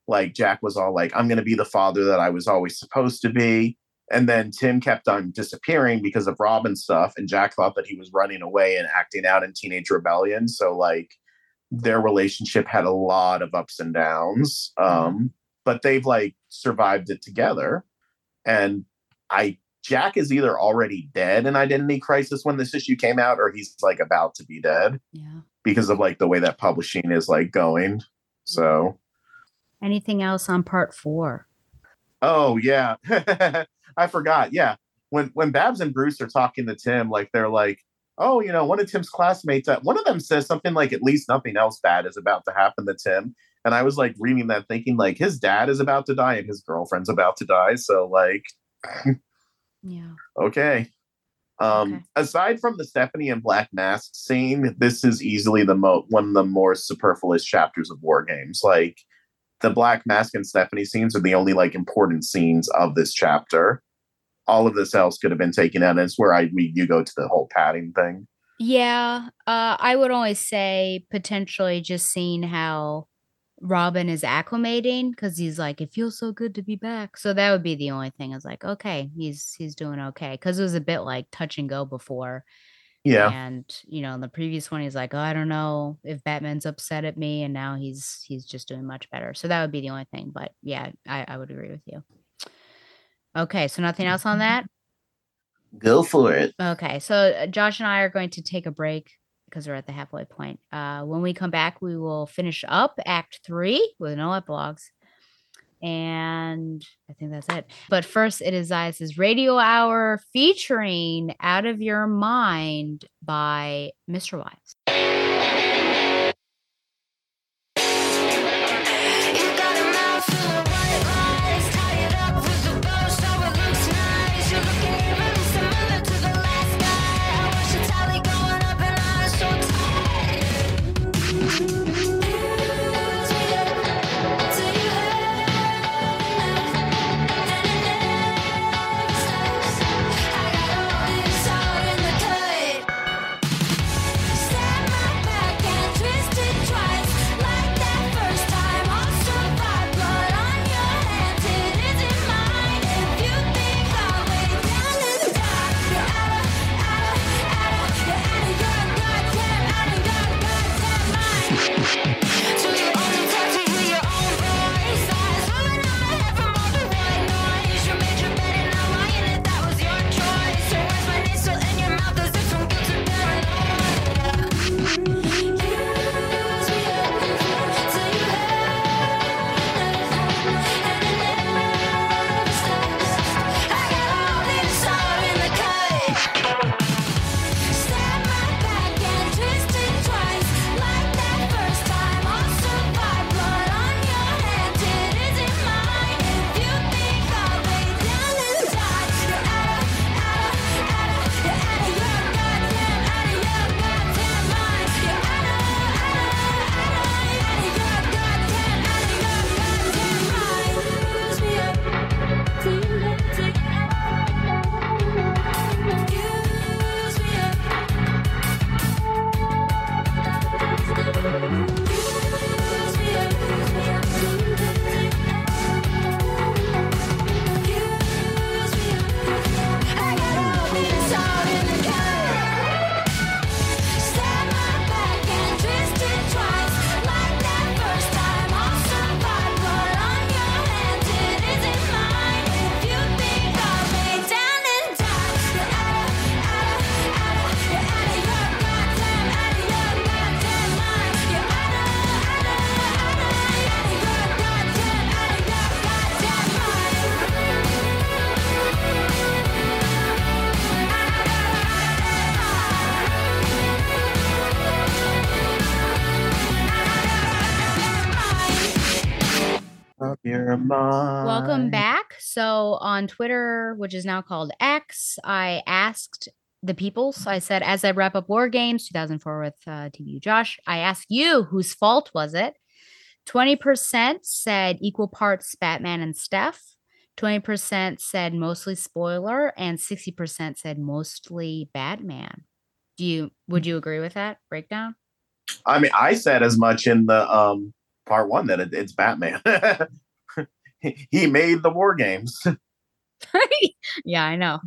Speaker 9: like jack was all like i'm going to be the father that i was always supposed to be. And then tim kept on disappearing because of robin stuff and jack thought that he was running away and acting out in teenage rebellion. So like their relationship had a lot of ups and downs um but they've like survived it together. And i jack is either already dead in identity crisis when this issue came out or he's like about to be dead
Speaker 8: Yeah.
Speaker 9: because of like the way that publishing is like going. So
Speaker 8: Anything else on part four?
Speaker 9: oh yeah. I forgot. Yeah. When when babs and bruce are talking to tim like they're like oh you know one of tim's classmates uh, one of them says something like at least nothing else bad is about to happen to tim and i was like reading that thinking like his dad is about to die and his girlfriend's about to die. So like
Speaker 8: Yeah.
Speaker 9: okay. Um, Aside from the Stephanie and Black Mask scene, this is easily the mo- one of the more superfluous chapters of War Games. Like the Black Mask and Stephanie scenes are the only like important scenes of this chapter. All of this else could have been taken out. And it's where I we you go to the whole padding thing.
Speaker 8: Yeah, uh, I would only say potentially just seeing how Robin is acclimating because he's like, it feels so good to be back. So that would be the only thing. Is like, okay, he's he's doing okay because it was a bit like touch and go before.
Speaker 9: Yeah.
Speaker 8: And you know, in the previous one, he's like, oh, I don't know if Batman's upset at me, and now he's he's just doing much better. So that would be the only thing. But yeah, I, I would agree with you. Okay, so nothing else on that.
Speaker 9: Go for it.
Speaker 8: Okay, so uh, Josh and I are going to take a break because we're at the halfway point. Uh, when we come back, we will finish up Act Three with no epilogues, and I think that's it. But first, it is Isis Radio Hour featuring "Out of Your Mind" by Mr. Wise. Twitter, which is now called X, I asked the peoples. I said, as I wrap up War Games 2004 with uh, Josh, I asked you, whose fault was it? 20% said equal parts Batman and Steph. 20% said mostly spoiler, and 60% said mostly Batman. Do you would you agree with that breakdown?
Speaker 9: I mean, I said as much in the um part one that it, it's Batman. he made the war games.
Speaker 8: yeah, I know.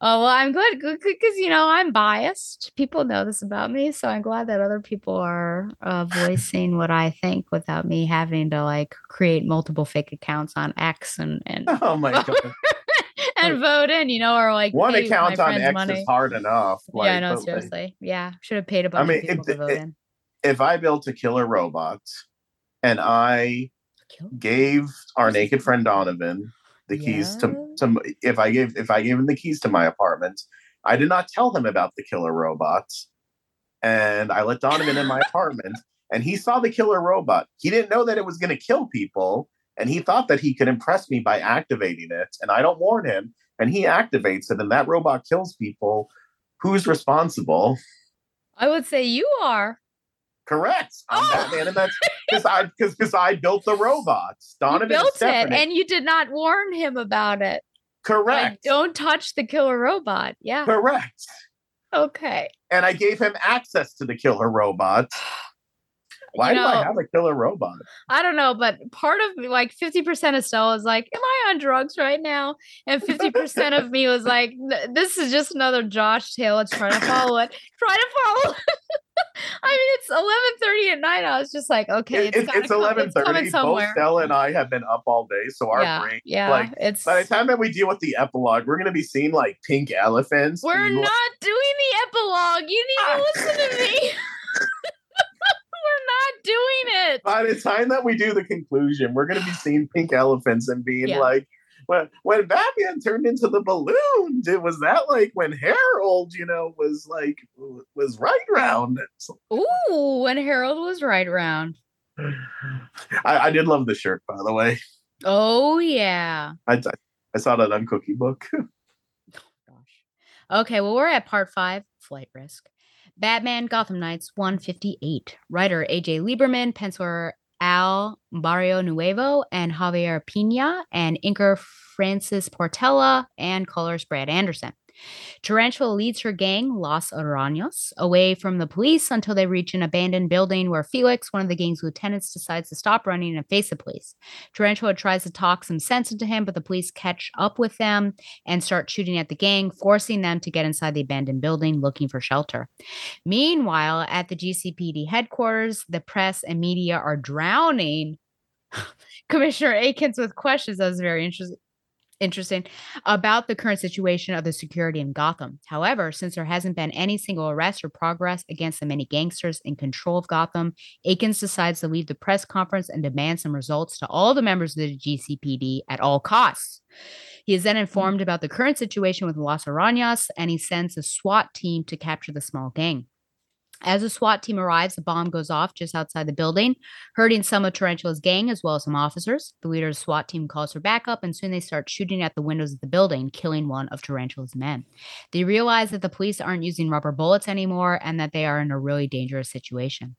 Speaker 8: Oh well, I'm good because you know I'm biased. People know this about me, so I'm glad that other people are uh, voicing what I think without me having to like create multiple fake accounts on X and and
Speaker 9: Oh my god.
Speaker 8: and vote in. You know, or like
Speaker 9: One account on X
Speaker 8: money.
Speaker 9: is hard enough.
Speaker 8: yeah, I
Speaker 9: like,
Speaker 8: know.
Speaker 9: like,
Speaker 8: Seriously, yeah, should have paid a
Speaker 9: I
Speaker 8: bunch
Speaker 9: mean,
Speaker 8: of people
Speaker 9: it-
Speaker 8: to vote
Speaker 9: it-
Speaker 8: in.
Speaker 9: if I built a killer robot and I gave our naked friend Donovan the keys to, to if I gave if I gave him the keys to my apartment, I did not tell him about the killer robots. And I let Donovan in my apartment and he saw the killer robot. He didn't know that it was going to kill people and he thought that he could impress me by activating it and I don't warn him and he activates it and that robot kills people. who's responsible?
Speaker 8: I would say you are.
Speaker 9: Correct. I'm
Speaker 8: Oh.
Speaker 9: Batman, and that's because I because because I built the robots.
Speaker 8: You
Speaker 9: Donovan and
Speaker 8: built it and you did not warn him about it. Like,
Speaker 9: Correct.
Speaker 8: don't touch the killer robot. Yeah.
Speaker 9: Correct.
Speaker 8: Okay.
Speaker 9: And I gave him access to the killer robot. Why
Speaker 8: You
Speaker 9: do I
Speaker 8: know-
Speaker 9: have a killer robot?
Speaker 8: I don't know, but part of me, like 50% of Stella was like, Am I on drugs right now? And 50% of me was like, This is just another Josh tale. Let's try to follow it. Try to follow. I mean, it's 11:30 at night. I was just like, okay,
Speaker 9: It-
Speaker 8: it's,
Speaker 9: it's
Speaker 8: gotta
Speaker 9: it's
Speaker 8: come-
Speaker 9: eleven thirty. Both. Stella and I have been up all day, so our
Speaker 8: yeah,
Speaker 9: brain
Speaker 8: yeah,
Speaker 9: like
Speaker 8: it's
Speaker 9: by the time that we deal with the epilogue, we're gonna be seeing like pink elephants.
Speaker 8: we're
Speaker 9: being, like-
Speaker 8: not doing the epilogue. You need to ah. listen to me. we're not doing it.
Speaker 9: by the time that we do the conclusion, we're gonna be seeing pink elephants and being
Speaker 8: Yeah.
Speaker 9: like, when when Batman turned into the balloon, did was that like when Harold, you know, was like was right round?
Speaker 8: Ooh, when Harold was right around.
Speaker 9: I, I did love the shirt, by the way.
Speaker 8: Oh yeah.
Speaker 9: I I saw that on Cookie Book.
Speaker 8: gosh Okay, well, we're at part five flight risk. Batman Gotham Knights 158. Writer AJ Lieberman, penciler Al Barrio Nuevo and Javier Pina, and inker Francis Portella and colors Brad Anderson. Tarantula leads her gang, Los Arañas, away from the police until they reach an abandoned building where Felix, one of the gang's lieutenants, decides to stop running and face the police. Tarantula tries to talk some sense into him, but the police catch up with them and start shooting at the gang, forcing them to get inside the abandoned building looking for shelter. Meanwhile, at the GCPD headquarters, the press and media are drowning Commissioner Akins with questions. That was very interesting. Interesting about the current situation of the security in Gotham. However, since there hasn't been any single arrest or progress against the many gangsters in control of Gotham, Akins decides to leave the press conference and demand some results to all the members of the GCPD at all costs. He is then informed about the current situation with Los Arañas and he sends a SWAT team to capture the small gang. As the SWAT team arrives, a bomb goes off just outside the building, hurting some of Tarantula's gang as well as some officers. The leader of the SWAT team calls for backup, and soon they start shooting at the windows of the building, killing one of Tarantula's men. They realize that the police aren't using rubber bullets anymore and that they are in a really dangerous situation.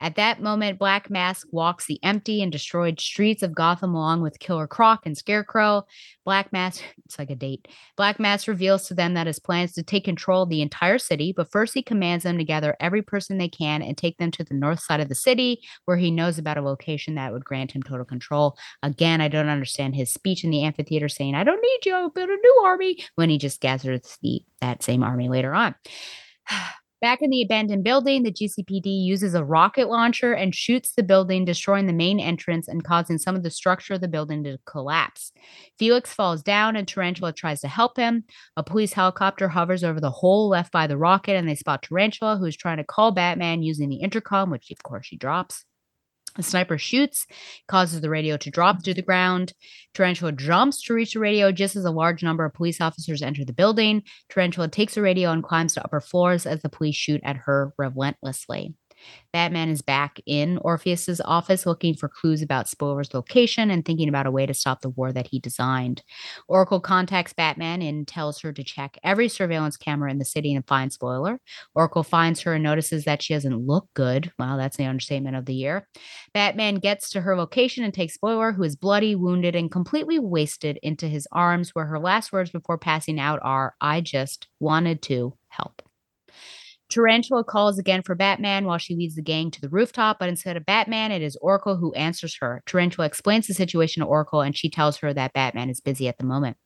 Speaker 8: At that moment, Black Mask walks the empty and destroyed streets of Gotham along with Killer Croc and Scarecrow. Black Mask, it's like a date. Black Mask reveals to them that his plan is to take control of the entire city, but first he commands them to gather every person they can and take them to the north side of the city where he knows about a location that would grant him total control. Again, I don't understand his speech in the amphitheater saying, I don't need you, I'll build a new army, when he just gathers the, that same army later on. Back in the abandoned building, the GCPD uses a rocket launcher and shoots the building, destroying the main entrance and causing some of the structure of the building to collapse. Felix falls down and Tarantula tries to help him. A police helicopter hovers over the hole left by the rocket and they spot Tarantula, who is trying to call Batman using the intercom, which of course she drops. A sniper shoots, causes the radio to drop to the ground. Tarantula jumps to reach the radio just as a large number of police officers enter the building. Tarantula takes the radio and climbs to upper floors as the police shoot at her relentlessly. Batman is back in Orpheus's office looking for clues about Spoiler's location and thinking about a way to stop the war that he designed. Oracle contacts Batman and tells her to check every surveillance camera in the city and find Spoiler. Oracle finds her and notices that she doesn't look good. Well, that's the understatement of the year. Batman gets to her location and takes Spoiler, who is bloody, wounded, and completely wasted, into his arms, where her last words before passing out are, I just wanted to help. Tarantula calls again for Batman while she leads the gang to the rooftop, but instead of Batman, it is Oracle who answers her. Tarantula explains the situation to Oracle, and she tells her that Batman is busy at the moment.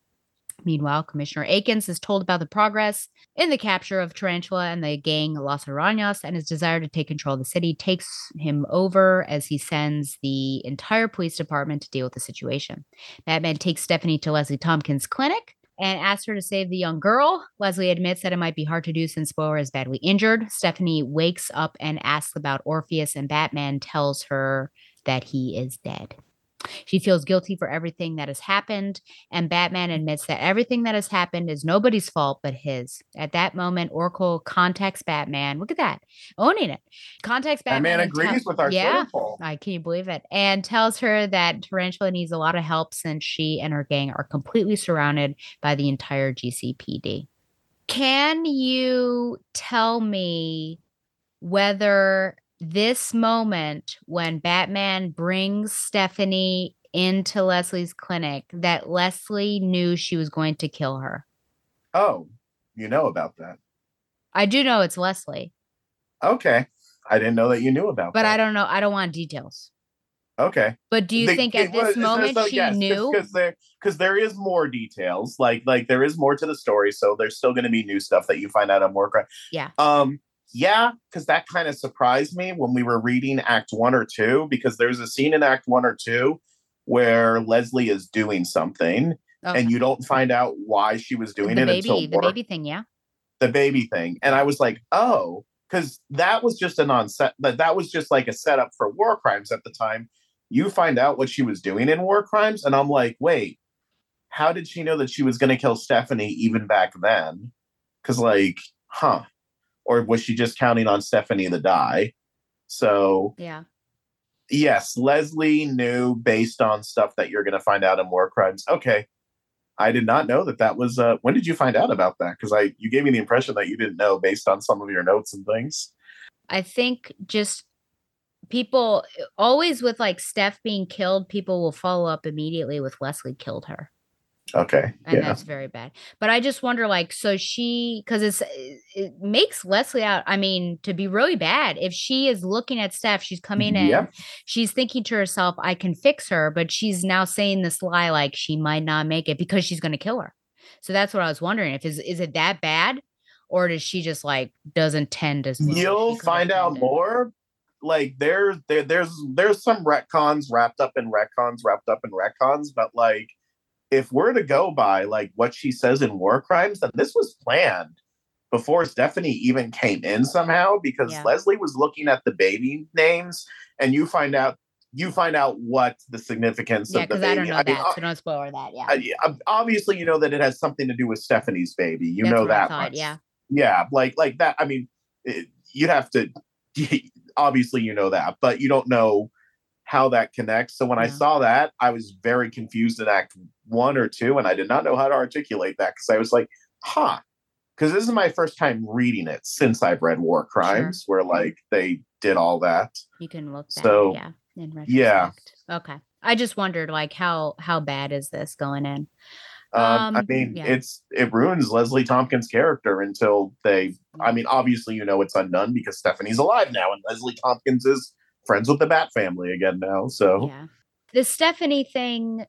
Speaker 8: Meanwhile, Commissioner Akins is told about the progress in the capture of Tarantula and the gang Las Arañas, and his desire to take control of the city takes him over as he sends the entire police department to deal with the situation. Batman takes Stephanie to Leslie Thompkins' clinic and asks her to save the young girl. Leslie admits that it might be hard to do since Spoiler is badly injured. Stephanie wakes up and asks about Orpheus, and Batman tells her that he is dead. She feels guilty for everything that has happened, and Batman admits that everything that has happened is nobody's fault but his. At that moment, Oracle contacts Batman. Look at that, owning it. Contacts Batman.
Speaker 9: Batman agrees
Speaker 8: tell-
Speaker 9: with our
Speaker 8: yeah. I can you believe it? And tells her that Tarantula needs a lot of help since she and her gang are completely surrounded by the entire GCPD. Can you tell me whether this moment when Batman brings Stephanie into Leslie's clinic that Leslie knew she was going to kill her?
Speaker 9: Oh, you know about that.
Speaker 8: I do know it's Leslie,
Speaker 9: Okay. I didn't know that you knew about
Speaker 8: but
Speaker 9: that.
Speaker 8: I don't know. I don't want details.
Speaker 9: Okay.
Speaker 8: But do you think at this
Speaker 9: was-
Speaker 8: moment
Speaker 9: so,
Speaker 8: she
Speaker 9: yes,
Speaker 8: knew?
Speaker 9: because there because there is more details like like there is more to the story so there's still going to be new stuff that you find out on more crime.
Speaker 8: Yeah.
Speaker 9: Um yeah, because that kind of surprised me when we were reading Act One or Two because there's a scene in Act One or Two where Leslie is doing something
Speaker 8: Okay.
Speaker 9: and you don't find out why she was doing
Speaker 8: the
Speaker 9: it
Speaker 8: baby,
Speaker 9: until
Speaker 8: the baby thing, yeah.
Speaker 9: the baby thing and i was like oh because that was just an on set that that was just like a setup for war crimes at the time you find out what she was doing in war crimes and i'm like wait how did she know that she was going to kill stephanie even back then because like huh or was she just counting on stephanie to die? So
Speaker 8: Yeah.
Speaker 9: yes leslie knew based on stuff that you're going to find out in war crimes. Okay. I did not know that that was uh when did you find out about that? Because i you gave me the impression that you didn't know based on some of your notes and things.
Speaker 8: I think just people always with like Steph being killed, people will follow up immediately with Leslie killed her.
Speaker 9: Okay
Speaker 8: And
Speaker 9: yeah
Speaker 8: that's very bad. But I just wonder like so she cuz it's it makes Leslie out I mean to be really bad if she is looking at Steph she's coming in she's thinking to herself I can fix her but she's now saying this lie like she might not make it because she's going to kill her. So that's what I was wondering if is is it that bad or does she just like doesn't tend well
Speaker 9: you'll find out more like there, there there's there's some retcons wrapped up in retcons wrapped up in retcons but like if we're to go by like what she says in war crimes then this was planned before stephanie even came in somehow because
Speaker 8: Yeah.
Speaker 9: leslie was looking at the baby names and you find out you find out what the significance
Speaker 8: Yeah,
Speaker 9: of the
Speaker 8: baby. I don't know
Speaker 9: mean,
Speaker 8: that, uh so don't spoil that. Yeah,
Speaker 9: I- I- obviously you know that it has something to do with stephanie's baby you
Speaker 8: That's
Speaker 9: know that
Speaker 8: thought, yeah.
Speaker 9: yeah like like that i mean it, you'd have to obviously you know that but you don't know how that connects so when i saw that i was very confused in act one or two and i did not know how to articulate that because i was like huh because this is my first time reading it since i've read war crimes where like they did all that
Speaker 8: You can look back.
Speaker 9: So,
Speaker 8: yeah, in
Speaker 9: yeah.
Speaker 8: Okay. I just wondered, like, how how bad is this going in?
Speaker 9: Um, I
Speaker 8: Um,
Speaker 9: mean,
Speaker 8: yeah.
Speaker 9: it's it ruins Leslie Thompkins' character until they. I mean, obviously, you know it's undone because Stephanie's alive now, and Leslie Thompkins is friends with the Bat family again now. So
Speaker 8: Yeah. The Stephanie thing,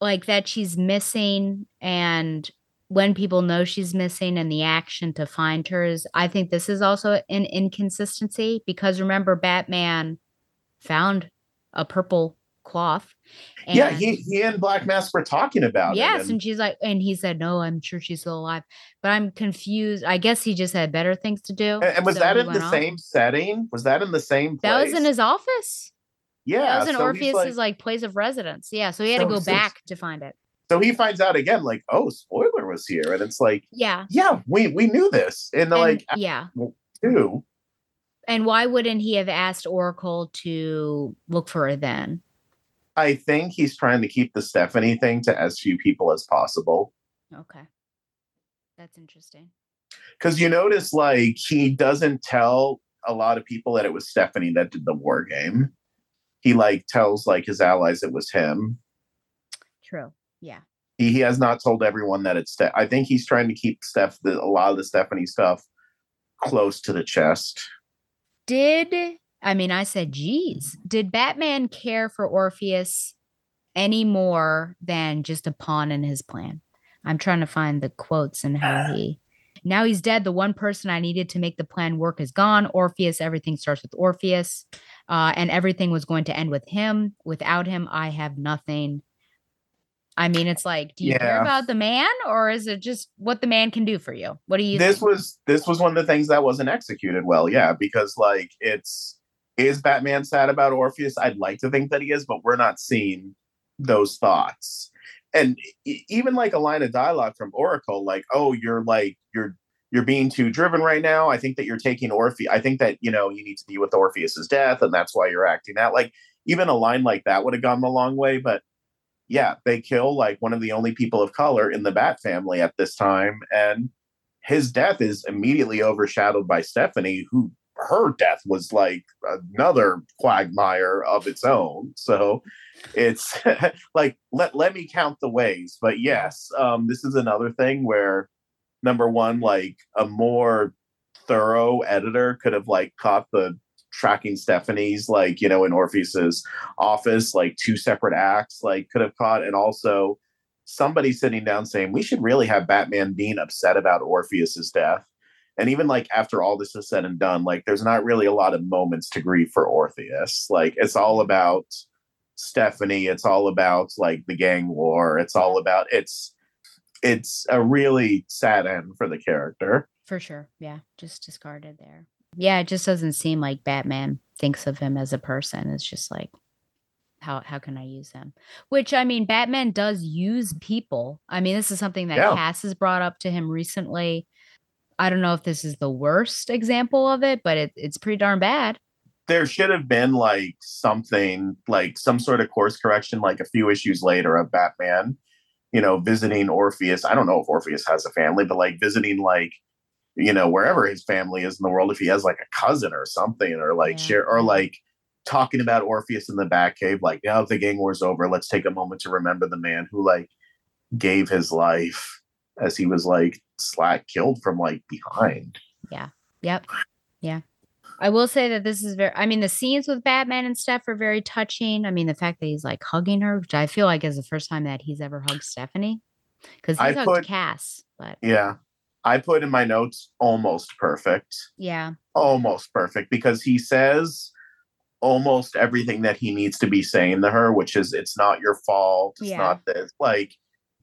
Speaker 8: like that she's missing, and when people know she's missing, and the action to find her is, I think this is also an inconsistency because remember, Batman found a purple cloth.
Speaker 9: yeah, he he and Black Mask were talking about
Speaker 8: Yes,
Speaker 9: it.
Speaker 8: and, she's like, and he said, "No, I'm sure she's still alive." But I'm confused. I guess he just had better things to do.
Speaker 9: and, and was
Speaker 8: so
Speaker 9: that in the
Speaker 8: off.
Speaker 9: same setting? Was that in the same place?
Speaker 8: That was in his office.
Speaker 9: yeah.
Speaker 8: that was in
Speaker 9: so
Speaker 8: Orpheus's
Speaker 9: like-
Speaker 8: like, place of residence. Yeah, so he had to go
Speaker 9: so-
Speaker 8: back to find it.
Speaker 9: so he finds out again, like, oh, spoiler was here, and it's like,
Speaker 8: Yeah,
Speaker 9: yeah, we we knew this the
Speaker 8: and,
Speaker 9: like
Speaker 8: yeah.
Speaker 9: two.
Speaker 8: And why wouldn't he have asked Oracle to look for her then?
Speaker 9: I think he's trying to keep the Stephanie thing to as few people as possible.
Speaker 8: Okay, that's interesting.
Speaker 9: because you notice like he doesn't tell a lot of people that it was Stephanie that did the war game. He like tells like his allies it was him.
Speaker 8: True. Yeah.
Speaker 9: He, he has not told everyone that it's Steph. I think he's trying to keep Steph the, a lot of the Stephanie stuff close to the chest.
Speaker 8: Did I mean I said, geez, did Batman care for Orpheus any more than just a pawn in his plan? I'm trying to find the quotes and how he now he's dead. The one person I needed to make the plan work is gone. Orpheus, everything starts with Orpheus. Uh, and everything was going to end with him. Without him, I have nothing. I mean, it's like, do you care about the man or is it just what the man can do for you? What do you
Speaker 9: this
Speaker 8: think?
Speaker 9: was this was one of the things that wasn't executed well yeah because like it's is batman sad about orpheus? I'd like to think that he is but we're not seeing those thoughts. And even like a line of dialogue from oracle like oh you're like you're you're being too driven right now. I think that you're taking orpheus i think that you know you need to deal with orpheus's death and that's why you're acting out like even a line like that would have gone a long way but yeah they kill like one of the only people of color in the bat family at this time and his death is immediately overshadowed by Stephanie, who her death was like another quagmire of its own. So it's like let let me count the ways. But yes, um, this is another thing where number one, like a more thorough editor could have like caught the tracking Stephanie's like, you know, in Orpheus's office, like two separate acts, like could have caught and also somebody sitting down saying we should really have Batman being upset about Orpheus's death. And even like after all this is said and done, like there's not really a lot of moments to grieve for Orpheus. Like it's all about Stephanie. It's all about like the gang war. It's all about it's it's a really sad end for the character.
Speaker 8: For sure. Yeah. Just discarded there. Yeah, it just doesn't seem like Batman thinks of him as a person. It's just like how how can I use him? Which I mean, Batman does use people. I mean, this is something that
Speaker 9: Yeah.
Speaker 8: Cass has brought up to him recently. I don't know if this is the worst example of it, but it, it's pretty darn bad.
Speaker 9: there should have been like something like some sort of course correction like a few issues later of batman you know visiting orpheus i don't know if orpheus has a family but like visiting like you know wherever his family is in the world if he has like a cousin or something or like
Speaker 8: Yeah.
Speaker 9: share or like talking about orpheus in the batcave like now the gang war's over let's take a moment to remember the man who like gave his life as he was like slack killed from like behind Yeah.
Speaker 8: Yep. Yeah. I will say that this is very I mean the scenes with Batman and Steph are very touching. I mean the fact that he's like hugging her, which I feel like is the first time that he's ever hugged Stephanie. Because
Speaker 9: I
Speaker 8: hugged
Speaker 9: put-
Speaker 8: Cass. But
Speaker 9: yeah i put in my notes almost perfect
Speaker 8: yeah.
Speaker 9: almost perfect because he says almost everything that he needs to be saying to her, which is it's not your fault. It's
Speaker 8: Yeah.
Speaker 9: not this. Like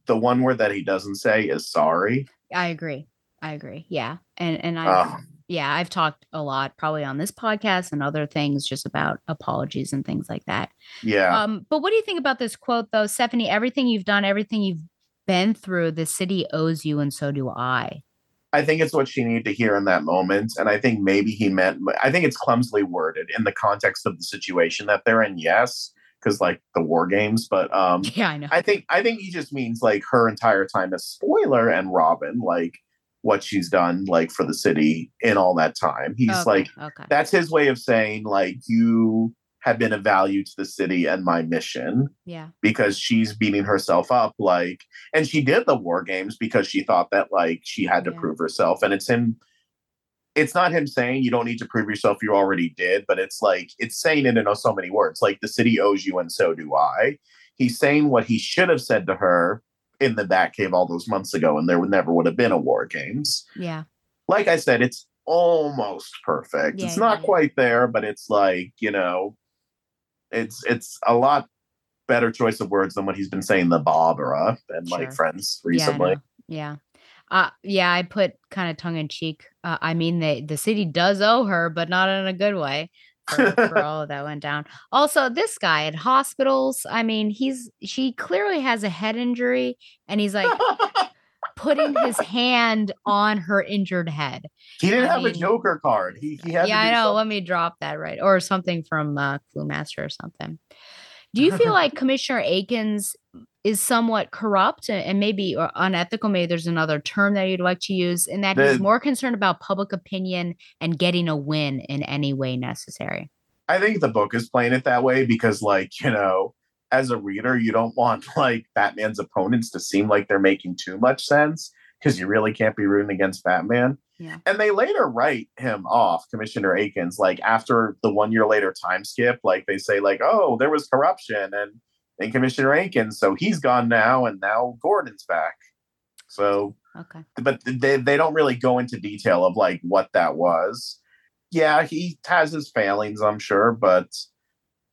Speaker 9: the one word that he doesn't say is sorry.
Speaker 8: I agree. I agree. Yeah. And and I
Speaker 9: Ugh.
Speaker 8: yeah, I've talked a lot probably on this podcast and other things just about apologies and things like that.
Speaker 9: yeah.
Speaker 8: Um, but what do you think about this quote though, Stephanie? Everything you've done, everything you've been through, the city owes you, and so do I.
Speaker 9: I think it's what she needed to hear in that moment. And I think maybe he meant, I think it's clumsily worded in the context of the situation that they're in. Yes. Cause like the war games, but um,
Speaker 8: Yeah, I know.
Speaker 9: I think I think he just means like her entire time as spoiler and Robin, like what she's done like for the city in all that time. He's
Speaker 8: Okay,
Speaker 9: like
Speaker 8: okay.
Speaker 9: that's his way of saying like you have been of value to the city and my mission
Speaker 8: Yeah.
Speaker 9: because she's beating herself up like and she did the war games because she thought that like she had to
Speaker 8: Yeah.
Speaker 9: prove herself and it's him it's not him saying you don't need to prove yourself you already did but it's like it's saying it in so many words like the city owes you and so do i he's saying what he should have said to her in the Batcave all those months ago and there would never would have been a war games
Speaker 8: Yeah.
Speaker 9: like i said it's almost perfect
Speaker 8: Yeah,
Speaker 9: it's not
Speaker 8: yeah.
Speaker 9: quite there but it's like you know it's it's a lot better choice of words than what he's been saying the Barbara and
Speaker 8: Sure.
Speaker 9: like friends recently.
Speaker 8: know. Yeah. Uh yeah, I put kind of tongue in cheek. Uh, I mean they the city does owe her, but not in a good way for, for all that went down. Also, this guy at hospitals, I mean, he's she clearly has a head injury and he's like putting his hand on her injured head.
Speaker 9: he didn't
Speaker 8: I
Speaker 9: have a Joker card. He he had
Speaker 8: yeah, I know.
Speaker 9: something.
Speaker 8: Let me drop that right. Or something from uh Cluemaster or something. Do you feel like Commissioner Akins is somewhat corrupt and, and maybe or unethical? Maybe there's another term that you'd like to use, in that he's more concerned about public opinion and getting a win in any way necessary.
Speaker 9: I think the book is playing it that way because, like, you know, as a reader, you don't want like Batman's opponents to seem like they're making too much sense because you really can't be rooting against Batman.
Speaker 8: Yeah.
Speaker 9: And they later write him off, Commissioner Akins, like after the one year later time skip, like they say, like, oh, there was corruption and and Commissioner Akins, so he's gone now, and now Gordon's back. So
Speaker 8: Okay.
Speaker 9: but they they don't really go into detail of like what that was. Yeah, he has his failings, I'm sure, but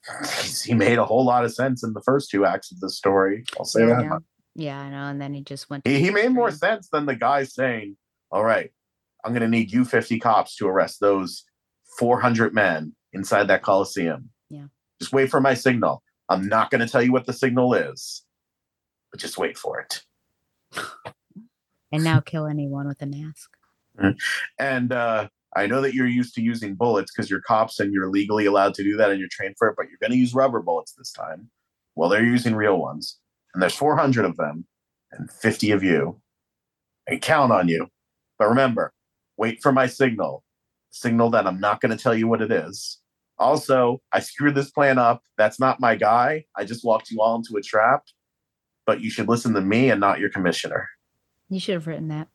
Speaker 9: he made a whole lot of sense in the first two acts of the story. I'll say
Speaker 8: Yeah,
Speaker 9: that.
Speaker 8: I. Yeah, I know. And then he just went.
Speaker 9: He, he made more sense than the guy saying, "All right, I'm going to need you 50 cops to arrest those 400 men inside that coliseum.
Speaker 8: Yeah.
Speaker 9: just wait for my signal. I'm not going to tell you what the signal is, but just wait for it."
Speaker 8: And now kill anyone with a mask.
Speaker 9: And uh, I know that you're used to using bullets because you're cops and you're legally allowed to do that and you're trained for it, but you're going to use rubber bullets this time. Well, they're using real ones. And there's 400 of them and 50 of you. I count on you But remember, wait for my signal. Signal that I'm not going to tell you what it is. Also, I screwed this plan up. That's not my guy. I just walked you all into a trap. But you should listen to me and not your commissioner.
Speaker 8: You should have written that.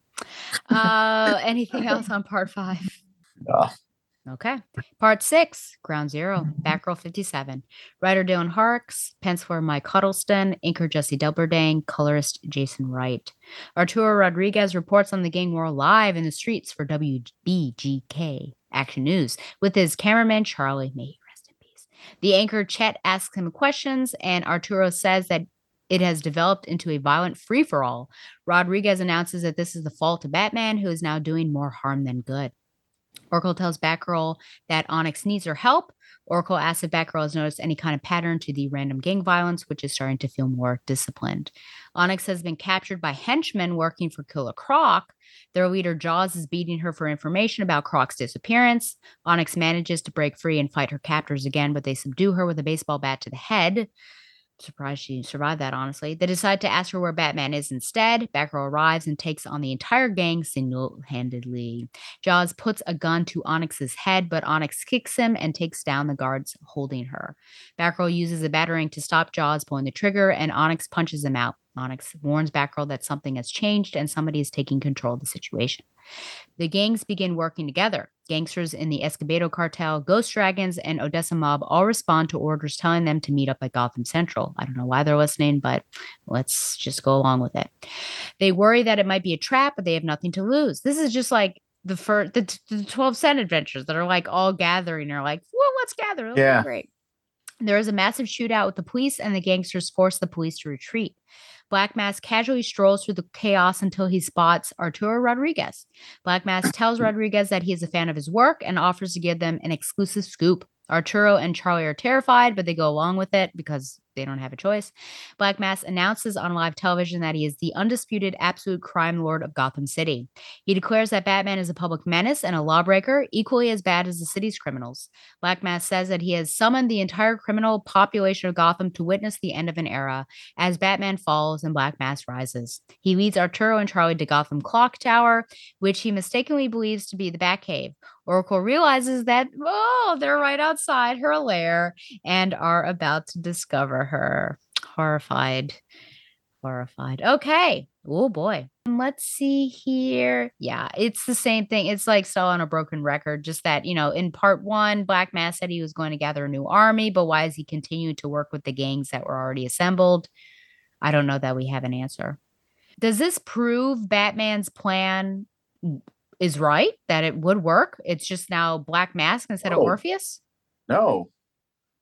Speaker 8: Uh, anything else on part five?
Speaker 9: Uh,
Speaker 8: Okay. Part six, Ground Zero, Batgirl 57. Writer Dylan Horrocks, penciler Mike Huddleston, inker Jesse Delperdang, colorist Jason Wright. Arturo Rodriguez reports on the gang war live in the streets for WBGK Action News with his cameraman Charlie. May rest in peace. The anchor Chet asks him questions, and Arturo says that it has developed into a violent free for all. Rodriguez announces that this is the fault of Batman, who is now doing more harm than good. Oracle tells Batgirl that Onyx needs her help. Oracle asks if Batgirl has noticed any kind of pattern to the random gang violence, which is starting to feel more disciplined. Onyx has been captured by henchmen working for Killer Croc. Their leader Jaws is beating her for information about Croc's disappearance. Onyx manages to break free and fight her captors again, but they subdue her with a baseball bat to the head. Surprised she survived that, honestly. They decide to ask her where Batman is instead. Batgirl arrives and takes on the entire gang single handedly. Jaws puts a gun to Onyx's head, but Onyx kicks him and takes down the guards holding her. Batgirl uses a battering to stop Jaws pulling the trigger, and Onyx punches him out. Onyx warns Batgirl that something has changed and somebody is taking control of the situation. The gangs begin working together. Gangsters in the Escobedo cartel, Ghost Dragons, and Odessa Mob all respond to orders telling them to meet up at Gotham Central. I don't know why they're listening, but let's just go along with it. They worry that it might be a trap, but they have nothing to lose. This is just like the first the, the 12 cent adventures that are like all gathering are like, well, let's gather. It'll be
Speaker 9: Yeah.
Speaker 8: great. There is a massive shootout with the police, and the gangsters force the police to retreat. Black Mask casually strolls through the chaos until he spots Arturo Rodriguez. Black Mask tells Rodriguez that he is a fan of his work and offers to give them an exclusive scoop. Arturo and Charlie are terrified, but they go along with it because they don't have a choice. Black Mask announces on live television that he is the undisputed absolute crime lord of Gotham City. He declares that Batman is a public menace and a lawbreaker, equally as bad as the city's criminals. Black Mask says that he has summoned the entire criminal population of Gotham to witness the end of an era as Batman falls and Black Mask rises. He leads Arturo and Charlie to Gotham Clock Tower, which he mistakenly believes to be the Batcave. Oracle realizes that, oh, they're right outside her lair and are about to discover her. Horrified. Horrified. Okay. Oh boy. Let's see here. Yeah, it's the same thing. It's like still on a broken record. Just that, you know, in part one, Black Mask said he was going to gather a new army, but why is he continuing to work with the gangs that were already assembled? I don't know that we have an answer. Does this prove Batman's plan is right that it would work? It's just now Black Mask instead of. Orpheus?
Speaker 9: no,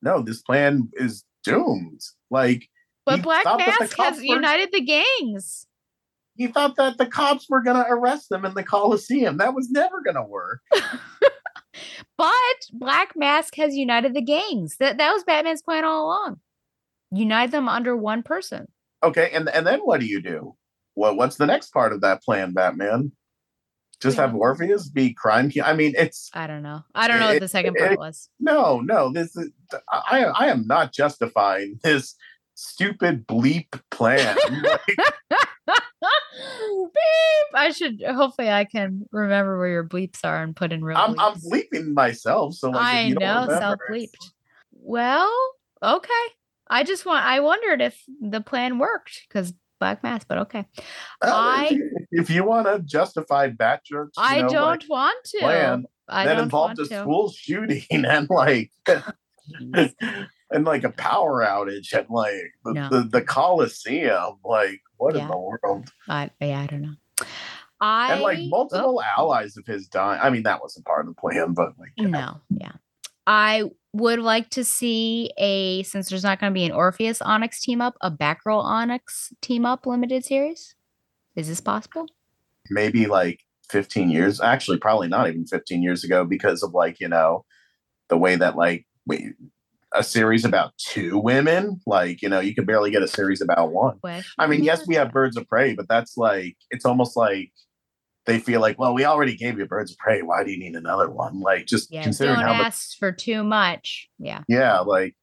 Speaker 9: no, this plan is doomed. Like,
Speaker 8: But Black
Speaker 9: thought that the
Speaker 8: Mask has
Speaker 9: were-
Speaker 8: united the gangs.
Speaker 9: He thought that the cops were going to arrest them in the Coliseum. That was never going to work.
Speaker 8: But Black Mask has united the gangs. That that was Batman's plan all along. Unite them under one person.
Speaker 9: Okay, and and then what do you do? Well, what's the next part of that plan, Batman? Just have Orpheus be crime. I mean, it's
Speaker 8: I don't know. I don't know what the second
Speaker 9: it-
Speaker 8: part was.
Speaker 9: no, no. This is I. I am not justifying this stupid bleep plan. Like,
Speaker 8: Beep. I should hopefully I can remember where your bleeps are and put in real.
Speaker 9: I'm I'm bleeping myself. So like,
Speaker 8: I
Speaker 9: you
Speaker 8: know, self bleeped. Well, okay. I just want I wondered if the plan worked because Black Mask, but okay. I-
Speaker 9: if you, if you want to justify bat jerks,
Speaker 8: I
Speaker 9: know,
Speaker 8: don't
Speaker 9: like,
Speaker 8: want to.
Speaker 9: plan
Speaker 8: I
Speaker 9: that involved a
Speaker 8: to.
Speaker 9: school shooting and like and like a power outage at like the,
Speaker 8: No.
Speaker 9: the, the Coliseum. Like, what
Speaker 8: Yeah.
Speaker 9: in the world?
Speaker 8: I, yeah, I don't know. I
Speaker 9: and like
Speaker 8: oh,
Speaker 9: multiple allies of his dying. I mean, that wasn't part of the plan, but like, you know.
Speaker 8: No, yeah. I would like to see a since there's not going to be an Orpheus Onyx team up, a Batgirl Onyx team up limited series. Is this possible?
Speaker 9: maybe like 15 years actually probably not even 15 years ago because of like you know the way that like we, a series about two women like you know you can barely get a series about one
Speaker 8: Question
Speaker 9: i mean yes we have birds of prey but that's like it's almost like they feel like well we already gave you birds of prey why do you need another one like just
Speaker 8: Yeah,
Speaker 9: considering
Speaker 8: don't
Speaker 9: how much
Speaker 8: ask for too much. Yeah.
Speaker 9: yeah like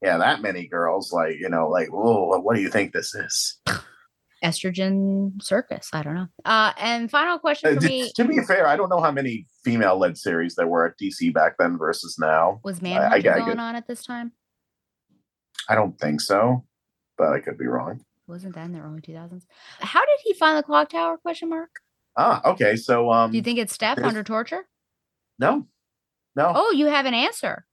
Speaker 9: yeah that many girls like you know like whoa what do you think this is
Speaker 8: estrogen circus. I don't know. Uh, and final question
Speaker 9: Uh,
Speaker 8: me
Speaker 9: to be fair, I don't know how many female-led series there were at DC back then versus now.
Speaker 8: was Manhunter going on at this time?
Speaker 9: I don't think so, but I could be wrong.
Speaker 8: Wasn't that in the early 2000s? How did he find the clock tower? Question mark.
Speaker 9: Ah, okay. So, um,
Speaker 8: Do you think it's Steph under torture?
Speaker 9: no, no.
Speaker 8: Oh, you have an answer.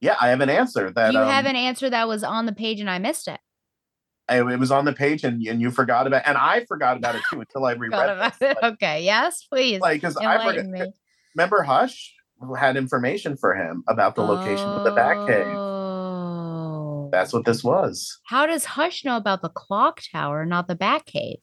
Speaker 9: Yeah, I have an answer that
Speaker 8: you
Speaker 9: um,
Speaker 8: have an answer that was on the page and I missed it.
Speaker 9: I- it was on the page and, and you forgot about, and I forgot about it too until I reread it.
Speaker 8: about it. Okay. Yes, please.
Speaker 9: Like, because I forgot.
Speaker 8: Me.
Speaker 9: Remember, Hush had information for him about the location of the Batcave.
Speaker 8: Oh.
Speaker 9: That's what this was.
Speaker 8: How does Hush know about the clock tower, not the Batcave?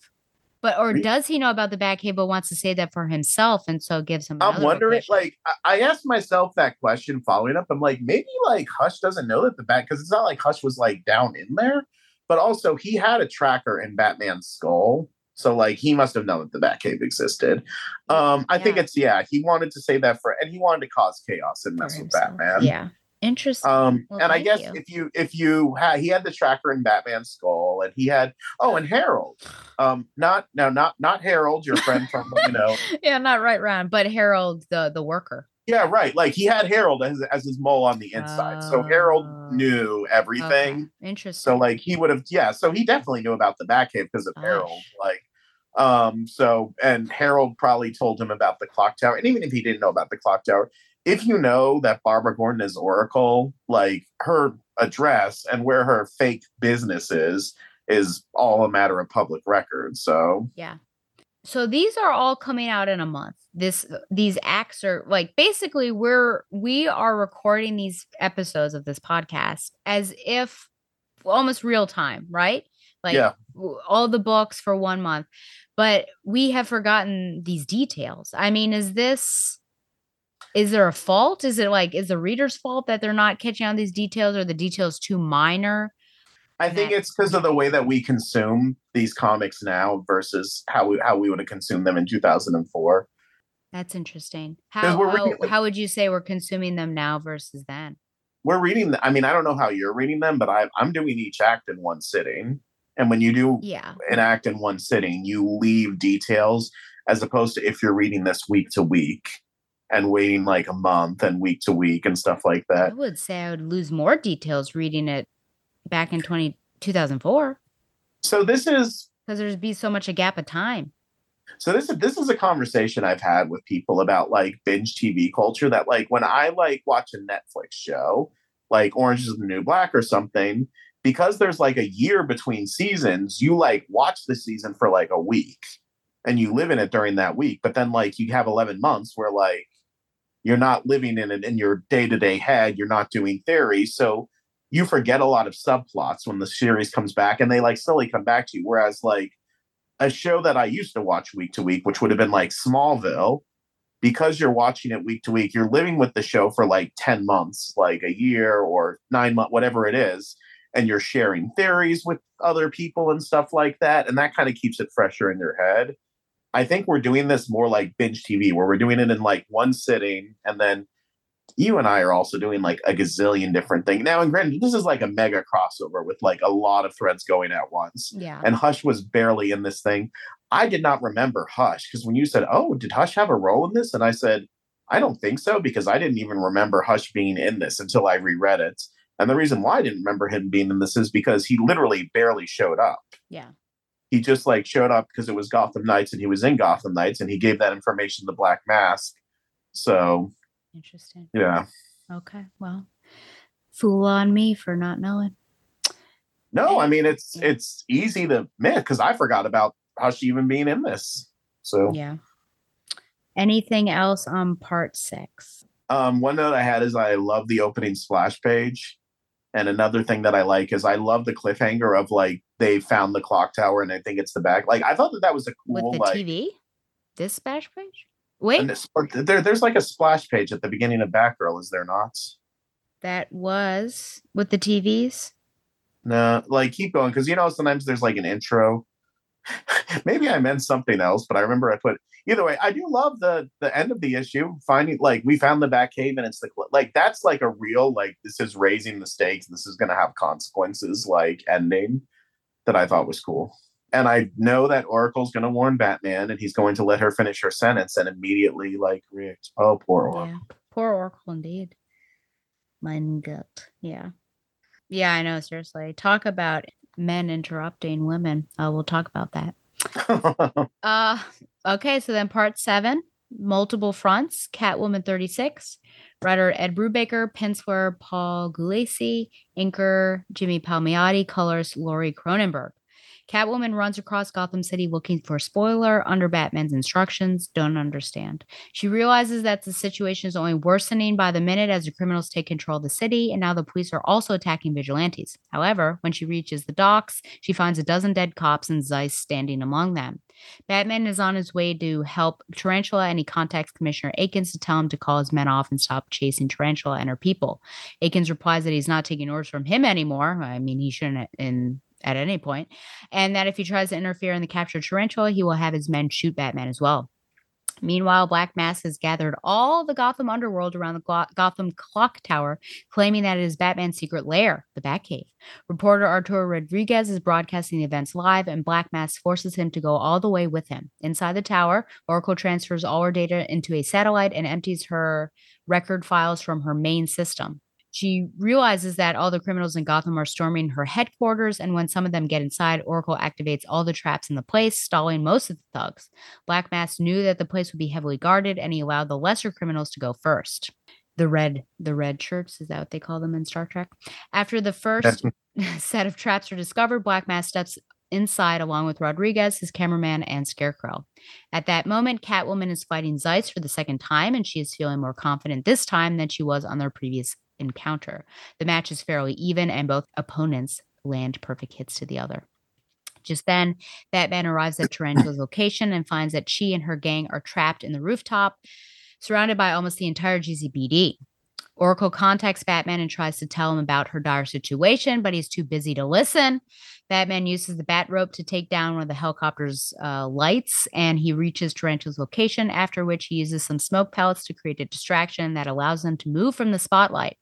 Speaker 8: But or does he know about the Batcave but wants to say that for himself and so gives him?
Speaker 9: I'm wondering,
Speaker 8: location?
Speaker 9: like, I asked myself that question following up. I'm like, maybe like Hush doesn't know that the bat because it's not like Hush was like down in there, but also he had a tracker in Batman's skull. So like he must have known that the Batcave existed. Um, I think it's yeah, he wanted to say that for and he wanted to cause chaos and mess with. Batman.
Speaker 8: Yeah. Interesting.
Speaker 9: Um,
Speaker 8: Well,
Speaker 9: and I guess
Speaker 8: you.
Speaker 9: if you if you had he had the tracker in Batman's skull, and he had oh, and Harold, um, not no, not not Harold, your friend from you know,
Speaker 8: yeah, not right round, but Harold the the worker.
Speaker 9: yeah, right, like he had Harold as as his mole on the inside, so Harold
Speaker 8: Oh.
Speaker 9: knew everything.
Speaker 8: Okay. Interesting.
Speaker 9: So like he would have, yeah, so he definitely knew about the Batcave because of
Speaker 8: Gosh.
Speaker 9: Harold, like. Um, so and Harold probably told him about the clock tower. And even if he didn't know about the clock tower, if you know that Barbara Gordon is Oracle, like her address and where her fake business is, is all a matter of public record. So
Speaker 8: Yeah. So these are all coming out in a month. This these acts are like basically we're we are recording these episodes of this podcast as if almost real time, right? Like
Speaker 9: Yeah.
Speaker 8: all the books for one month. But we have forgotten these details. I mean, is this is there a fault? Is it like is the reader's fault that they're not catching on these details or the details too minor?
Speaker 9: I think
Speaker 8: That-
Speaker 9: it's because of the way that we consume these comics now versus how we how we would have consumed them in 2004.
Speaker 8: That's interesting. How
Speaker 9: we're
Speaker 8: how,
Speaker 9: reading-
Speaker 8: how would you say we're consuming them now versus then?
Speaker 9: we're reading th- i mean i don't know how you're reading them but I, i'm doing each act in one sitting and when you do
Speaker 8: Yeah.
Speaker 9: an act in one sitting you leave details as opposed to if you're reading this week to week and waiting like a month and week to week and stuff like that.
Speaker 8: I would say I would lose more details reading it back in 20, 2004
Speaker 9: so this is
Speaker 8: because there'd be so much a gap of time.
Speaker 9: so this is this is a conversation i've had with people about like binge tv culture that like when i like watch a netflix show like orange is the new black or something because there's like a year between seasons you like watch the season for like a week and you live in it during that week but then like you have 11 months where like you're not living in it in your day-to-day head you're not doing theory so you forget a lot of subplots when the series comes back and they like slowly come back to you whereas like a show that I used to watch week to week, which would have been like Smallville, because you're watching it week to week, you're living with the show for like 10 months, like a year or nine months, whatever it is. And you're sharing theories with other people and stuff like that. And that kind of keeps it fresher in your head. I think we're doing this more like binge TV, where we're doing it in like one sitting. And then you and I are also doing like a gazillion different things. Now, and granted, this is like a mega crossover with like a lot of threads going at once
Speaker 8: Yeah.
Speaker 9: and Hush was barely in this thing. I did not remember Hush because when you said, "Oh, did Hush have a role in this?" and I said, "I don't think so," because I didn't even remember Hush being in this until I reread it. And the reason why I didn't remember him being in this is because he literally barely showed up.
Speaker 8: Yeah.
Speaker 9: He just like showed up because it was Gotham Knights and he was in Gotham Knights and he gave that information to Black Mask. So
Speaker 8: Interesting.
Speaker 9: yeah,
Speaker 8: Okay. Well, fool on me for not knowing.
Speaker 9: no, I mean it's
Speaker 8: Yeah.
Speaker 9: it's easy to admit because I forgot about Hush even being in this. So
Speaker 8: Yeah. Anything else on part six?
Speaker 9: Um, one note I had is I love the opening splash page. And another thing that I like is I love the cliffhanger of like they found the clock tower and I think it's the back. Like I thought that that was a cool With
Speaker 8: the
Speaker 9: like.
Speaker 8: TV? This splash page? Wait,
Speaker 9: but there, there's like a splash page at the beginning of Batgirl, is there not?
Speaker 8: that was with the TVs.
Speaker 9: No, like keep going because you know sometimes there's like an intro. Maybe I meant something else, but I remember I put either way. I do love the the end of the issue, finding like we found the back Batcave and it's the like that's like a real like this is raising the stakes. This is going to have consequences like ending that I thought was cool. And I know that Oracle's going to warn Batman, and he's going to let her finish her sentence, and immediately like react. Oh, poor Oracle.
Speaker 8: Yeah. Poor Oracle indeed. Mein gut. Yeah. Yeah, I know, seriously. Talk about men interrupting women. Uh, we'll talk about that. Uh okay, so then part seven, multiple fronts, Catwoman 36. Writer Ed Brubaker, penciler Paul Gulacy, inker Jimmy Palmiotti, colors Laurie Cronenberg. Catwoman runs across Gotham City looking for spoiler under Batman's instructions. Don't understand. She realizes that the situation is only worsening by the minute as the criminals take control of the city, and now the police are also attacking vigilantes. However, when she reaches the docks, she finds a dozen dead cops and Zeiss standing among them. Batman is on his way to help Tarantula and he contacts Commissioner Akins to tell him to call his men off and stop chasing Tarantula and her people. Akins replies that he's not taking orders from him anymore. I mean, he shouldn't in at any point, and that if he tries to interfere in the capture of Tarantula, he will have his men shoot Batman as well. Meanwhile, Black Mask has gathered all the Gotham underworld around the Glo- Gotham Clock Tower, claiming that it is Batman's secret lair, the Batcave. Reporter Arturo Rodriguez is broadcasting the events live, and Black Mask forces him to go all the way with him. Inside the tower, Oracle transfers all her data into a satellite and empties her record files from her main system. She realizes that all the criminals in Gotham are storming her headquarters, and when some of them get inside, Oracle activates all the traps in the place, stalling most of the thugs. Black Mask knew that the place would be heavily guarded, and he allowed the lesser criminals to go first. The red, the red shirts, is that what they call them in Star Trek? After the first set of traps are discovered, Black Mask steps inside along with Rodriguez, his cameraman, and Scarecrow. At that moment, Catwoman is fighting Zeiss for the second time, and she is feeling more confident this time than she was on their previous encounter. The match is fairly even, and both opponents land perfect hits to the other. Just then, Batman arrives at Tarantula's location and finds that she and her gang are trapped in the rooftop, surrounded by almost the entire GCPD. Oracle contacts Batman and tries to tell him about her dire situation, but he's too busy to listen. Batman uses the bat rope to take down one of the helicopter's uh, lights, and he reaches Tarantula's location, after which he uses some smoke pellets to create a distraction that allows them to move from the spotlight.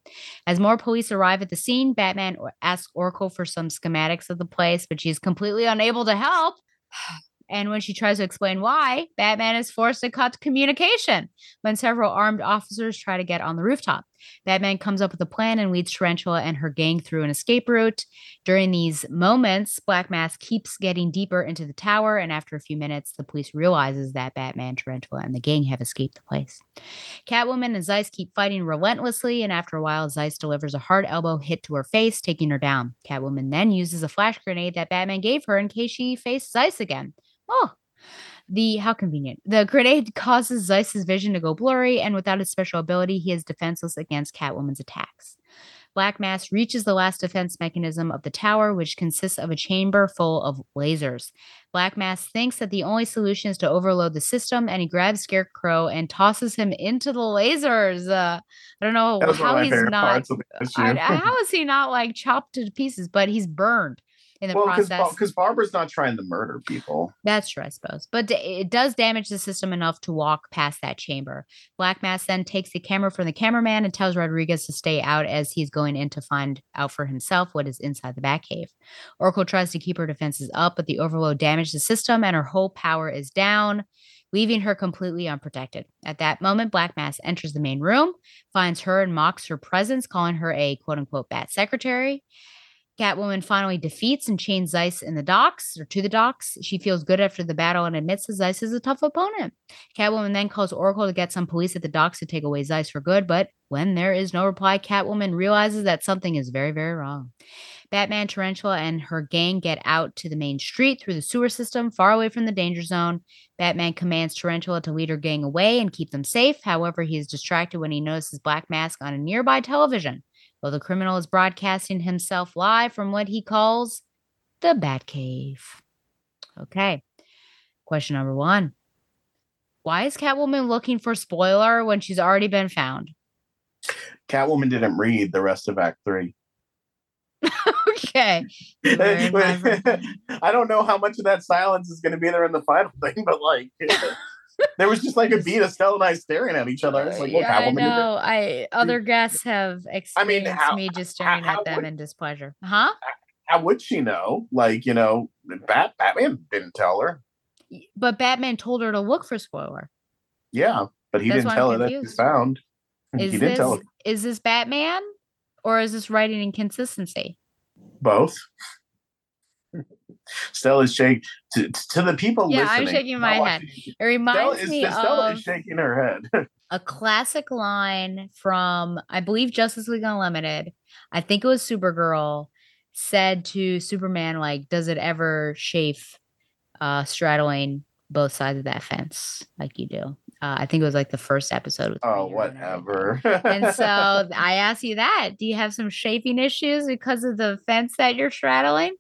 Speaker 8: As more police arrive at the scene, Batman asks Oracle for some schematics of the place, but she's completely unable to help. And when she tries to explain why, Batman is forced to cut communication when several armed officers try to get on the rooftop. Batman comes up with a plan and leads Tarantula and her gang through an escape route. During these moments, Black Mask keeps getting deeper into the tower, and after a few minutes, the police realizes that Batman, Tarantula, and the gang have escaped the place. Catwoman and Zeiss keep fighting relentlessly, and after a while, Zeiss delivers a hard elbow hit to her face, taking her down. Catwoman then uses a flash grenade that Batman gave her in case she faced Zeiss again. Oh, the how convenient. The grenade causes Zeiss's vision to go blurry, and without his special ability, he is defenseless against Catwoman's attacks. Black Mask reaches the last defense mechanism of the tower, which consists of a chamber full of lasers. Black Mask thinks that the only solution is to overload the system, and he grabs Scarecrow and tosses him into the lasers. Uh, I don't know
Speaker 9: That was one of
Speaker 8: how he's not.
Speaker 9: parts of the issue.
Speaker 8: I- how is he not like chopped to pieces? But he's burned in the
Speaker 9: well,
Speaker 8: process.
Speaker 9: because Barbara's not trying to murder people.
Speaker 8: That's true, I suppose. But it does damage the system enough to walk past that chamber. Black Mask then takes the camera from the cameraman and tells Rodriguez to stay out as he's going in to find out for himself what is inside the Batcave. Oracle tries to keep her defenses up, but the overload damaged the system and her whole power is down, leaving her completely unprotected. At that moment, Black Mask enters the main room, finds her and mocks her presence, calling her a quote unquote bat secretary. Catwoman finally defeats and chains Zeiss in the docks or to the docks. She feels good after the battle and admits that Zeiss is a tough opponent. Catwoman then calls Oracle to get some police at the docks to take away Zeiss for good, but when there is no reply, Catwoman realizes that something is very, very wrong. Batman, Tarantula, and her gang get out to the main street through the sewer system, far away from the danger zone. Batman commands Tarantula to lead her gang away and keep them safe. However, he is distracted when he notices Black Mask on a nearby television while the criminal is broadcasting himself live from what he calls the Batcave. Okay. Question number one Why is Catwoman looking for spoiler when she's already been found?
Speaker 9: Catwoman didn't read the rest of Act Three.
Speaker 8: okay. You were in my-
Speaker 9: I don't know how much of that silence is going to be there in the final thing, but like, there was just like a beat of Stella and I staring at each other. It's like,
Speaker 8: yeah, I know. I other guests have
Speaker 9: I mean,
Speaker 8: experienced
Speaker 9: how-
Speaker 8: me just staring
Speaker 9: how
Speaker 8: at them
Speaker 9: would-
Speaker 8: in displeasure. Huh?
Speaker 9: How would she know? Like, you know, Bat Batman didn't tell her.
Speaker 8: But Batman told her to look for spoiler.
Speaker 9: Yeah, but he
Speaker 8: That's
Speaker 9: didn't
Speaker 8: I'm
Speaker 9: tell her that he found.
Speaker 8: Is
Speaker 9: he didn't
Speaker 8: this
Speaker 9: tell her
Speaker 8: is this Batman or is this writing inconsistency?
Speaker 9: both. Stella's shake to, to the people
Speaker 8: Yeah,
Speaker 9: listening.
Speaker 8: I'm shaking my head.
Speaker 9: watching-
Speaker 8: It
Speaker 9: Stella
Speaker 8: reminds
Speaker 9: is,
Speaker 8: me
Speaker 9: Stella
Speaker 8: of
Speaker 9: is shaking her head.
Speaker 8: a classic line from I believe Justice League Unlimited. I think it was Supergirl said to Superman like does it ever chafe uh straddling both sides of that fence like you do. Uh, I think it was like the first episode.
Speaker 9: oh,
Speaker 8: Green Arrow and everything.
Speaker 9: whatever.
Speaker 8: And so I ask you that. Do you have some shaping issues because of the fence that you're straddling?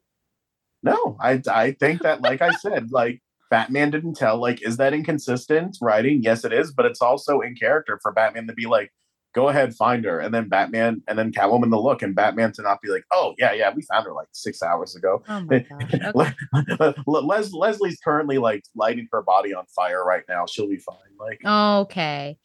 Speaker 9: No, I I think that like I said, like Batman didn't tell. Like, is that inconsistent writing? Yes, it is, but it's also in character for Batman to be like, go ahead, find her, and then Batman and then Catwoman to look, and Batman to not be like, oh yeah, yeah, we found her like six hours ago.
Speaker 8: Oh my gosh. Okay.
Speaker 9: Le- Le- Les- Leslie's currently like lighting her body on fire right now. She'll be fine. Like,
Speaker 8: Okay.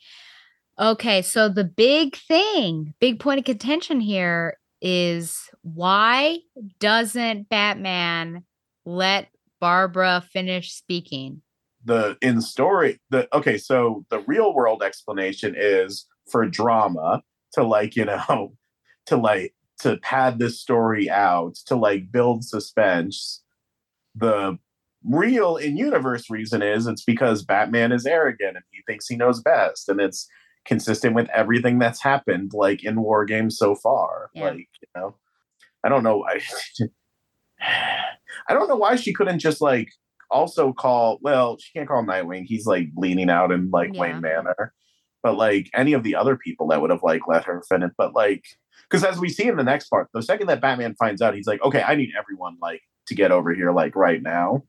Speaker 8: Okay. So the big thing, big point of contention here is why doesn't Batman let Barbara finish speaking?
Speaker 9: the in story the okay so the real world explanation is for drama to like you know to like to pad this story out to like build suspense the real in universe reason is it's because batman is arrogant and he thinks he knows best and it's consistent with everything that's happened like in war games so far
Speaker 8: Yeah.
Speaker 9: like you know i don't know i i don't know why she couldn't just like also call well she can't call nightwing he's like bleeding out in like
Speaker 8: Yeah.
Speaker 9: wayne manor but like any of the other people that would have like let her finish but like because as we see in the next part the second that batman finds out he's like okay i need everyone like to get over here like right now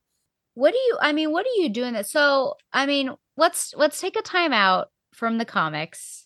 Speaker 8: What do you I mean, what are you doing that? So, I mean, let's let's take a time out from the comics.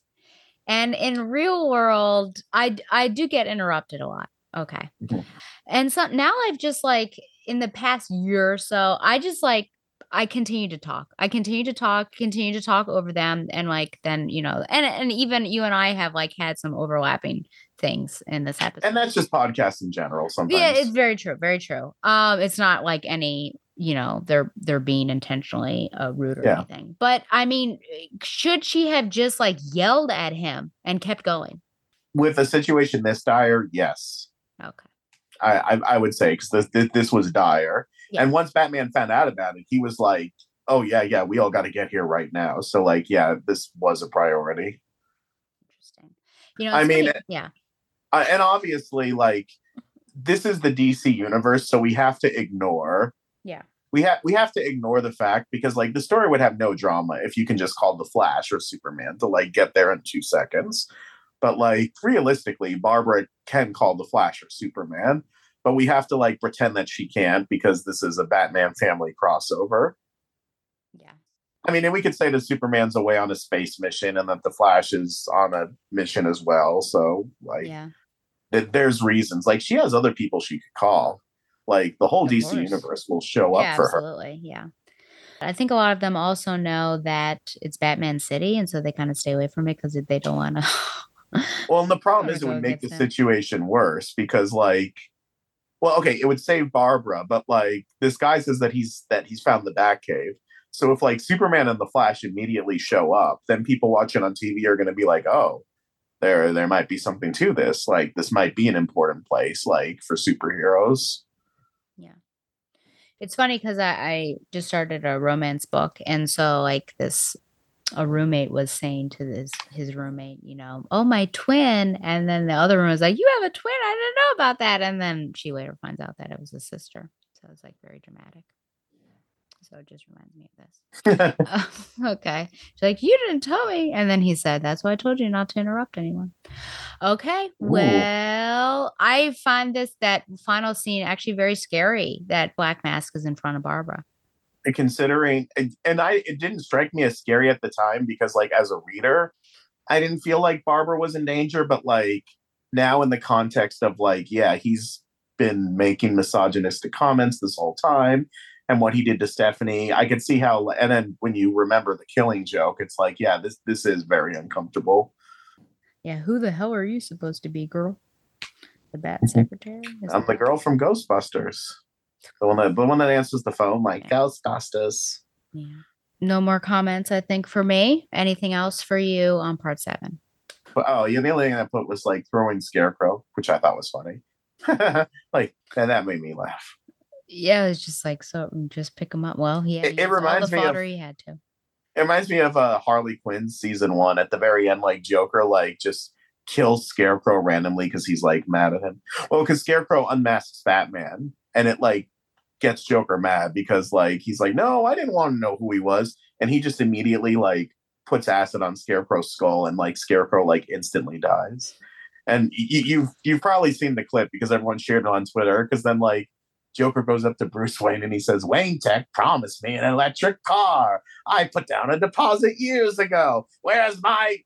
Speaker 8: And in real world, I I do get interrupted a lot. Okay.
Speaker 9: Mhm.
Speaker 8: And so now I've just like in the past year or so, I just like I continue to talk. I continue to talk, continue to talk over them and like then, you know, and and even you and I have like had some overlapping things in this episode.
Speaker 9: and that's just podcasts in general sometimes
Speaker 8: Yeah, it's very true. Very true. Um, it's not like any, you know, they're they're being intentionally uh, rude or
Speaker 9: Yeah.
Speaker 8: anything. But I mean, should she have just like yelled at him and kept going?
Speaker 9: with a situation this dire yes
Speaker 8: Okay.
Speaker 9: i i, I would say because this, this this was dire
Speaker 8: Yeah.
Speaker 9: and once batman found out about it he was like oh yeah yeah we all got to get here right now so like yeah this was a priority
Speaker 8: Interesting. You know,
Speaker 9: I mean,
Speaker 8: funny- yeah.
Speaker 9: uh, and obviously like this is the dc universe so we have to ignore
Speaker 8: Yeah.
Speaker 9: we have we have to ignore the fact because like the story would have no drama if you can just call the flash or superman to like get there in two seconds but like realistically barbara can call the flash or superman but we have to like pretend that she can't because this is a batman family crossover
Speaker 8: Yeah.
Speaker 9: i mean and we could say that superman's away on a space mission and that the flash is on a mission as well so like
Speaker 8: Yeah.
Speaker 9: that there's reasons like she has other people she could call like the whole
Speaker 8: Of
Speaker 9: dc
Speaker 8: course.
Speaker 9: universe will show up
Speaker 8: Yeah,
Speaker 9: for her
Speaker 8: absolutely. Yeah. I think a lot of them also know that it's Batman City, and so they kind of stay away from it because they don't want to.
Speaker 9: Well and the problem is it would make the situation worse because like well okay it would save barbara but like this guy says that he's that he's found the batcave so if like superman and the flash immediately show up then people watching on tv are going to be like oh there there might be something to this like this might be an important place like for superheroes
Speaker 8: Yeah. It's funny because I, I just started a romance book. And so like this a roommate was saying to this his roommate, you know, oh my twin. And then the other room was like, You have a twin? I didn't know about that. And then she later finds out that it was a sister. So it's like very dramatic. So it just reminds me of this. okay. She's like, You didn't tell me. And then he said, That's why I told you not to interrupt anyone. Okay. Well, I find this that final scene actually very scary that Black Mask is in front of Barbara.
Speaker 9: Considering and, and i it didn't strike me as scary at the time because like as a reader i didn't feel like barbara was in danger but like now in the context of like yeah he's been making misogynistic comments this whole time and what he did to stephanie i could see how and then when you remember the killing joke it's like yeah this this is very uncomfortable
Speaker 8: Yeah, who the hell are you supposed to be, girl? The bat secretary? Is
Speaker 9: i'm the girl from ghostbusters The one that the one that answers the phone, like Ghostbusters.
Speaker 8: Yeah. No more comments, I think, for me. Anything else for you on part seven?
Speaker 9: But oh yeah, the only thing I put was like throwing Scarecrow, which I thought was funny. like and that made me laugh.
Speaker 8: Yeah, it's just like so. Just pick him up. Well, yeah,
Speaker 9: It- it reminds me of-
Speaker 8: he had to.
Speaker 9: It reminds me of uh, Harley Quinn season one. At the very end, like Joker, like just kills Scarecrow randomly because he's like mad at him. Well, because Scarecrow unmasks Batman, and it like gets Joker mad because like he's like, no, I didn't want to know who he was, and he just immediately like puts acid on Scarecrow's skull, and like Scarecrow like instantly dies. And y- y- you've you've probably seen the clip because everyone shared it on Twitter. Because then like Joker goes up to Bruce Wayne and he says, Wayne Tech promised me an electric car. I put down a deposit years ago. Where's my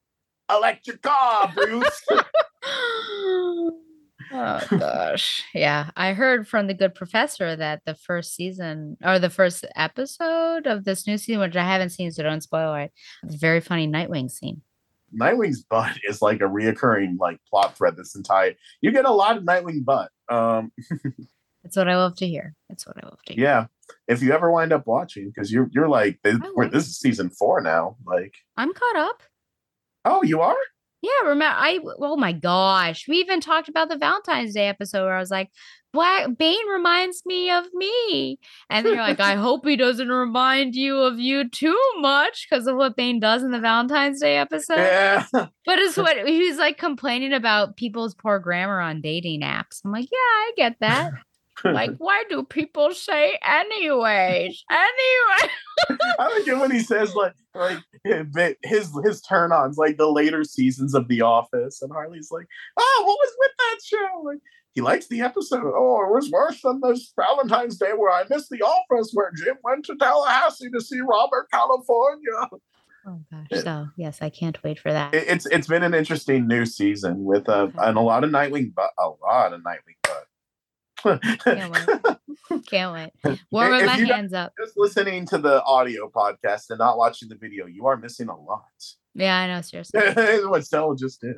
Speaker 9: electric car, Bruce?
Speaker 8: Oh gosh. Yeah. I heard from the good professor that the first season or the first episode of this new season, which I haven't seen, so don't spoil it. It's a very funny Nightwing scene.
Speaker 9: Nightwing's butt is like a reoccurring like plot thread this entire you get a lot of Nightwing butt. Um
Speaker 8: That's what I love to hear. That's what I love to hear.
Speaker 9: yeah. If you ever wind up watching, because you're you're like this,
Speaker 8: I
Speaker 9: we're,
Speaker 8: like
Speaker 9: this is season four now. Like,
Speaker 8: I'm caught up.
Speaker 9: oh, you are?
Speaker 8: Yeah, remember I oh my gosh. We even talked about the Valentine's Day episode where I was like, Black Bane reminds me of me. And then you're like, I hope he doesn't remind you of you too much because of what Bane does in the Valentine's Day episode.
Speaker 9: Yeah.
Speaker 8: But it's what he was like complaining about people's poor grammar on dating apps. I'm like, yeah, I get that. Like, why do people say anyways? Anyway.
Speaker 9: I like it when he says like like his his turn ons like the later seasons of The Office, and Harley's like, "Oh, what was with that show?" Like he likes the episode. Oh, it was worse than this Valentine's Day where I missed The Office, where Jim went to Tallahassee to see Robert California.
Speaker 8: Oh gosh. So yes, I can't wait for that.
Speaker 9: It- It's it's been an interesting new season with uh, and a lot of Nightwing, but a lot of Nightwing butt.
Speaker 8: Can't wait. Can't wait. Warm
Speaker 9: If
Speaker 8: with my hands up.
Speaker 9: Just listening to the audio podcast and not watching the video, you are missing a lot.
Speaker 8: Yeah, I know, seriously.
Speaker 9: what Stella just did.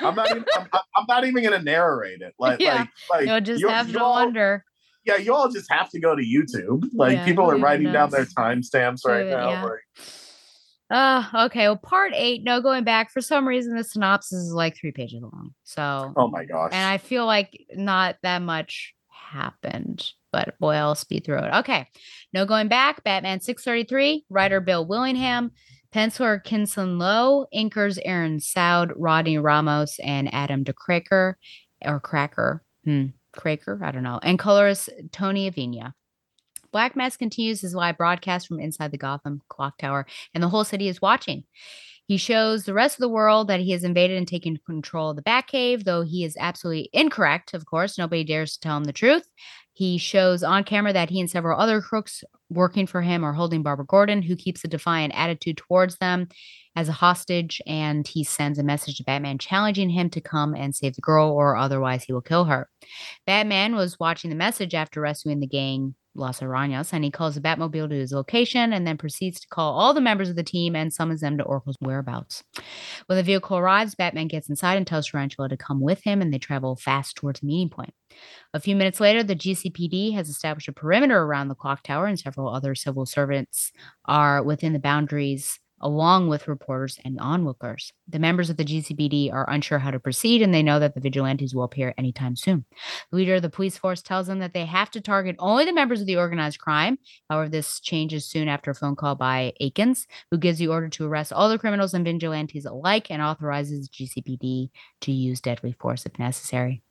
Speaker 9: I'm not even. I'm, I'm not even gonna narrate it. Like,
Speaker 8: Yeah,
Speaker 9: like, like
Speaker 8: You'll just
Speaker 9: you-
Speaker 8: have
Speaker 9: you
Speaker 8: to
Speaker 9: all-
Speaker 8: wonder.
Speaker 9: Yeah, you all just have to go to YouTube. Like,
Speaker 8: Yeah,
Speaker 9: people are writing down their timestamps right now.
Speaker 8: yeah.
Speaker 9: like-
Speaker 8: Uh, okay. Well, part eight, no going back. For some reason, the synopsis is like three pages long. So,
Speaker 9: oh my gosh.
Speaker 8: and I feel like not that much happened, but boy, I'll speed through it. Okay. No going back. Batman 633, writer Bill Willingham, penciler Kinsun Loh, inkers Aaron Sowd, Rodney Ramos, and Adam DeKraker or Cracker. Hmm. Cracker, I don't know. And colorist Tony Avina. Black Mask continues his live broadcast from inside the Gotham clock tower, and the whole city is watching. He shows the rest of the world that he has invaded and taken control of the Batcave, though he is absolutely incorrect, of course. Nobody dares to tell him the truth. He shows on camera that he and several other crooks working for him are holding Barbara Gordon, who keeps a defiant attitude towards them as a hostage, and he sends a message to Batman challenging him to come and save the girl, or otherwise he will kill her. Batman was watching the message after rescuing the gang Las Arañas, and he calls the Batmobile to his location and then proceeds to call all the members of the team and summons them to Oracle's whereabouts. When the vehicle arrives, Batman gets inside and tells Tarantula to come with him, and they travel fast towards the meeting point. A few minutes later, the GCPD has established a perimeter around the clock tower, and several other civil servants are within the boundaries along with reporters and onlookers. The members of the GCPD are unsure how to proceed, and they know that the vigilantes will appear anytime soon. The leader of the police force tells them that they have to target only the members of the organized crime. However, this changes soon after a phone call by Akins, who gives the order to arrest all the criminals and vigilantes alike and authorizes GCPD to use deadly force if necessary.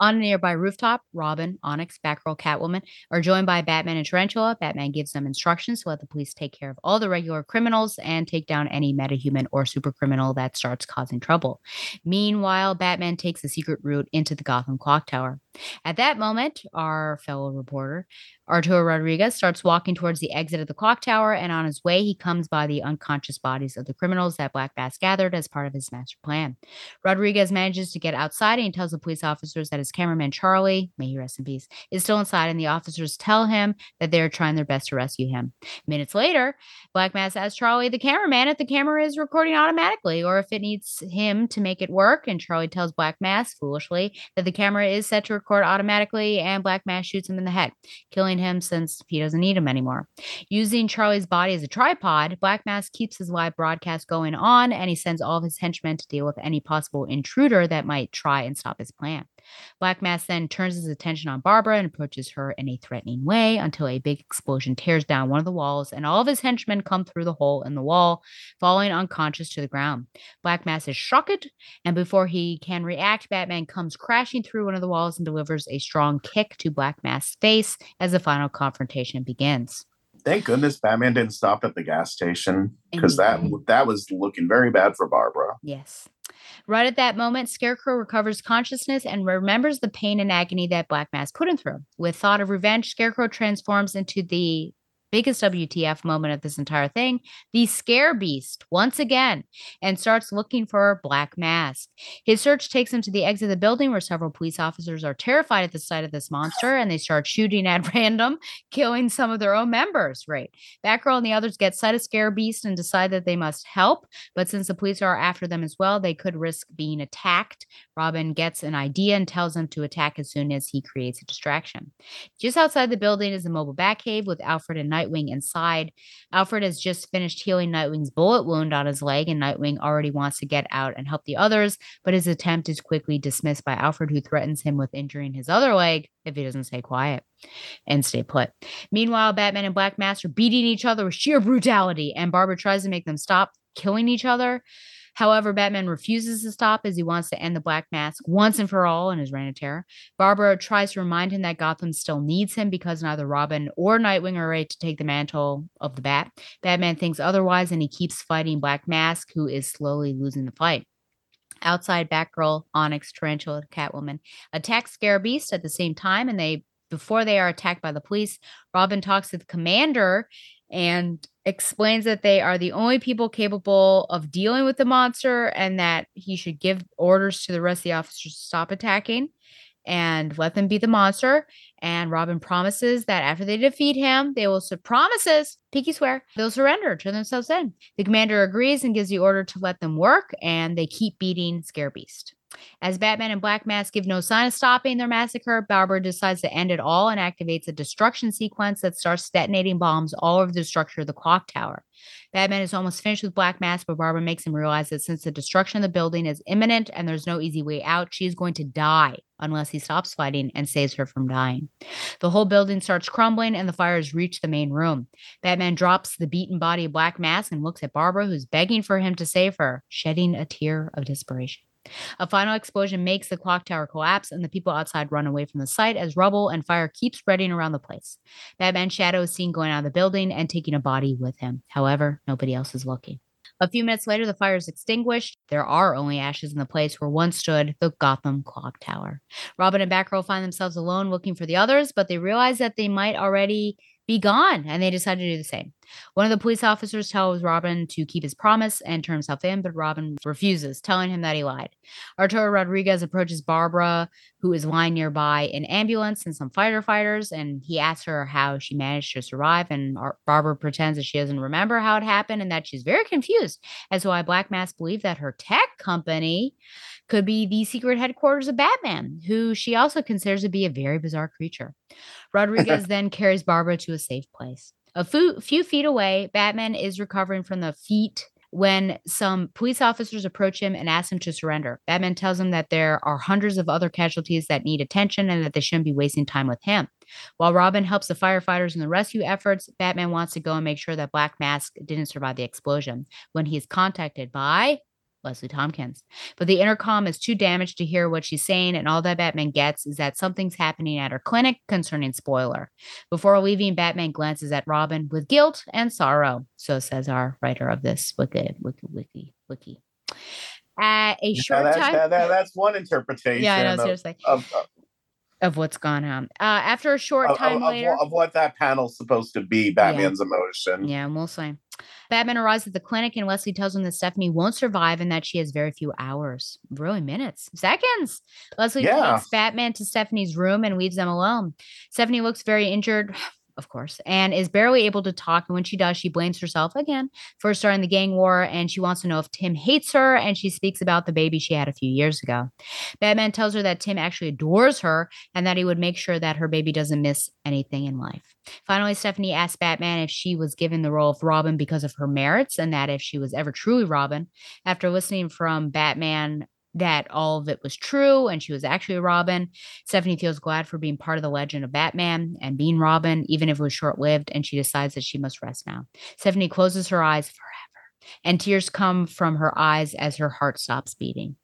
Speaker 8: On a nearby rooftop, Robin, Onyx, Batgirl, Catwoman are joined by Batman and Tarantula. Batman gives them instructions to let the police take care of all the regular criminals and take down any metahuman or supercriminal that starts causing trouble. Meanwhile, Batman takes a secret route into the Gotham Clock Tower. At that moment, our fellow reporter, Arturo Rodriguez, starts walking towards the exit of the clock tower, and on his way, he comes by the unconscious bodies of the criminals that Black Mask gathered as part of his master plan. Rodriguez manages to get outside and he tells the police officers that his cameraman Charlie, may he rest in peace, is still inside, and the officers tell him that they're trying their best to rescue him. Minutes later, Black Mask asks Charlie, the cameraman, if the camera is recording automatically or if it needs him to make it work. And Charlie tells Black Mask, foolishly, that the camera is set to record automatically, and Black Mask shoots him in the head, killing him since he doesn't need him anymore. Using Charlie's body as a tripod, Black Mask keeps his live broadcast going on, and he sends all of his henchmen to deal with any possible intruder that might try and stop his plan. Black Mask then turns his attention on Barbara and approaches her in a threatening way until a big explosion tears down one of the walls, and all of his henchmen come through the hole in the wall, falling unconscious to the ground. Black Mask is shocked, and before he can react, Batman comes crashing through one of the walls and delivers a strong kick to Black Mask's face as the final confrontation begins.
Speaker 9: Thank goodness Batman didn't stop at the gas station because that that was looking very bad for Barbara.
Speaker 8: Yes. Right at that moment, Scarecrow recovers consciousness and remembers the pain and agony that Black Mask put him through. With thought of revenge, Scarecrow transforms into the biggest WTF moment of this entire thing, the Scare Beast once again, and starts looking for Black Mask. His search takes him to the exit of the building where several police officers are terrified at the sight of this monster and they start shooting at random, killing some of their own members. Right. Batgirl and the others get sight of Scare Beast and decide that they must help, but since the police are after them as well, they could risk being attacked. Robin gets an idea and tells him to attack as soon as he creates a distraction. Just outside the building is the mobile Batcave with Alfred and Nightwing inside. Alfred has just finished healing Nightwing's bullet wound on his leg, and Nightwing already wants to get out and help the others, but his attempt is quickly dismissed by Alfred, who threatens him with injuring his other leg if he doesn't stay quiet and stay put. Meanwhile, Batman and Black Mask are beating each other with sheer brutality, and Barbara tries to make them stop killing each other. However, Batman refuses to stop as he wants to end the Black Mask once and for all in his reign of terror. Barbara tries to remind him that Gotham still needs him because neither Robin or Nightwing are ready to take the mantle of the Bat. Batman thinks otherwise and he keeps fighting Black Mask, who is slowly losing the fight. Outside, Batgirl, Onyx, Tarantula, Catwoman attack Scare Beast at the same time, and they before they are attacked by the police, Robin talks to the commander and explains that they are the only people capable of dealing with the monster and that he should give orders to the rest of the officers to stop attacking and let them beat the monster. And Robin promises that after they defeat him, they will su- promises, pinky swear, they'll surrender, turn themselves in. The commander agrees and gives the order to let them work, and they keep beating Scare Beast. As Batman and Black Mask give no sign of stopping their massacre, Barbara decides to end it all and activates a destruction sequence that starts detonating bombs all over the structure of the clock tower. Batman is almost finished with Black Mask, but Barbara makes him realize that since the destruction of the building is imminent and there's no easy way out, she is going to die unless he stops fighting and saves her from dying. The whole building starts crumbling and the fires reach the main room. Batman drops the beaten body of Black Mask and looks at Barbara, who's begging for him to save her, shedding a tear of desperation. A final explosion makes the clock tower collapse, and the people outside run away from the site as rubble and fire keep spreading around the place. Batman's shadow is seen going out of the building and taking a body with him. However, nobody else is looking. A few minutes later, the fire is extinguished. There are only ashes in the place where once stood the Gotham Clock Tower. Robin and Batgirl find themselves alone looking for the others, but they realize that they might already be gone, and they decide to do the same. One of the police officers tells Robin to keep his promise and turn himself in, but Robin refuses, telling him that he lied. Arturo Rodriguez approaches Barbara, who is lying nearby in ambulance and some fighter fighters, and he asks her how she managed to survive. And Ar- Barbara pretends that she doesn't remember how it happened and that she's very confused as to why Black Mask believed that her tech company could be the secret headquarters of Batman, who she also considers to be a very bizarre creature. Rodriguez then carries Barbara to a safe place. A few, few feet away, Batman is recovering from the feat when some police officers approach him and ask him to surrender. Batman tells him that there are hundreds of other casualties that need attention and that they shouldn't be wasting time with him. While Robin helps the firefighters in the rescue efforts, Batman wants to go and make sure that Black Mask didn't survive the explosion when he is contacted by Leslie Thompkins. But the intercom is too damaged to hear what she's saying, and all that Batman gets is that something's happening at her clinic concerning spoiler. Before leaving, Batman glances at Robin with guilt and sorrow. So says our writer of this wiki, wiki, wiki, wiki. At a short
Speaker 9: that's,
Speaker 8: time.
Speaker 9: that- that- that's one interpretation.
Speaker 8: Yeah, I know,
Speaker 9: of-
Speaker 8: seriously.
Speaker 9: Of, of,
Speaker 8: of what's gone on. Uh, after a short time later.
Speaker 9: of what that panel's supposed to be, Batman's emotion.
Speaker 8: Yeah, we'll see. Batman arrives at the clinic and Leslie tells him that Stephanie won't survive and that she has very few hours, really minutes, seconds. Leslie
Speaker 9: Yeah.
Speaker 8: takes Batman to Stephanie's room and leaves them alone. Stephanie looks very injured, of course, and is barely able to talk. And when she does, she blames herself again for starting the gang war and she wants to know if Tim hates her and she speaks about the baby she had a few years ago. Batman tells her that Tim actually adores her and that he would make sure that her baby doesn't miss anything in life. Finally, Stephanie asks Batman if she was given the role of Robin because of her merits and that if she was ever truly Robin. After listening from Batman that all of it was true and she was actually Robin, Stephanie feels glad for being part of the legend of Batman and being Robin, even if it was short lived, and she decides that she must rest now. Stephanie closes her eyes forever, and tears come from her eyes as her heart stops beating.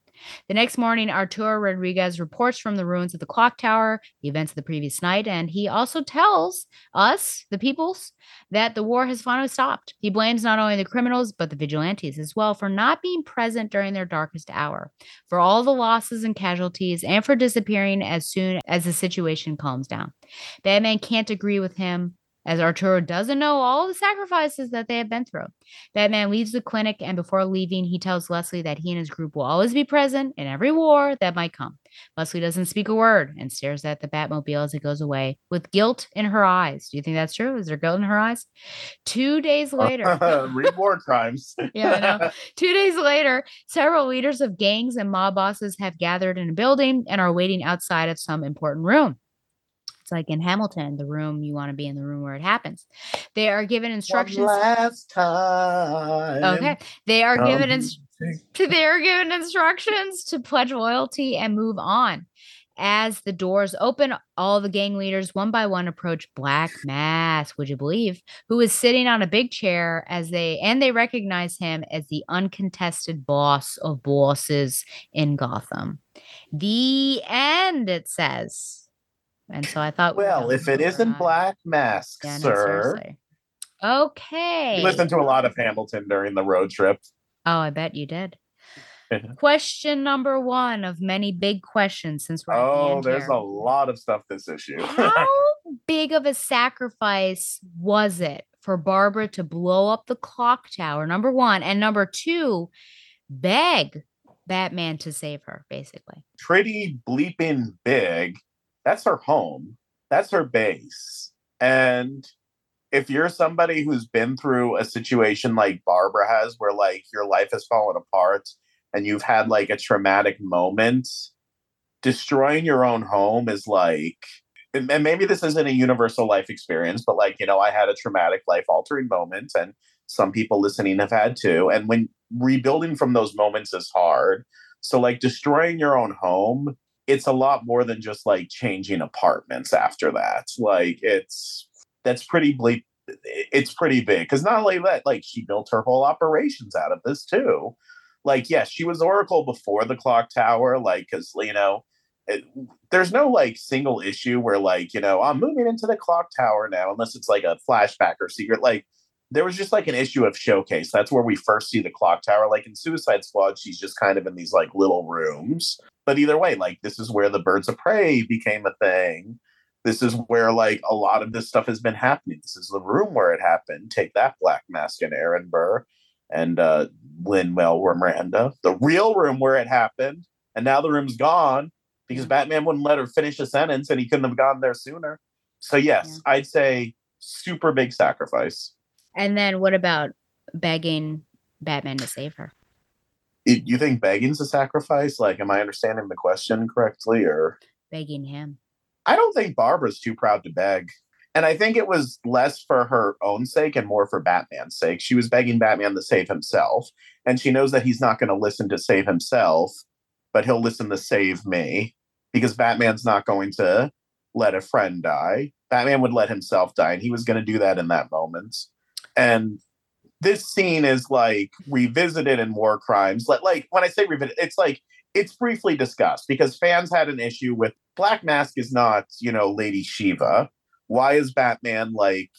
Speaker 8: The next morning, Arturo Rodriguez reports from the ruins of the clock tower, the events of the previous night, and he also tells us, the peoples, that the war has finally stopped. He blames not only the criminals, but the vigilantes as well for not being present during their darkest hour, for all the losses and casualties, and for disappearing as soon as the situation calms down. Batman can't agree with him. As Arturo doesn't know all the sacrifices that they have been through. Batman leaves the clinic, and before leaving, he tells Leslie that he and his group will always be present in every war that might come. Leslie doesn't speak a word and stares at the Batmobile as it goes away with guilt in her eyes. Do you think that's true? Is there guilt in her eyes? Two days later,
Speaker 9: Read war crimes.
Speaker 8: yeah, I know. Two days later, several leaders of gangs and mob bosses have gathered in a building and are waiting outside of some important room. It's like in Hamilton, the room you want to be in, the room where it happens. They are given instructions.
Speaker 9: One last time.
Speaker 8: Okay. They are given
Speaker 9: Come
Speaker 8: they are given instructions to pledge loyalty and move on. As the doors open, all the gang leaders one by one approach Black Mask, would you believe, who is sitting on a big chair as they and they recognize him as the uncontested boss of bosses in Gotham. The end, it says. And so I thought,
Speaker 9: Well, if it isn't Black Mask,
Speaker 8: Yeah,
Speaker 9: sir.
Speaker 8: seriously. Okay.
Speaker 9: You listened to a lot of Hamilton during the road trip.
Speaker 8: Oh, I bet you did. Question number one of many big questions since we're at the
Speaker 9: Oh, there's
Speaker 8: here.
Speaker 9: a lot of stuff this issue.
Speaker 8: How big of a sacrifice was it for Barbara to blow up the clock tower? Number one. And number two, beg Batman to save her, basically.
Speaker 9: Pretty bleeping big. That's her home. That's her base. And if you're somebody who's been through a situation like Barbara has, where like your life has fallen apart and you've had like a traumatic moment, destroying your own home is like, and maybe this isn't a universal life experience, but like, you know, I had a traumatic life altering moment and some people listening have had too. And when rebuilding from those moments is hard. So, like, destroying your own home, it's a lot more than just like changing apartments after that. Like, it's that's pretty bleak. It's pretty big because not only that, like, she built her whole operations out of this too. Like, yes, she was Oracle before the clock tower, like, because, you know, it, there's no like single issue where like you know i'm moving into the clock tower now unless it's like a flashback or secret like there was just like an issue of showcase. That's where we first see the clock tower. Like in suicide squad she's just kind of in these like little rooms. But either way like this is where the birds of prey became a thing. This is where like a lot of this stuff has been happening. This is the room where it happened. Take that black mask and aaron burr and uh Lin-Manuel Miranda. The real room where it happened and now the room's gone because Batman wouldn't let her finish a sentence and he couldn't have gone there sooner. So yes, I'd say super big sacrifice.
Speaker 8: And then what about begging Batman to save her?
Speaker 9: You think begging's a sacrifice? Like, am I understanding the question correctly? Or
Speaker 8: Begging him.
Speaker 9: I don't think Barbara's too proud to beg. And I think it was less for her own sake and more for Batman's sake. She was begging Batman to save himself. And she knows that he's not going to listen to save himself, but he'll listen to save me because Batman's not going to let a friend die. Batman would let himself die, and he was going to do that in that moment. And this scene is like revisited in War Crimes. Like, like when I say revisited, it's like it's briefly discussed because fans had an issue with Black Mask is not, you know, Lady Shiva. Why is Batman like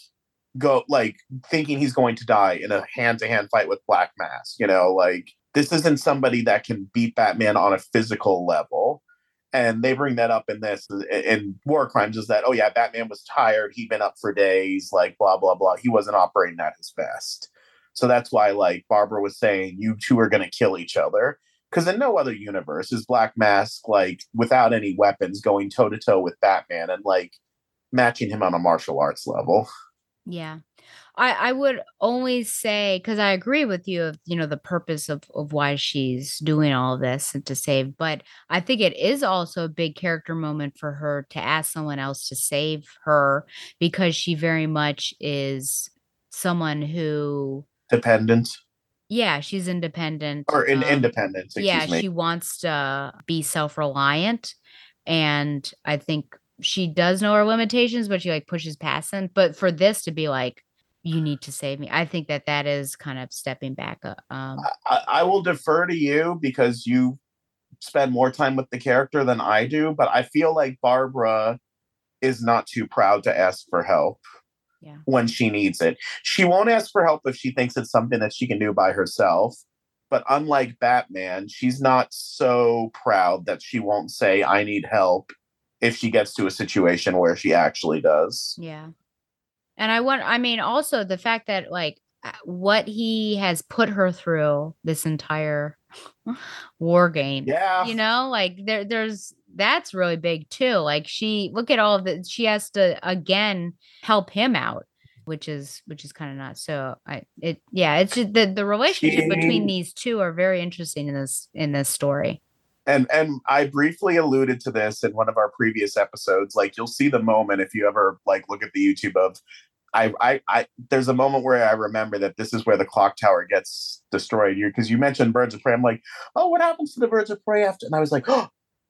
Speaker 9: go like thinking he's going to die in a hand-to-hand fight with Black Mask? You know, like this isn't somebody that can beat Batman on a physical level. And they bring that up in this uh, in War Crimes is that, oh yeah, Batman was tired, he'd been up for days, like blah blah blah. He wasn't operating at his best. So that's why, like, Barbara was saying, you two are going to kill each other. Because in no other universe is Black Mask, like, without any weapons, going toe to toe with Batman and, like, matching him on a martial arts level.
Speaker 8: Yeah. I, I would only say because I agree with you of you know the purpose of, of why she's doing all this and to save, but I think it is also a big character moment for her to ask someone else to save her because she very much is someone who
Speaker 9: Dependent
Speaker 8: yeah she's independent
Speaker 9: or in
Speaker 8: um,
Speaker 9: independent.
Speaker 8: Yeah
Speaker 9: me.
Speaker 8: she wants to be self-reliant and i think she does know her limitations but she like pushes past them but for this to be like you need to save me i think that that is kind of stepping back uh, um
Speaker 9: I, I will defer to you because you spend more time with the character than I do, but I feel like Barbara is not too proud to ask for help
Speaker 8: Yeah.
Speaker 9: when she needs it. She won't ask for help if she thinks it's something that she can do by herself. But unlike Batman, she's not so proud that she won't say, I need help if she gets to a situation where she actually does.
Speaker 8: yeah and i want i mean also the fact that like uh, what he has put her through this entire war game
Speaker 9: Yeah.
Speaker 8: you know like there there's that's really big too like she look at all of the she has to again help him out which is which is kind of not so i it yeah it's just the the relationship between these two are very interesting in this in this story
Speaker 9: and and I briefly alluded to this in one of our previous episodes. Like you'll see the moment if you ever like look at the YouTube of I I, I there's a moment where I remember that this is where the clock tower gets destroyed. You because you mentioned birds of prey. I'm like, oh, what happens to the birds of prey after? And I was like, oh,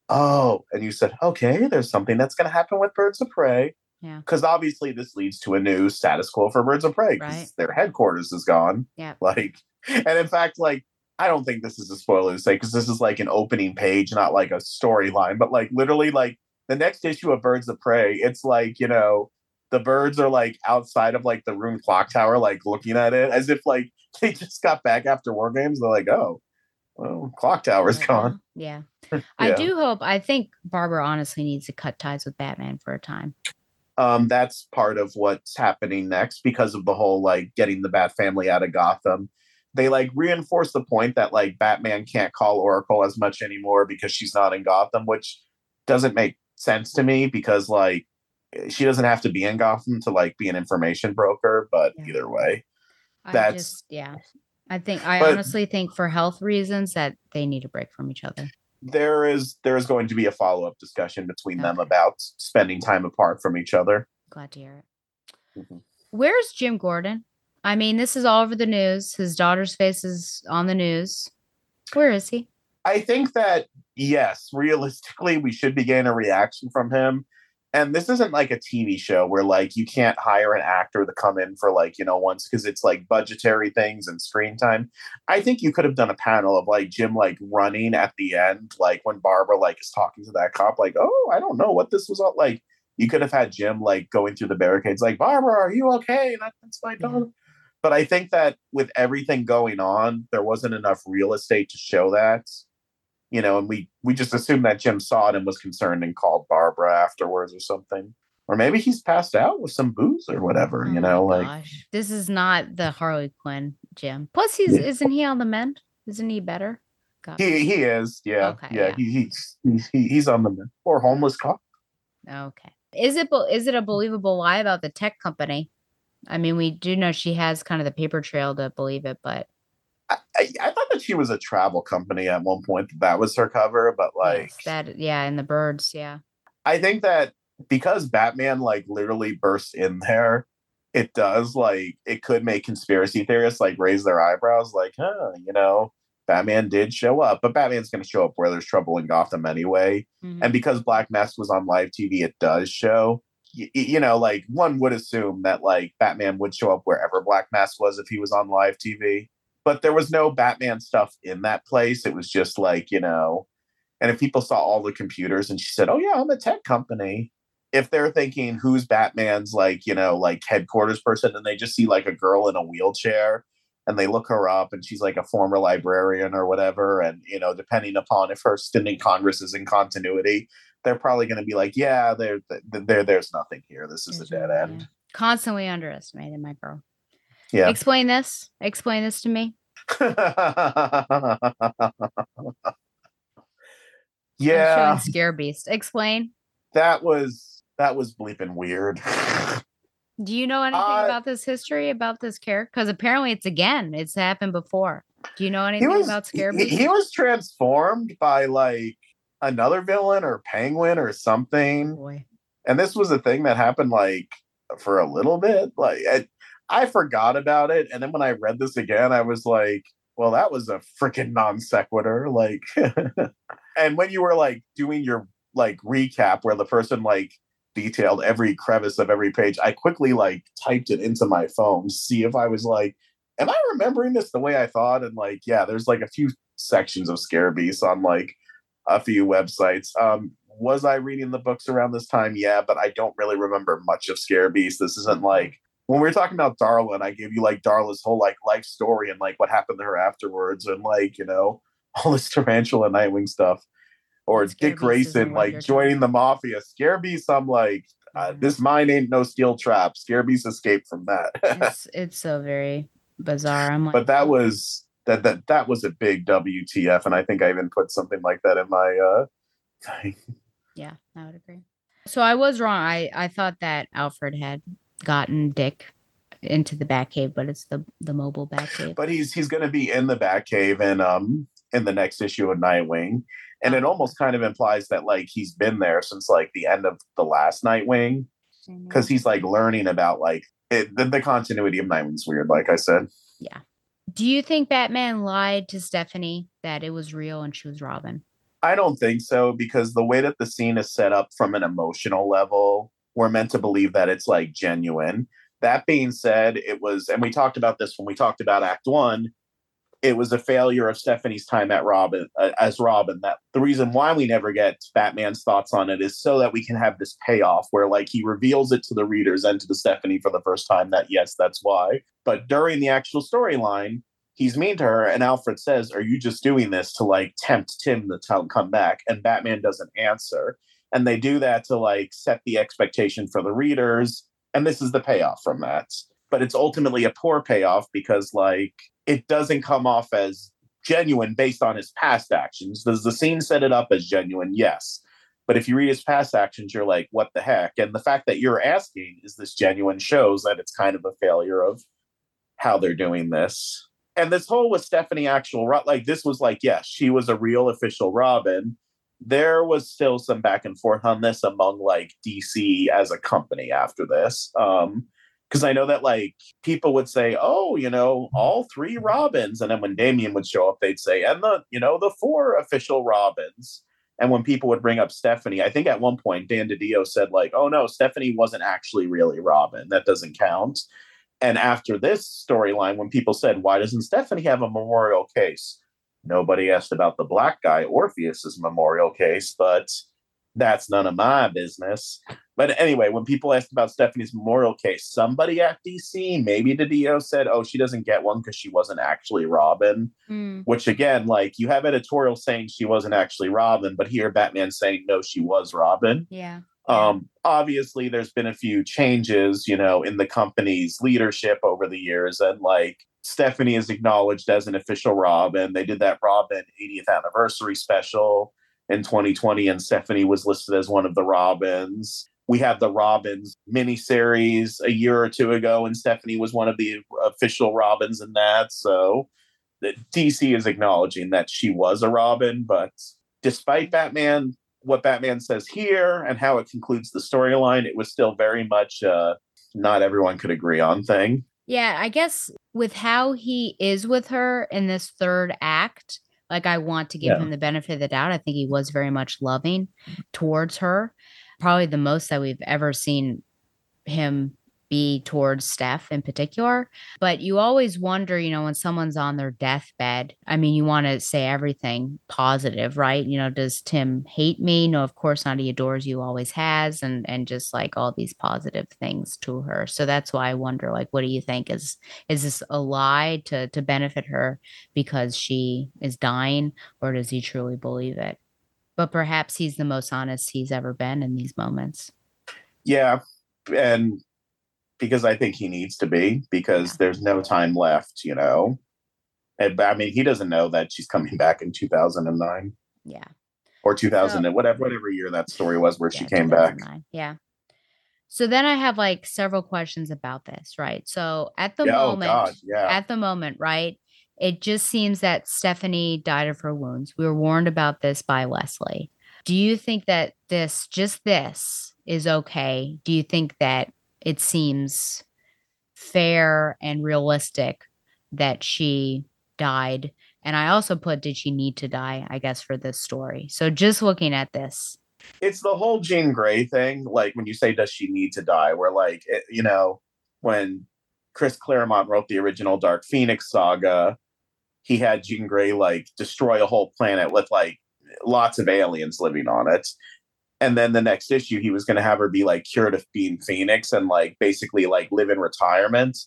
Speaker 9: oh, and you said, okay, there's something that's gonna happen with birds of prey.
Speaker 8: Yeah.
Speaker 9: Because obviously this leads to a new status quo for birds of prey because
Speaker 8: Right.
Speaker 9: their headquarters is gone.
Speaker 8: Yeah.
Speaker 9: Like, and in fact, like, I don't think this is a spoiler to say because this is like an opening page, not like a storyline, but like literally, like the next issue of Birds of Prey, it's like, you know, the birds are like outside of like the room clock tower, like looking at it as if like they just got back after war games. They're like, oh, well, clock tower's gone.
Speaker 8: yeah i do hope i think barbara honestly needs to cut ties with batman for a time
Speaker 9: um, that's part of what's happening next because of the whole like getting the Bat family out of Gotham. They like reinforce the point that like Batman can't call Oracle as much anymore because she's not in Gotham, which doesn't make sense to me because like she doesn't have to be in Gotham to like be an information broker. But either way, That's-
Speaker 8: just yeah i think i
Speaker 9: But-
Speaker 8: honestly think for health reasons that they need a break from each other
Speaker 9: there is there is going to be a follow up discussion between them about spending time apart from each other.
Speaker 8: glad to hear it
Speaker 9: Mhm.
Speaker 8: where's jim gordon i mean this is all over the news his daughter's face is on the news where is he
Speaker 9: I think that yes, realistically, we should be getting a reaction from him. And this isn't like a TV show where like you can't hire an actor to come in for like, you know, once because it's like budgetary things and screen time. I think you could have done a panel of like Jim like running at the end, like when Barbara like is talking to that cop, like, oh, I don't know what this was all like. You could have had Jim like going through the barricades, like, Barbara, are you okay? That, that's my daughter. But I think that with everything going on, there wasn't enough real estate to show that you know, and we we just assumed that Jim saw it and was concerned and called Barbara afterwards or something. Or maybe he's passed out with some booze or whatever,
Speaker 8: Oh
Speaker 9: you know, like
Speaker 8: Gosh, this is not the harley quinn jim plus he's
Speaker 9: Yeah.
Speaker 8: isn't he on the mend isn't he better God.
Speaker 9: he he is, yeah,
Speaker 8: Okay,
Speaker 9: yeah,
Speaker 8: yeah.
Speaker 9: He, he's he's he, he's on the mend. or homeless cop.
Speaker 8: Okay. Is it is it a believable lie about the tech company? I mean, we do know she has kind of the paper trail to believe it, but
Speaker 9: I, I thought that she was a travel company at one point. That, that was her cover, but like
Speaker 8: yes, that yeah, and the birds, yeah.
Speaker 9: I think that because Batman like literally bursts in there, it does like it could make conspiracy theorists like raise their eyebrows, like, huh, you know, Batman did show up, but Batman's going to show up where there's trouble in Gotham anyway.
Speaker 8: Mhm.
Speaker 9: And because Black Mask was on live TV, it does show. You know, like one would assume that like Batman would show up wherever Black Mask was if he was on live TV. But there was no Batman stuff in that place. It was just like, you know, and if people saw all the computers and she said, Oh, yeah, I'm a tech company. If they're thinking who's Batman's like, you know, like headquarters person, and they just see like a girl in a wheelchair and they look her up and she's like a former librarian or whatever. And, you know, depending upon if her stint in Congress is in continuity, they're probably going to be like, yeah, there, there, there's nothing here. This is a dead end.
Speaker 8: Constantly underestimated, my girl.
Speaker 9: Yeah.
Speaker 8: Explain this. Explain this to me.
Speaker 9: yeah.
Speaker 8: Scare Beast. Explain.
Speaker 9: That was that was bleeping weird.
Speaker 8: Do you know anything
Speaker 9: Uh,
Speaker 8: about this history about this character? Because apparently it's again. It's happened before. Do you know anything
Speaker 9: was-
Speaker 8: about Scare
Speaker 9: he, he was transformed by like another villain or penguin or something.
Speaker 8: Boy.
Speaker 9: And this was a thing that happened like for a little bit. Like I, I forgot about it, and then when I read this again, I was like, "Well, that was a freaking non sequitur." Like, and when you were like doing your like recap where the person like detailed every crevice of every page, I quickly like typed it into my phone see if I was like, "Am I remembering this the way I thought?" And like, yeah, there's like a few sections of Scare Beast on like a few websites. Um, was I reading the books around this time? Yeah, but I don't really remember much of Scare Beast. This isn't like when we were talking about Darla, and I gave you like Darla's whole like life story and like what happened to her afterwards, and like you know all this tarantula Nightwing stuff, or
Speaker 8: it's
Speaker 9: Dick Grayson like joining the mafia. Scare Beast, I'm like. Uh, this mine ain't no steel trap. Scare Beast escaped from that.
Speaker 8: it's it's so very bizarre. I'm like,
Speaker 9: but that was that that that was a big WTF, and I think I even put something like that in my uh thing.
Speaker 8: yeah, I would agree. So I was wrong. I I thought that Alfred had gotten Dick into the Batcave, but it's the the mobile Batcave.
Speaker 9: But he's he's going to be in the Batcave and um in the next issue of Nightwing, and it uh-huh. almost kind of implies that like he's been there since like the end of the last Nightwing because he's like learning about like it, the, the continuity of Nightwing's weird. Like I said,
Speaker 8: Yeah. Do you think Batman lied to Stephanie that it was real and she was Robin?
Speaker 9: I don't think so because the way that the scene is set up from an emotional level, we're meant to believe that it's like genuine. That being said, it was, and we talked about this when we talked about Act One. It was a failure of Stephanie's time at Robin uh, as Robin. That the reason why we never get Batman's thoughts on it is so that we can have this payoff where, like, he reveals it to the readers and to the Stephanie for the first time that yes, that's why. But during the actual storyline, he's mean to her, and Alfred says, "Are you just doing this to like tempt Tim to come back?" And Batman doesn't answer, and they do that to like set the expectation for the readers, and this is the payoff from that. But it's ultimately a poor payoff because like it doesn't come off as genuine based on his past actions. Does the scene set it up as genuine? Yes. But if you read his past actions, you're like, what the heck? And the fact that you're asking, is this genuine, shows that it's kind of a failure of how they're doing this and this whole with Stephanie actual like this was like yes she was a real official Robin there was still some back and forth on this among like DC as a company after this um because I know that like people would say oh you know mm-hmm. all three Robins and then when Damian would show up they'd say and the you know the four official Robins. And when people would bring up Stephanie I think at one point Dan DiDio said like oh no Stephanie wasn't actually really Robin. That doesn't count. And after this storyline, when people said, why doesn't Stephanie have a memorial case? Nobody asked about the black guy, Orpheus's memorial case, but that's none of my business. But anyway, when people asked about Stephanie's memorial case, somebody at DC, maybe DiDio said, oh, she doesn't get one because she wasn't actually Robin.
Speaker 8: Hmm.
Speaker 9: Which again, like you have editorial saying she wasn't actually Robin, but here Batman saying no, she was Robin.
Speaker 8: Yeah.
Speaker 9: Um, obviously, there's been a few changes, you know, in the company's leadership over the years, and like Stephanie is acknowledged as an official Robin. They did that Robin 80th anniversary special in 2020, and Stephanie was listed as one of the Robins. We had the Robins miniseries a year or two ago, and Stephanie was one of the official Robins in that. So the DC is acknowledging that she was a Robin, but despite Batman what Batman says here and how it concludes the storyline, it was still very much uh, not everyone could agree on thing.
Speaker 8: Yeah, I guess with how he is with her in this third act, like I want to give
Speaker 9: Yeah.
Speaker 8: him the benefit of the doubt. I think he was very much loving towards her. Probably the most that we've ever seen him be towards Steph in particular. But you always wonder, you know, when someone's on their deathbed, I mean, you want to say everything positive, right? You know, does Tim hate me? No, of course not. He adores you, always has, and and just like all these positive things to her. So that's why I wonder, like, what do you think? Is is this a lie to to benefit her because she is dying, or does he truly believe it? But perhaps he's the most honest he's ever been in these moments.
Speaker 9: Yeah. And because I think he needs to be because there's no time left, you know. And I mean, he doesn't know that she's coming back in 2009
Speaker 8: Yeah.
Speaker 9: or 2000
Speaker 8: So-
Speaker 9: and whatever whatever year that story was where she came back.
Speaker 8: Yeah. So then I have like several questions about this, right? So at the
Speaker 9: Yeah, oh,
Speaker 8: moment,
Speaker 9: God, yeah.
Speaker 8: at the moment, right? It just seems that Stephanie died of her wounds. We were warned about this by Leslie. Do you think that this, just this, is okay? Do you think that it seems fair and realistic that she died? And I also put, did she need to die? I guess for this story. So just looking at this,
Speaker 9: it's the whole Jean Grey thing. Like when you say, "Does she need to die?" Where like it, you know, when Chris Claremont wrote the original Dark Phoenix saga, he had Jean Grey like destroy a whole planet with like lots of aliens living on it. And then the next issue, he was going to have her be like cured of being Phoenix and like basically like live in retirement.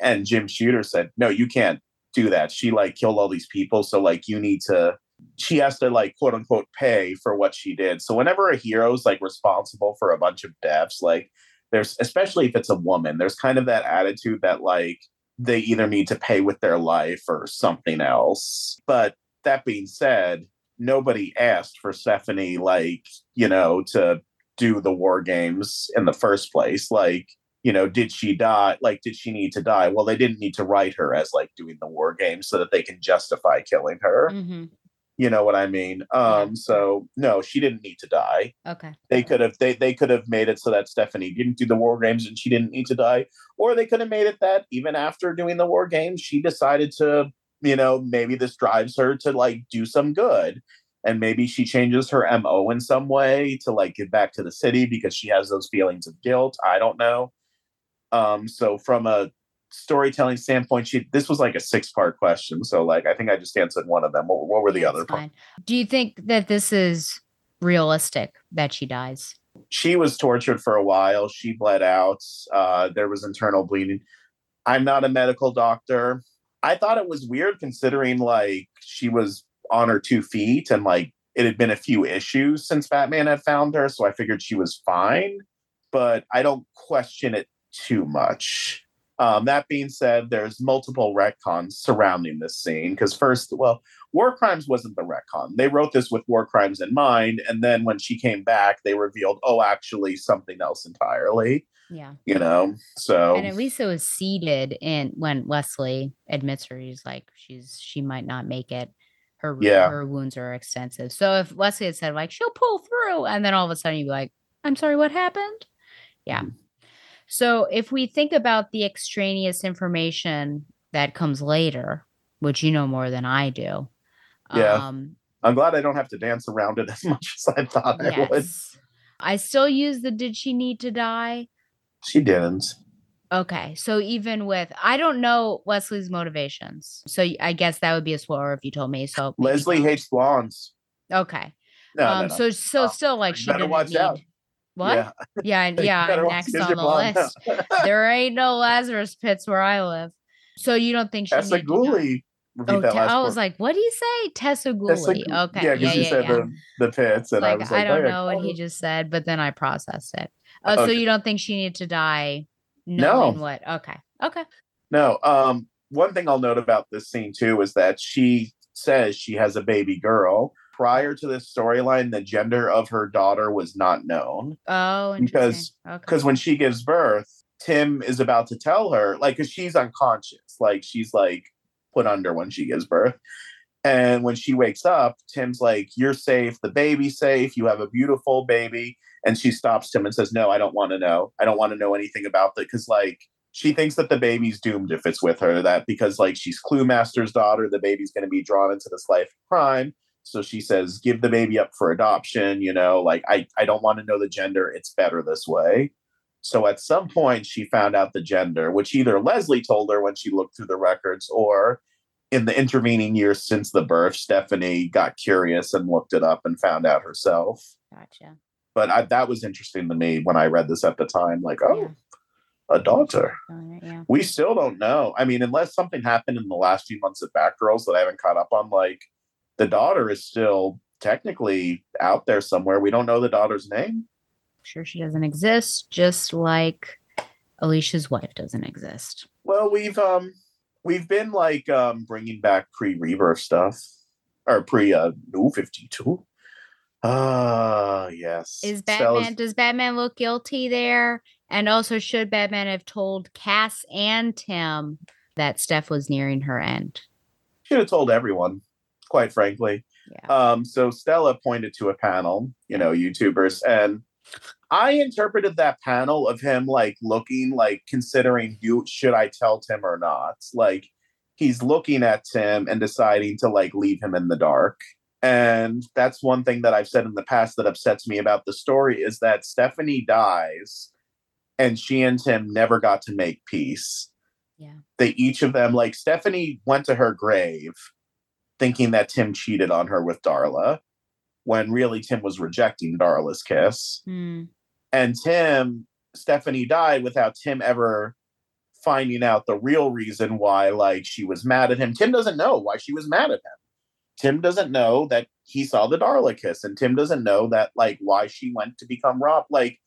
Speaker 9: And Jim Shooter said, "No, you can't do that. She like killed all these people, so like you need to." she has to like quote unquote pay for what she did. So whenever a hero's like responsible for a bunch of deaths, like there's especially if it's a woman, there's kind of that attitude that like they either need to pay with their life or something else. But that being said, nobody asked for Stephanie like, you know, to do the war games in the first place. Like, you know, did she die? Like, did she need to die? Well, they didn't need to write her as like doing the war games so that they can justify killing her.
Speaker 8: Mm-hmm.
Speaker 9: You know what I mean? Um, so no, she didn't need to die.
Speaker 8: okay.
Speaker 9: They could have they they could have made it so that Stephanie didn't do the war games and she didn't need to die, or they could have made it that even after doing the war games, she decided to, you know, maybe this drives her to like do some good. And maybe she changes her MO in some way to like get back to the city because she has those feelings of guilt. I don't know. Um, so from a storytelling standpoint, she this was like a six part question. So like I think I just answered one of them. What, what were the other parts?
Speaker 8: Do you think that this is realistic that she dies?
Speaker 9: she was tortured for a while. She bled out. Uh, there was internal bleeding. I'm not a medical doctor. I thought it was weird considering like she was on her two feet and like it had been a few issues since Batman had found her. So I figured she was fine, but I don't question it too much. Um, that being said, there's multiple retcons surrounding this scene because first, well, War Crimes wasn't the retcon. They wrote this with War Crimes in mind, and then when she came back, they revealed, oh, actually, something else entirely.
Speaker 8: Yeah.
Speaker 9: You know, so
Speaker 8: And at least it was seeded in when Leslie admits her, he's like, she's she might not make it. Her
Speaker 9: Yeah.
Speaker 8: her wounds are extensive. So if Leslie had said like she'll pull through, and then all of a sudden you'd be like, I'm sorry, what happened? Yeah.
Speaker 9: Mm.
Speaker 8: So if we think about the extraneous information that comes later, which you know more than I do.
Speaker 9: Yeah.
Speaker 8: Um,
Speaker 9: I'm glad I don't have to dance around it as much as I thought I would.
Speaker 8: I still use the did she need to die?
Speaker 9: She didn't.
Speaker 8: Okay. So even with I don't know Leslie's motivations. So I guess that would be a spoiler if you told me. So
Speaker 9: Leslie hates blondes.
Speaker 8: Okay.
Speaker 9: No,
Speaker 8: um
Speaker 9: no, no.
Speaker 8: so so still like she
Speaker 9: better
Speaker 8: didn't
Speaker 9: watch
Speaker 8: need
Speaker 9: out.
Speaker 8: what?
Speaker 9: Yeah.
Speaker 8: Yeah, yeah, I'm next on the
Speaker 9: blonde?
Speaker 8: list. there ain't no Lazarus pits where I live. So you don't think she
Speaker 9: a
Speaker 8: need to die?
Speaker 9: Gooley. Repeat
Speaker 8: Oh,
Speaker 9: that
Speaker 8: Te- I was like, what do you say? Tessa
Speaker 9: Tessa
Speaker 8: Okay.
Speaker 9: Yeah,
Speaker 8: Yeah,
Speaker 9: because
Speaker 8: yeah,
Speaker 9: you said
Speaker 8: yeah.
Speaker 9: the the pits, and I
Speaker 8: like,
Speaker 9: was like,
Speaker 8: I don't
Speaker 9: oh, yeah,
Speaker 8: know what he just said, but then I processed it. Oh, so you don't think she needed to die
Speaker 9: No.
Speaker 8: what? Okay. Okay.
Speaker 9: No. Um, one thing I'll note about this scene too is that she says she has a baby girl. Prior to this storyline, the gender of her daughter was not known
Speaker 8: Oh,
Speaker 9: because
Speaker 8: interesting. Okay.
Speaker 9: because when she gives birth, Tim is about to tell her like because she's unconscious, like she's like put under when she gives birth. And when she wakes up, Tim's like, You're safe, the baby's safe, you have a beautiful baby. And she stops Tim and says, No, I don't want to know. I don't want to know anything about that. Cause like she thinks that the baby's doomed if it's with her, that because like she's Cluemaster's daughter, the baby's gonna be drawn into this life of crime. So she says, give the baby up for adoption, you know, like I, I don't want to know the gender. It's better this way. So at some point she found out the gender, which either Leslie told her when she looked through the records or in the intervening years since the birth, Stephanie got curious and looked it up and found out herself.
Speaker 8: Gotcha.
Speaker 9: But I, that was interesting to me when I read this at the time. Like, oh, a daughter.
Speaker 8: Yeah.
Speaker 9: We still don't know. I mean, unless something happened in the last few months of Batgirls that I haven't caught up on, like the daughter is still technically out there somewhere. We don't know the daughter's name.
Speaker 8: Sure, she doesn't exist, just like Alicia's wife doesn't exist.
Speaker 9: Well, we've um we've been like um bringing back pre rebirth stuff or pre uh New Fifty Two. Ah, yes.
Speaker 8: Is
Speaker 9: Stella's-
Speaker 8: Batman does Batman look guilty there? And also should Batman have told Cass and Tim that Steph was nearing her end?
Speaker 9: should have told everyone, quite frankly.
Speaker 8: Yeah.
Speaker 9: Um, so Stella pointed to a panel, you know, YouTubers, and I interpreted that panel of him like looking like considering do should I tell Tim or not? Like he's looking at Tim and deciding to like leave him in the dark. And that's one thing that I've said in the past that upsets me about the story is that Stephanie dies and she and Tim never got to make peace
Speaker 8: Yeah.
Speaker 9: they each of them like Stephanie went to her grave thinking that Tim cheated on her with Darla when really Tim was rejecting Darla's kiss.
Speaker 8: Hmm.
Speaker 9: And Tim, Stephanie died without Tim ever finding out the real reason why like she was mad at him. Tim doesn't know why she was mad at him. Tim doesn't know that he saw the Darla kiss and Tim doesn't know that like why she went to become Rob. Like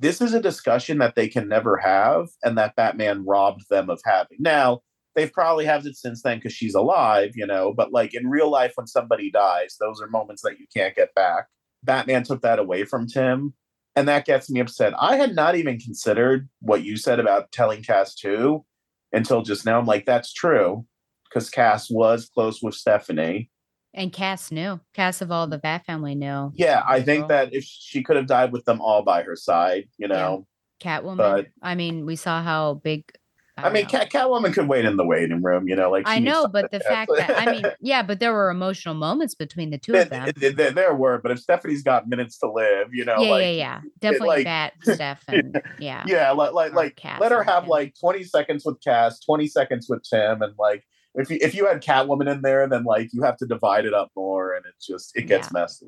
Speaker 9: this is a discussion that they can never have and that Batman robbed them of having. Now, they've probably had it since then because she's alive, you know, but like in real life, when somebody dies, those are moments that you can't get back. Batman took that away from Tim, and that gets me upset. I had not even considered what you said about telling Cass too until just now. I'm like, that's true because Cass was close with Stephanie.
Speaker 8: And Cass knew. Cass of all the Bat family knew.
Speaker 9: Yeah, I think that if she could have died with them all by her side, you know.
Speaker 8: Catwoman.
Speaker 9: but-
Speaker 8: I mean, we saw how big.
Speaker 9: I, mean,
Speaker 8: know.
Speaker 9: Cat Catwoman could wait in the waiting room, you know, like
Speaker 8: I know, but the fact that I mean, yeah, but there were emotional moments between the two
Speaker 9: There,
Speaker 8: of them.
Speaker 9: there- there- were, but if Stephanie's got minutes to live, you know,
Speaker 8: yeah,
Speaker 9: like
Speaker 8: yeah, yeah. Definitely
Speaker 9: like-
Speaker 8: Bat, Steph, and yeah.
Speaker 9: yeah, like like like
Speaker 8: Cass
Speaker 9: let her have
Speaker 8: Tim.
Speaker 9: like twenty seconds with Cass, twenty seconds with Tim, and like if you if you had Catwoman in there, then like you have to divide it up more, and it's just it gets messy.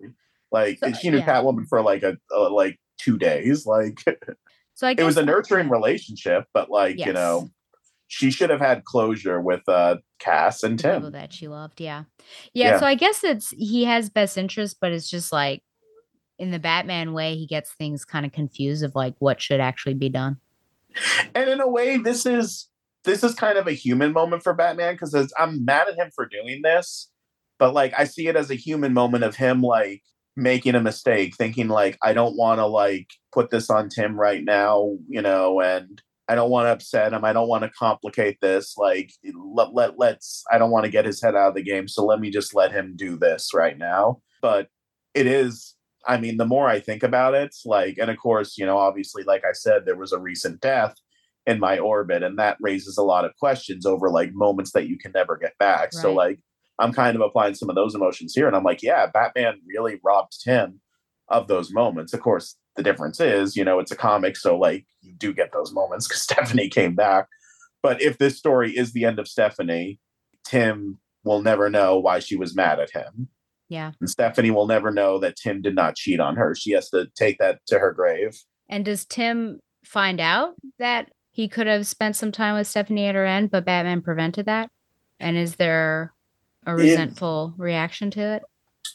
Speaker 9: Like
Speaker 8: So,
Speaker 9: she knew
Speaker 8: yeah.
Speaker 9: Catwoman for like a, a like two days, like
Speaker 8: So I
Speaker 9: it was a nurturing relationship, but like you know, she should have had closure with uh Cass and
Speaker 8: people
Speaker 9: Tim.
Speaker 8: that she loved. Yeah. yeah.
Speaker 9: Yeah.
Speaker 8: So I guess it's he has best interest, but it's just like in the Batman way, he gets things kind of confused of like what should actually be done.
Speaker 9: and in a way this is this is kind of a human moment for batman because i'm mad at him for doing this but like i see it as a human moment of him like making a mistake thinking like i don't want to like put this on tim right now you know and i don't want to upset him i don't want to complicate this like let, let let's i don't want to get his head out of the game so let me just let him do this right now but it is I mean, the more I think about it, like, and of course, you know, obviously, like I said, there was a recent death in my orbit, and that raises a lot of questions over like moments that you can never get back. So, like, I'm kind of applying some of those emotions here, and I'm like, yeah, Batman really robbed Tim of those moments. Of course, the difference is, you know, it's a comic, so like, you do get those moments because Stephanie came back. But if this story is the end of Stephanie, Tim will never know why she was mad at him.
Speaker 8: Yeah.
Speaker 9: And Stephanie will never know that Tim did not cheat on her. She has to take that to her grave.
Speaker 8: And does Tim find out that he could have spent some time with Stephanie at her end, but Batman prevented that? And is there a resentful reaction to it?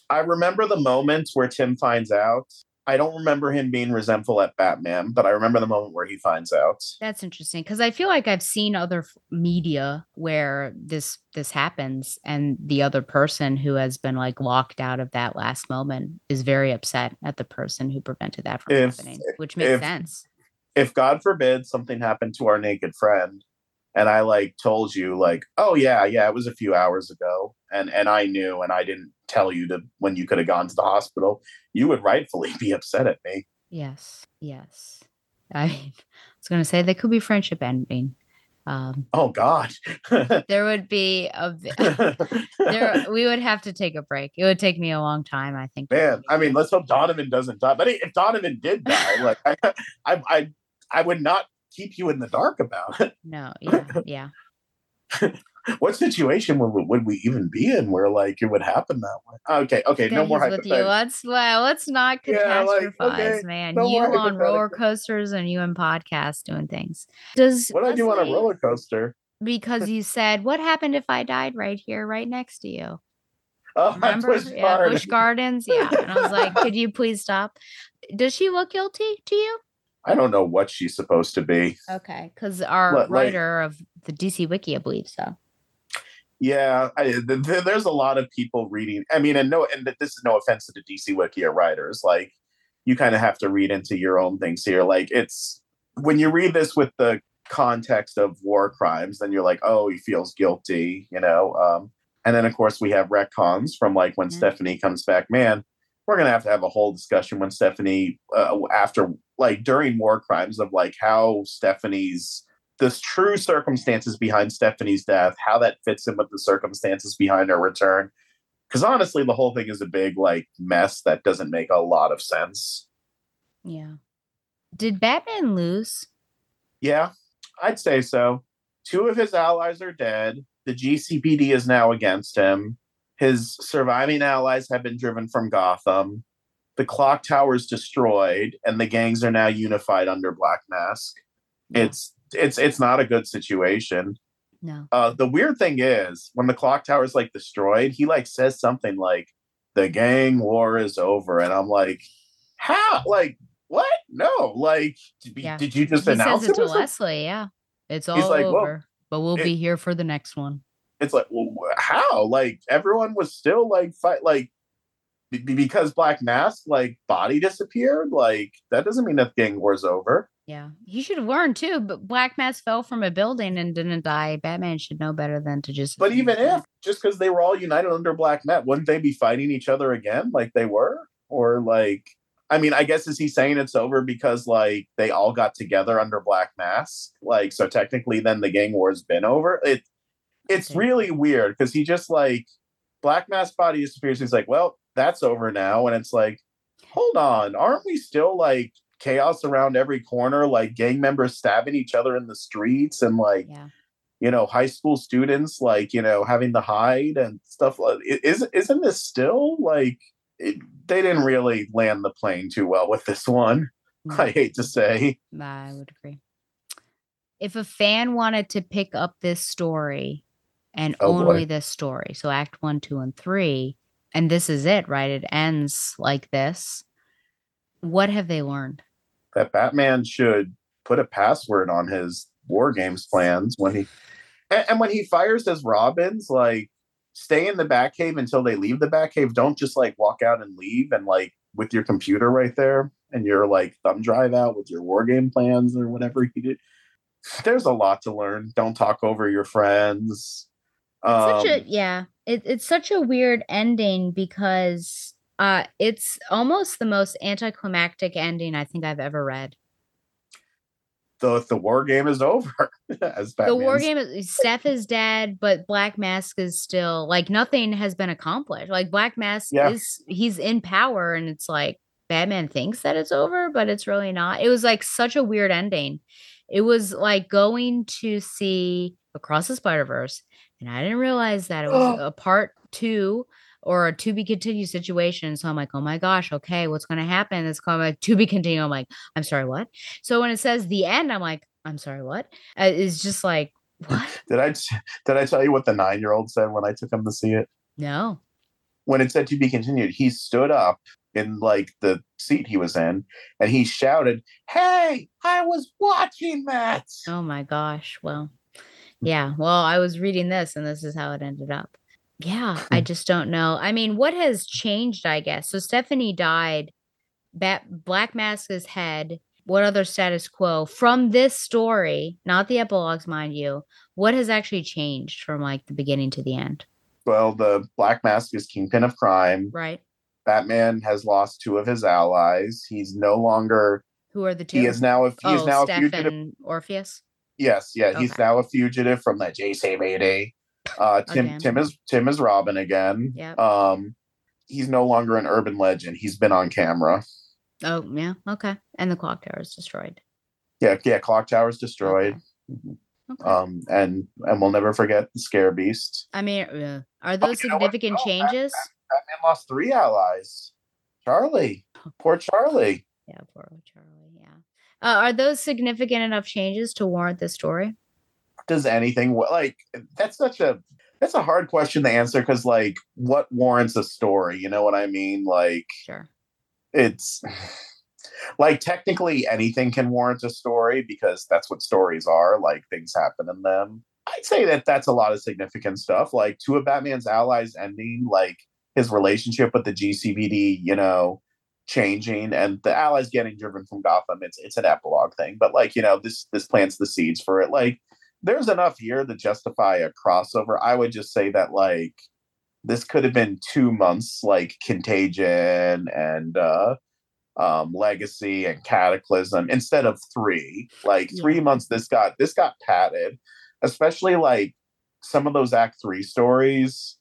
Speaker 9: I remember the moments where Tim finds out. I don't remember him being resentful at Batman, but I remember the moment where he finds out.
Speaker 8: That's interesting because I feel like I've seen other f- media where this this happens, and the other person who has been like locked out of that last moment is very upset at the person who prevented that from
Speaker 9: If-
Speaker 8: happening, which makes
Speaker 9: if-
Speaker 8: sense.
Speaker 9: If God forbid something happened to our naked friend, and I like told you like, oh yeah, yeah, it was a few hours ago, and and I knew, and I didn't tell you to when you could have gone to the hospital, you would rightfully be upset at me.
Speaker 8: Yes, yes. I I was going to say there could be friendship ending. Um,
Speaker 9: Oh God.
Speaker 8: there would be a there we would have to take a break. It would take me a long time, I think.
Speaker 9: Man, I mean, let's hope Donovan doesn't die. But if Donovan did die, like I, I, I, I would not keep you in the dark about it.
Speaker 8: No, yeah, yeah.
Speaker 9: What situation would, we- would we even be in where like it would happen that way? Okay, okay, no more
Speaker 8: with you. Let's well, let's not
Speaker 9: Yeah, like,
Speaker 8: catastrophize,
Speaker 9: okay,
Speaker 8: man.
Speaker 9: no
Speaker 8: you on roller coasters and you in podcasts doing things. Does
Speaker 9: What I do on a roller coaster?
Speaker 8: because you said, "What happened if I died right here, right next to you?"
Speaker 9: Oh,
Speaker 8: Remember?
Speaker 9: Busch
Speaker 8: yeah,
Speaker 9: Gardens.
Speaker 8: Busch Gardens. Yeah, and I was like, "Could you please stop?" Does she look guilty to you?
Speaker 9: I don't know what she's supposed to be.
Speaker 8: Okay, because our
Speaker 9: like-
Speaker 8: writer of the DC Wiki, I believe so.
Speaker 9: Yeah, I, th- th- there's a lot of people reading. I mean, and no, and this is no offense to the DC Wiki or writers. Like, you kind of have to read into your own things here. Like, it's when you read this with the context of war crimes, then you're like, oh, he feels guilty, you know. Um, and then of course we have retcons from like when
Speaker 8: Yeah.
Speaker 9: Stephanie comes back. Man, we're gonna have to have a whole discussion when Stephanie, uh, after like during war crimes, of like how Stephanie's the true circumstances behind Stephanie's death, how that fits in with the circumstances behind her return. Because honestly, the whole thing is a big like mess that doesn't make a lot of sense.
Speaker 8: Yeah. Did Batman lose?
Speaker 9: Yeah, I'd say so. Two of his allies are dead. The GCPD is now against him. His surviving allies have been driven from Gotham. The clock tower is destroyed, and the gangs are now unified under Black Mask. It's it's it's not a good situation.
Speaker 8: No.
Speaker 9: Uh, the weird thing is when the clock tower is like destroyed, he like says something like, "The gang war is over," and I'm like, "How? Like what? No! Like, did,
Speaker 8: Yeah.
Speaker 9: did you just
Speaker 8: he
Speaker 9: announce
Speaker 8: it
Speaker 9: it?"
Speaker 8: to? Leslie. Yeah. It's all
Speaker 9: like,
Speaker 8: over,
Speaker 9: "Well,
Speaker 8: but we'll
Speaker 9: it-
Speaker 8: be here for the next one.
Speaker 9: It's like well, how like everyone was still like fight like be- because black mask like body disappeared like that doesn't mean that gang war's over
Speaker 8: Yeah. He should have learned too, but Black Mask fell from a building and didn't die. Batman should know better than to just.
Speaker 9: but even if just because they were all united under black mask wouldn't they be fighting each other again like they were or like i mean i guess is he saying it's over because like they all got together under black mask like so technically then the gang war's been over it it's really weird because he just like black Mask body disappears he's like well that's over now and it's like hold on aren't we still like chaos around every corner like gang members stabbing each other in the streets and like
Speaker 8: Yeah.
Speaker 9: you know high school students like you know having to hide and stuff like is isn't this still like it, they didn't really land the plane too well with this one
Speaker 8: No.
Speaker 9: i hate to say
Speaker 8: I would agree. If a fan wanted to pick up this story and
Speaker 9: Oh, boy.
Speaker 8: only this story, so act one, two, and three, and this is it, right? It ends like this. What have they learned?
Speaker 9: that batman should put a password on his war games plans when he and, and when he fires his robins like stay in the batcave until they leave the batcave don't just like walk out and leave and like with your computer right there and your like thumb drive out with your war game plans or whatever you did there's a lot to learn don't talk over your friends um,
Speaker 8: such a yeah it, it's such a weird ending because uh it's almost the most anticlimactic ending i think i've ever read.
Speaker 9: The, the war game is over as
Speaker 8: the war game is steph is dead but black mask is still like nothing has been accomplished. Like black mask
Speaker 9: Yeah.
Speaker 8: is he's in power and it's like batman thinks that it's over but it's really not. It was like such a weird ending. It was like going to see across the spider verse and i didn't realize that it was a part two or a to be continued situation. So i'm like oh my gosh okay what's going to happen? It's going like to be continued. I'm like i'm sorry what? So when it says the end i'm like i'm sorry what? Uh, it's just like what?
Speaker 9: Did i did i tell you what the nine year old said when i took him to see it?
Speaker 8: No.
Speaker 9: When it said to be continued, he stood up in like the seat he was in and he shouted, Hey, I was watching that.
Speaker 8: oh my gosh well yeah well i was reading this and this is how it ended up. Yeah i hmm. just don't know. I mean what has changed i guess? So stephanie died Bat- black mask is head what other status quo? From this story not the epilogues mind you what has actually changed from like the beginning to the end?
Speaker 9: Well, the Black Mask is kingpin of crime.
Speaker 8: right.
Speaker 9: Batman has lost two of his allies. He's no longer
Speaker 8: who are the two
Speaker 9: he is now a he is
Speaker 8: oh
Speaker 9: now a fugitive.
Speaker 8: and orpheus
Speaker 9: Yes, yeah, he's now a fugitive from that GCPD. Uh Tim. Tim is Tim is Robin again.
Speaker 8: Yep.
Speaker 9: Um he's no longer an urban legend. He's been on camera.
Speaker 8: oh yeah okay and the clock tower is destroyed
Speaker 9: Yeah, yeah, Clock Tower's destroyed. Mhm.
Speaker 8: Okay.
Speaker 9: Um and and we'll never forget the Scare Beast.
Speaker 8: I mean, uh, are those
Speaker 9: you know what?
Speaker 8: significant
Speaker 9: No,
Speaker 8: changes?
Speaker 9: Batman lost three allies. Charlie, poor Charlie.
Speaker 8: Yeah, poor Charlie. Uh, are those significant enough changes to warrant this story?
Speaker 9: Does anything like that's such a that's a hard question to answer because like what warrants a story? You know what I mean? Like
Speaker 8: Sure.
Speaker 9: it's Like technically anything can warrant a story because that's what stories are. Like things happen in them. I'd say that that's a lot of significant stuff. Like two of Batman's allies ending, like his relationship with the GCPD, you know, changing, and the allies getting driven from Gotham. It's it's an epilogue thing, but like you know, this this plants the seeds for it. Like there's enough here to justify a crossover. I would just say that like this could have been two months, like Contagion and uh um legacy and cataclysm instead of three like three months this got this got padded especially like some of those act three stories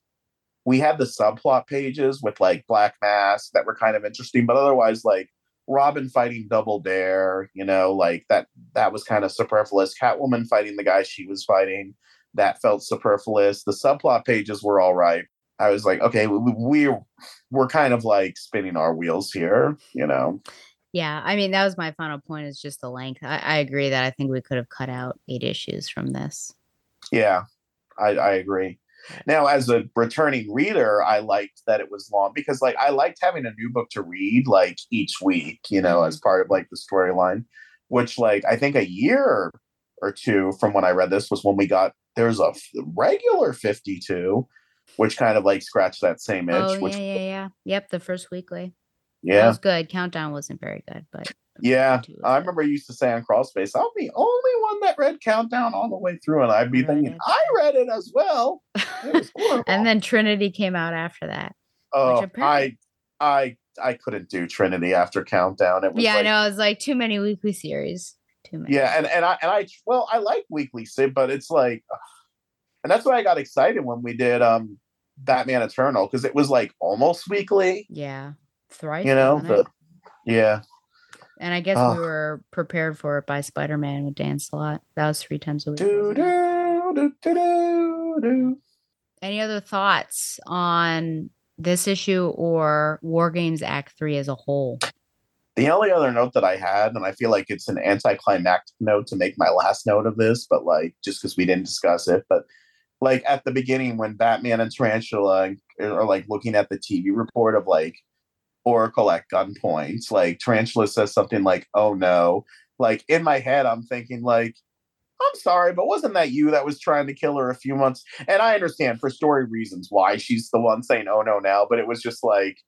Speaker 9: we had the subplot pages with like black mask that were kind of interesting but otherwise like robin fighting double dare you know like that that was kind of superfluous catwoman fighting the guy she was fighting that felt superfluous the subplot pages were all right i was like okay we, we we're kind of like spinning our wheels here you know
Speaker 8: Yeah, I mean that was my final point. Is just the length. I, I agree that I think we could have cut out eight issues from this.
Speaker 9: Yeah, I, I agree. Now, as a returning reader, I liked that it was long because, like, I liked having a new book to read like each week, you know, mm-hmm. as part of like the storyline. Which, like, I think a year or two from when I read this was when we got there's a regular 52, which kind of like scratched that same itch.
Speaker 8: Oh
Speaker 9: which,
Speaker 8: yeah, yeah, yeah. Yep, the first weekly. That
Speaker 9: yeah,
Speaker 8: was good. Countdown wasn't very good, but
Speaker 9: Yeah, I remember you used to say on Crawlspace, I'm the only one that read Countdown all the way through, and I'd be
Speaker 8: I
Speaker 9: thinking,
Speaker 8: it.
Speaker 9: I read it as well. It
Speaker 8: and then Trinity came out after that.
Speaker 9: oh, I, I, I couldn't do Trinity after Countdown. It was
Speaker 8: Yeah, I
Speaker 9: like,
Speaker 8: know. It was like too many weekly series. Too many.
Speaker 9: Yeah, and and I and I well, I like Weekly Sid, but it's like, and that's why I got excited when we did um Batman Eternal because it was like almost weekly.
Speaker 8: Yeah. Thrice.
Speaker 9: You know,
Speaker 8: it?
Speaker 9: yeah.
Speaker 8: and I guess
Speaker 9: Oh.
Speaker 8: we ah. were prepared for it by Spider Man with Dan Slott. That was three times a week.
Speaker 9: Do, do, do.
Speaker 8: Any other thoughts on this issue or War Games Act Three as a whole?
Speaker 9: The only other note that I had, and I feel like it's an anticlimactic note to make my last note of this, but like just because we didn't discuss it, but like at the beginning when Batman and Tarantula are like looking at the TV report of like Oracle at gunpoint, like Tarantula says something like, "Oh no!" Like in my head, I'm thinking like, "I'm sorry, but wasn't that you that was trying to kill her a few months?" And I understand for story reasons why she's the one saying, "Oh no!" Now, but it was just like.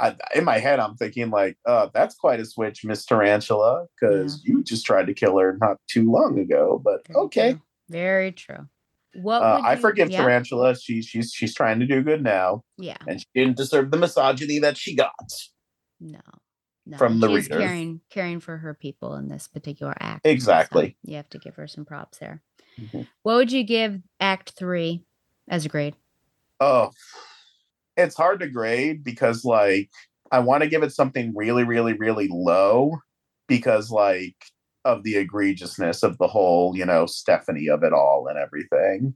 Speaker 9: I, in my head, I'm thinking like, uh, that's quite a switch, Miss Tarantula, because you just tried to kill her not too long ago. But
Speaker 8: Very
Speaker 9: okay,
Speaker 8: true. Very true. What
Speaker 9: uh, I
Speaker 8: you-
Speaker 9: forgive
Speaker 8: yeah,
Speaker 9: Tarantula. She's she's she's trying to do good now,
Speaker 8: Yeah.
Speaker 9: and she didn't deserve the misogyny that she got.
Speaker 8: No. No.
Speaker 9: From the
Speaker 8: she's
Speaker 9: reader.
Speaker 8: caring caring for her people in this particular act.
Speaker 9: Exactly.
Speaker 8: So you have to give her some props there.
Speaker 9: Mhm.
Speaker 8: What would you give Act Three as a grade?
Speaker 9: Oh, it's hard to grade because like I want to give it something really, really, really low because like of the egregiousness of the whole, you know, Stephanie of it all and everything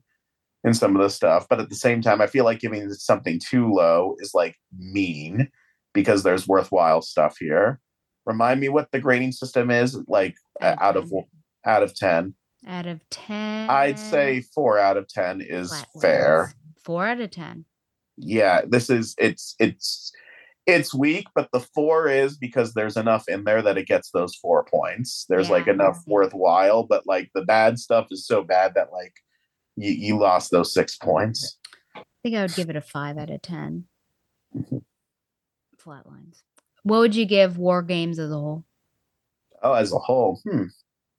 Speaker 9: and some of the stuff. But at the same time, I feel like giving something too low is like mean because there's worthwhile stuff here. Remind me what the grading system is like out of out of 10.
Speaker 8: Out of ten,
Speaker 9: I'd say 4 out of 10 is
Speaker 8: flat
Speaker 9: fair.
Speaker 8: ones. Four out of ten.
Speaker 9: yeah this is it's it's it's weak but the four is because there's enough in there that it gets those four points there's like enough worthwhile but like the bad stuff is so bad that like you, you lost those six points
Speaker 8: I think I would give it a five out of 10
Speaker 9: Mhm.
Speaker 8: Flat lines. What would you give War Games as a whole?
Speaker 9: oh as a whole hmm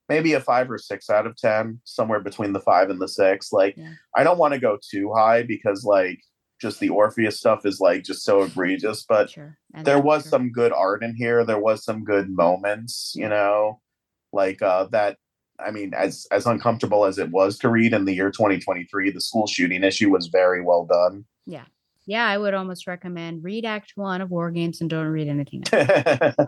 Speaker 9: maybe a five or six out of ten somewhere between the five and the six like
Speaker 8: Yeah.
Speaker 9: i don't want to go too high because like just the orpheus stuff is like just so egregious but
Speaker 8: Sure.
Speaker 9: there was
Speaker 8: true.
Speaker 9: some good art in here there was some good moments you know like uh that i mean as as uncomfortable as it was to read in the year 2023 the school shooting issue was very well done
Speaker 8: Yeah, yeah, I would almost recommend read Act One of War Games and don't read anything else.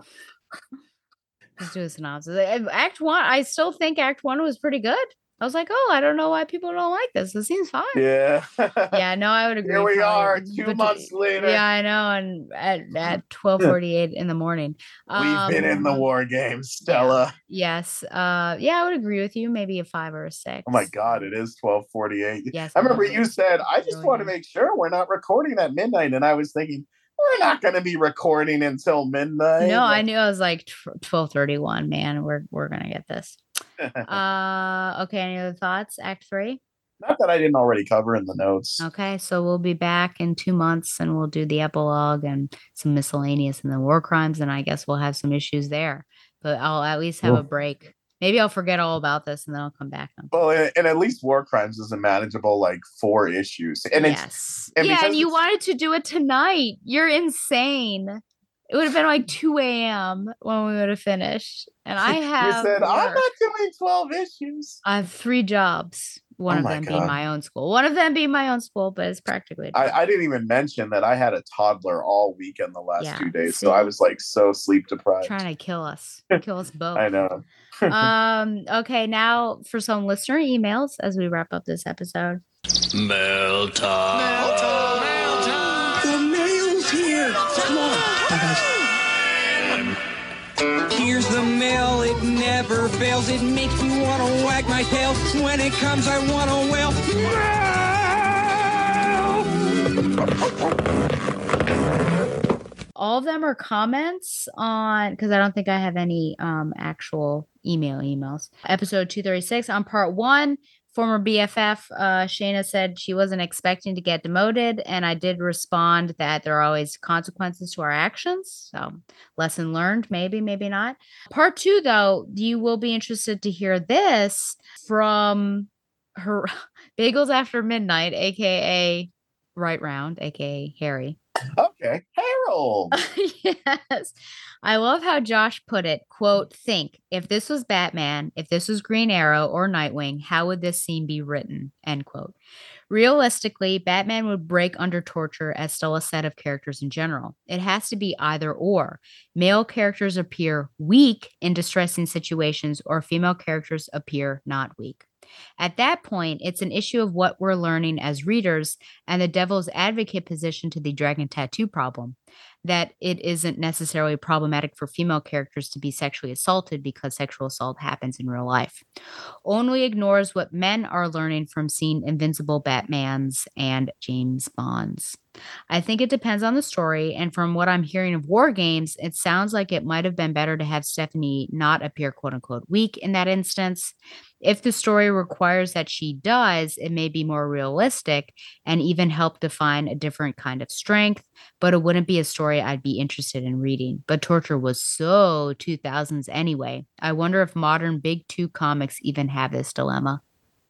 Speaker 8: Just do a synopsis. Act One, I still think Act One was pretty good. I was like, oh, I don't know why people don't like this. This seems fine.
Speaker 9: yeah
Speaker 8: Yeah, no, I would agree.
Speaker 9: here we are two months later
Speaker 8: Yeah, I know, and at at twelve forty eight in the morning.
Speaker 9: we've been in the
Speaker 8: Um,
Speaker 9: war games stella
Speaker 8: Yes. Uh yeah, I would agree with you. Maybe a five or a six.
Speaker 9: oh my god it is 1248
Speaker 8: Yes.
Speaker 9: i remember you said i just want to make sure we're not recording at midnight and i was thinking we're not going to be recording until midnight.
Speaker 8: No, I knew I was like twelve thirty one. Man, we're we're gonna get this. Uh, okay. Any other thoughts? Act three.
Speaker 9: Not that I didn't already cover in the notes.
Speaker 8: Okay, so we'll be back in two months, and we'll do the epilogue and some miscellaneous, and then war crimes, and I guess we'll have some issues there. But I'll at least have
Speaker 9: Cool.
Speaker 8: a break. Maybe I'll forget all about this, and then I'll come back.
Speaker 9: Well, and, and at least War Crimes is a manageable like four issues, and it's and
Speaker 8: yeah, and you wanted to do it tonight. You're insane. It would have been like two a.m. when we would have finished, and I have.
Speaker 9: said I'm
Speaker 8: work.
Speaker 9: not doing twelve issues.
Speaker 8: I have three jobs. One
Speaker 9: Oh
Speaker 8: of
Speaker 9: my
Speaker 8: them being my own school. One of them being my own school, but it's practically.
Speaker 9: I, I didn't even mention that I had a toddler all weekend the last
Speaker 8: Yeah,
Speaker 9: two days,
Speaker 8: see?
Speaker 9: so I was like so sleep deprived.
Speaker 8: trying to kill us, kill us both.
Speaker 9: I know.
Speaker 8: um. Okay. Now for some listener emails as we wrap up this episode.
Speaker 11: Mail time.
Speaker 12: The Here's the mail, it never fails. It makes me want to wag my tail. When it comes, I want to wail.
Speaker 8: All of them are comments on because I don't think I have any um actual email emails. Episode 236 on part one. Former BFF uh Shayna said she wasn't expecting to get demoted, and I did respond that there are always consequences to our actions. So lesson learned, maybe, maybe not. Part two, though, you will be interested to hear this from her Bagels After Midnight, aka Right Round, aka Harry.
Speaker 9: Okay, Harold.
Speaker 8: yes. I love how Josh put it. Quote, think if this was Batman, if this was Green Arrow or Nightwing, how would this scene be written? End quote. Realistically, Batman would break under torture as still a set of characters in general. It has to be either or. Male characters appear weak in distressing situations, or female characters appear not weak. At that point, it's an issue of what we're learning as readers and the devil's advocate position to the dragon tattoo problem that it isn't necessarily problematic for female characters to be sexually assaulted because sexual assault happens in real life. Only ignores what men are learning from seeing Invincible Batmans and James Bonds. I think it depends on the story, and from what I'm hearing of War Games, it sounds like it might have been better to have Stephanie not appear quote unquote weak in that instance. If the story requires that she does, it may be more realistic and even help define a different kind of strength, but it wouldn't be a story I'd be interested in reading. But torture was so 2000s anyway. I wonder if modern big two comics even have this dilemma.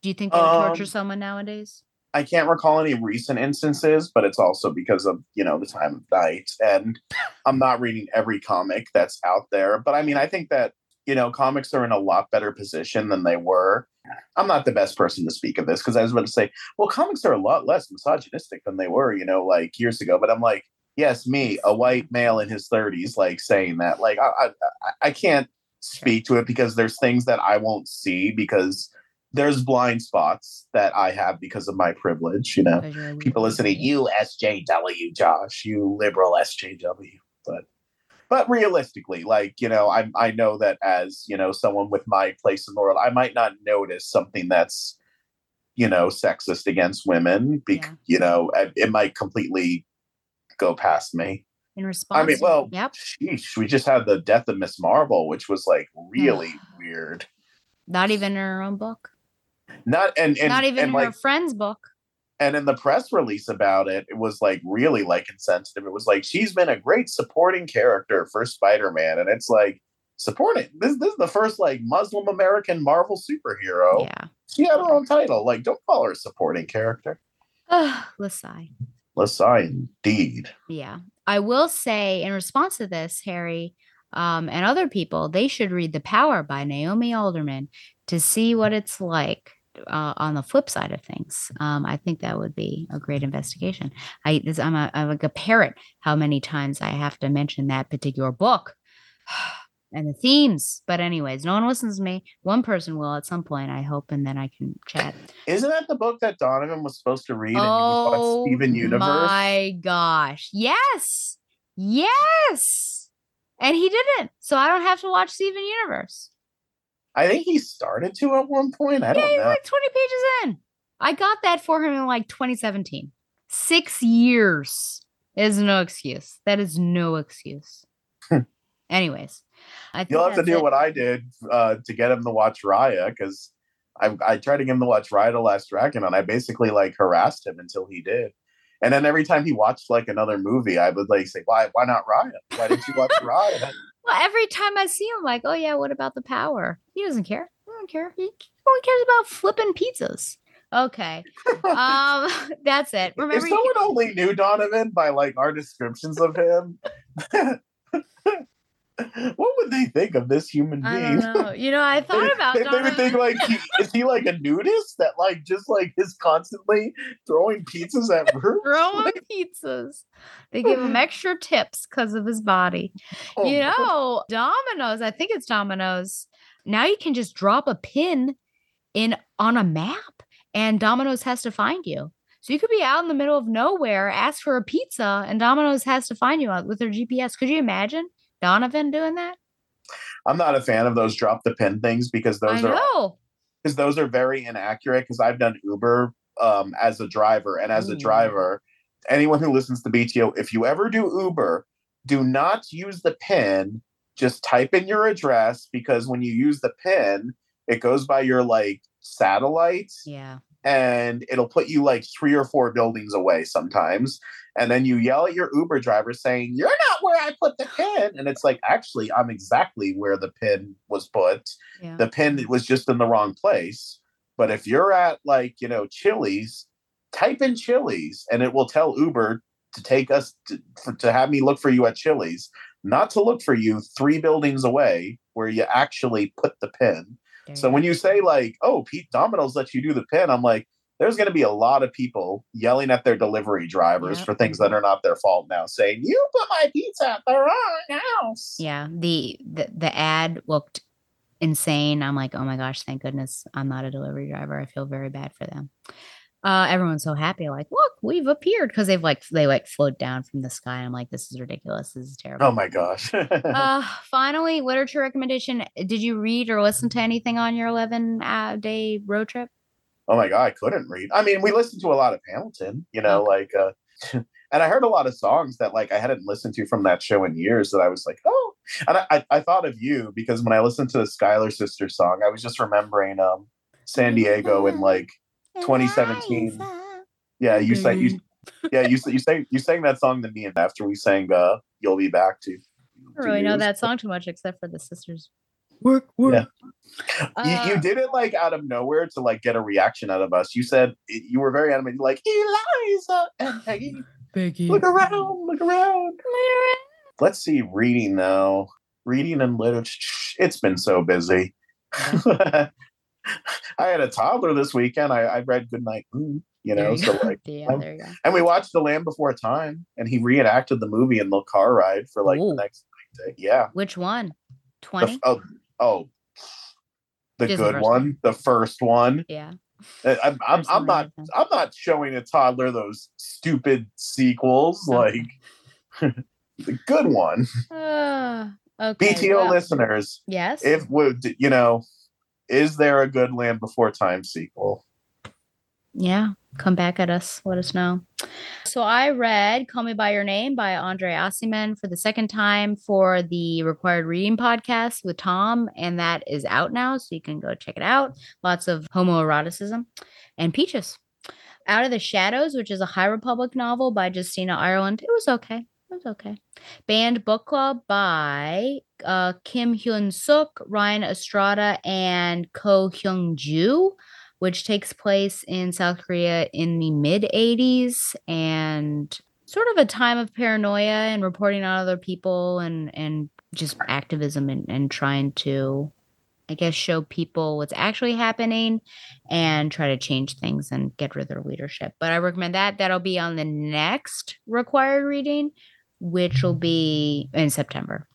Speaker 8: Do you think they would torture
Speaker 9: Um,
Speaker 8: someone nowadays?
Speaker 9: I can't recall any recent instances, but it's also because of you know the time of night, and I'm not reading every comic that's out there. But I mean, I think that you know comics are in a lot better position than they were. I'm not the best person to speak of this because I was about to say, well, comics are a lot less misogynistic than they were, you know, like years ago. But I'm like, yes, me, a white male in his 30s, like saying that, like I I, I- I can't speak to it because there's things that I won't see because there's blind spots that I have because of my privilege, you know. People
Speaker 8: weird
Speaker 9: listening, you SJW, Josh, you liberal SJW. But but realistically, like, you know, I I know that as, you know, someone with my place in the world, I might not notice something that's, you know, sexist against women. Be-
Speaker 8: Yeah.
Speaker 9: You know, it, it might completely go past me.
Speaker 8: In response,
Speaker 9: I mean, well,
Speaker 8: yep.
Speaker 9: sheesh, we just had the death of Miss Marvel, which was like really weird.
Speaker 8: Not even in her own book.
Speaker 9: Not and, and
Speaker 8: Not even
Speaker 9: and
Speaker 8: in
Speaker 9: like
Speaker 8: her friend's book.
Speaker 9: and in the press release about it, it was like really like insensitive. It was like she's been a great supporting character for Spider-Man, and it's like supporting this. This is the first like Muslim American Marvel superhero.
Speaker 8: Yeah.
Speaker 9: She had her own title. Like, don't call her a supporting character.
Speaker 8: Let's sigh.
Speaker 9: Let's I indeed.
Speaker 8: Yeah. I will say in response to this, Harry, um, and other people, they should read The Power by Naomi Alderman to see what it's like uh, on the flip side of things. Um, I think that would be a great investigation. I, this, I'm, a, I'm like a parrot how many times I have to mention that particular book and the themes. But, anyways, no one listens to me. One person will at some point, I hope, and then I can chat.
Speaker 9: Isn't that the book that Donovan was supposed to read?
Speaker 8: Oh
Speaker 9: and you Steven Universe.
Speaker 8: my gosh. Yes. Yes. And he didn't. So I don't have to watch Steven Universe.
Speaker 9: I think he started to at one point. I
Speaker 8: yeah,
Speaker 9: don't
Speaker 8: he's
Speaker 9: know.
Speaker 8: like 20 pages in. I got that for him in like 2017. Six years Is no excuse. That is no excuse. Anyways, I think
Speaker 9: You'll have to do
Speaker 8: it.
Speaker 9: what I did uh, to get him to watch Raya because I, I tried to get him to watch Raya the Last Dragon and I basically like harassed him until he did. And then every time he watched like another movie, I would like say, "Why? Why not Raya? Why didn't you watch Raya?"
Speaker 8: Well, every time I see him, like, oh yeah, what about the power? He doesn't care. He don't care. He only cares about flipping pizzas. Okay. Um, that's it.
Speaker 9: if
Speaker 8: Remember, you
Speaker 9: someone only knew Donovan by like our descriptions of him, what would they think of this human
Speaker 8: I
Speaker 9: being?
Speaker 8: don't know. You know, I thought about
Speaker 9: they, they would think like, he, is he like a nudist that like just like is constantly throwing pizzas at her?
Speaker 8: throwing pizzas. They give him extra tips because of his body.
Speaker 9: Oh,
Speaker 8: You know, Domino's, I think it's Domino's. Now you can just drop a pin in on a map and Domino's has to find you. So you could be out in the middle of nowhere, ask for a pizza, and Domino's has to find you out with their GPS. Could you imagine Donovan doing that?
Speaker 9: I'm not a fan of those drop the pin things because those
Speaker 8: I
Speaker 9: are because those are very inaccurate. Because I've done Uber um, as a driver, and as a driver, anyone who listens to BTO, if you ever do Uber, do not use the pin. Just type in your address because when you use the pin, it goes by your like satellite
Speaker 8: Yeah.
Speaker 9: And it'll put you like three or four buildings away sometimes. And then you yell at your Uber driver saying, You're not where I put the pin. And it's like, actually, I'm exactly where the pin was put.
Speaker 8: Yeah.
Speaker 9: The pin was just in the wrong place. But if you're at like, you know, Chili's, type in Chili's and it will tell Uber to take us to, for, to have me look for you at Chili's, not to look for you three buildings away where you actually put the pin. So when you say like, "Oh, Pete Domino's let you do the pin," I'm like, there's going to be a lot of people yelling at their delivery drivers
Speaker 8: Yep.
Speaker 9: for things that are not their fault now, saying, "You put my pizza at the wrong house."
Speaker 8: Yeah, the, the the ad looked insane. I'm like, oh my gosh, thank goodness I'm not a delivery driver. I feel very bad for them. Uh, everyone's so happy, like, look, we've appeared because they've like they like float down from the sky. I'm like, this is ridiculous. This is terrible.
Speaker 9: Oh my gosh.
Speaker 8: uh, finally, literature recommendation. Did you read or listen to anything on your 11 uh, day road trip?
Speaker 9: oh my god, I couldn't read. I mean, we listened to a lot of Hamilton, you know, like, uh, and I heard a lot of songs that like I hadn't listened to from that show in years. That I was like, oh, and I, I, I thought of you because when I listened to the Schuyler Sisters song, I was just remembering um San Diego and like 2017. Yeah, you sang you yeah you s- you sang you sang that song to me and after we sang uh You'll Be Back to.
Speaker 8: I don't really know that song too much except for the sisters. Work, work.
Speaker 9: Yeah. You,
Speaker 8: Uh,
Speaker 9: you did it like out of nowhere to like get a reaction out of us. You said you were very animated, like Eliza and Peggy.
Speaker 8: Biggie.
Speaker 9: Look around, look around. Let's see, reading though. Reading and literature. It's been so busy. I had a toddler this weekend. I, I read Goodnight Moon, you know,
Speaker 8: you
Speaker 9: so
Speaker 8: go.
Speaker 9: like
Speaker 8: yeah,
Speaker 9: um,
Speaker 8: there you go.
Speaker 9: and we watched The Land Before Time and he reenacted the movie in the car ride for like
Speaker 8: Ooh.
Speaker 9: the next day. Yeah.
Speaker 8: Which one?
Speaker 9: The
Speaker 8: 20?
Speaker 9: f- oh, oh, the
Speaker 8: Just
Speaker 9: good
Speaker 8: first
Speaker 9: one, the first one.
Speaker 8: yeah.
Speaker 9: Uh, I'm, I'm, I'm not I'm not showing a toddler those stupid sequels
Speaker 8: Okay.
Speaker 9: like the good one.
Speaker 8: Uh, okay.
Speaker 9: BTO
Speaker 8: well,
Speaker 9: listeners,
Speaker 8: Yes.
Speaker 9: if would you know, is there a good Land Before Time sequel?
Speaker 8: Yeah, come back at us. Let us know. So I read Call Me By Your Name by Andre Aciman for the second time for the Required Reading podcast with Tom, and that is out now. So you can go check it out. Lots of homoeroticism and peaches. Out of the Shadows, which is a High Republic novel by Justina Ireland. It was okay. Okay. Banned Book Club by uh, Kim Hyun Sook, Ryan Estrada, and Ko Hyung Ju which takes place in South Korea in the mid 80s and sort of a time of paranoia and reporting on other people and and just activism and, and trying to I guess show people what's actually happening and try to change things and get rid of their leadership. But I recommend that. That'll be on the next required reading, which will be in September.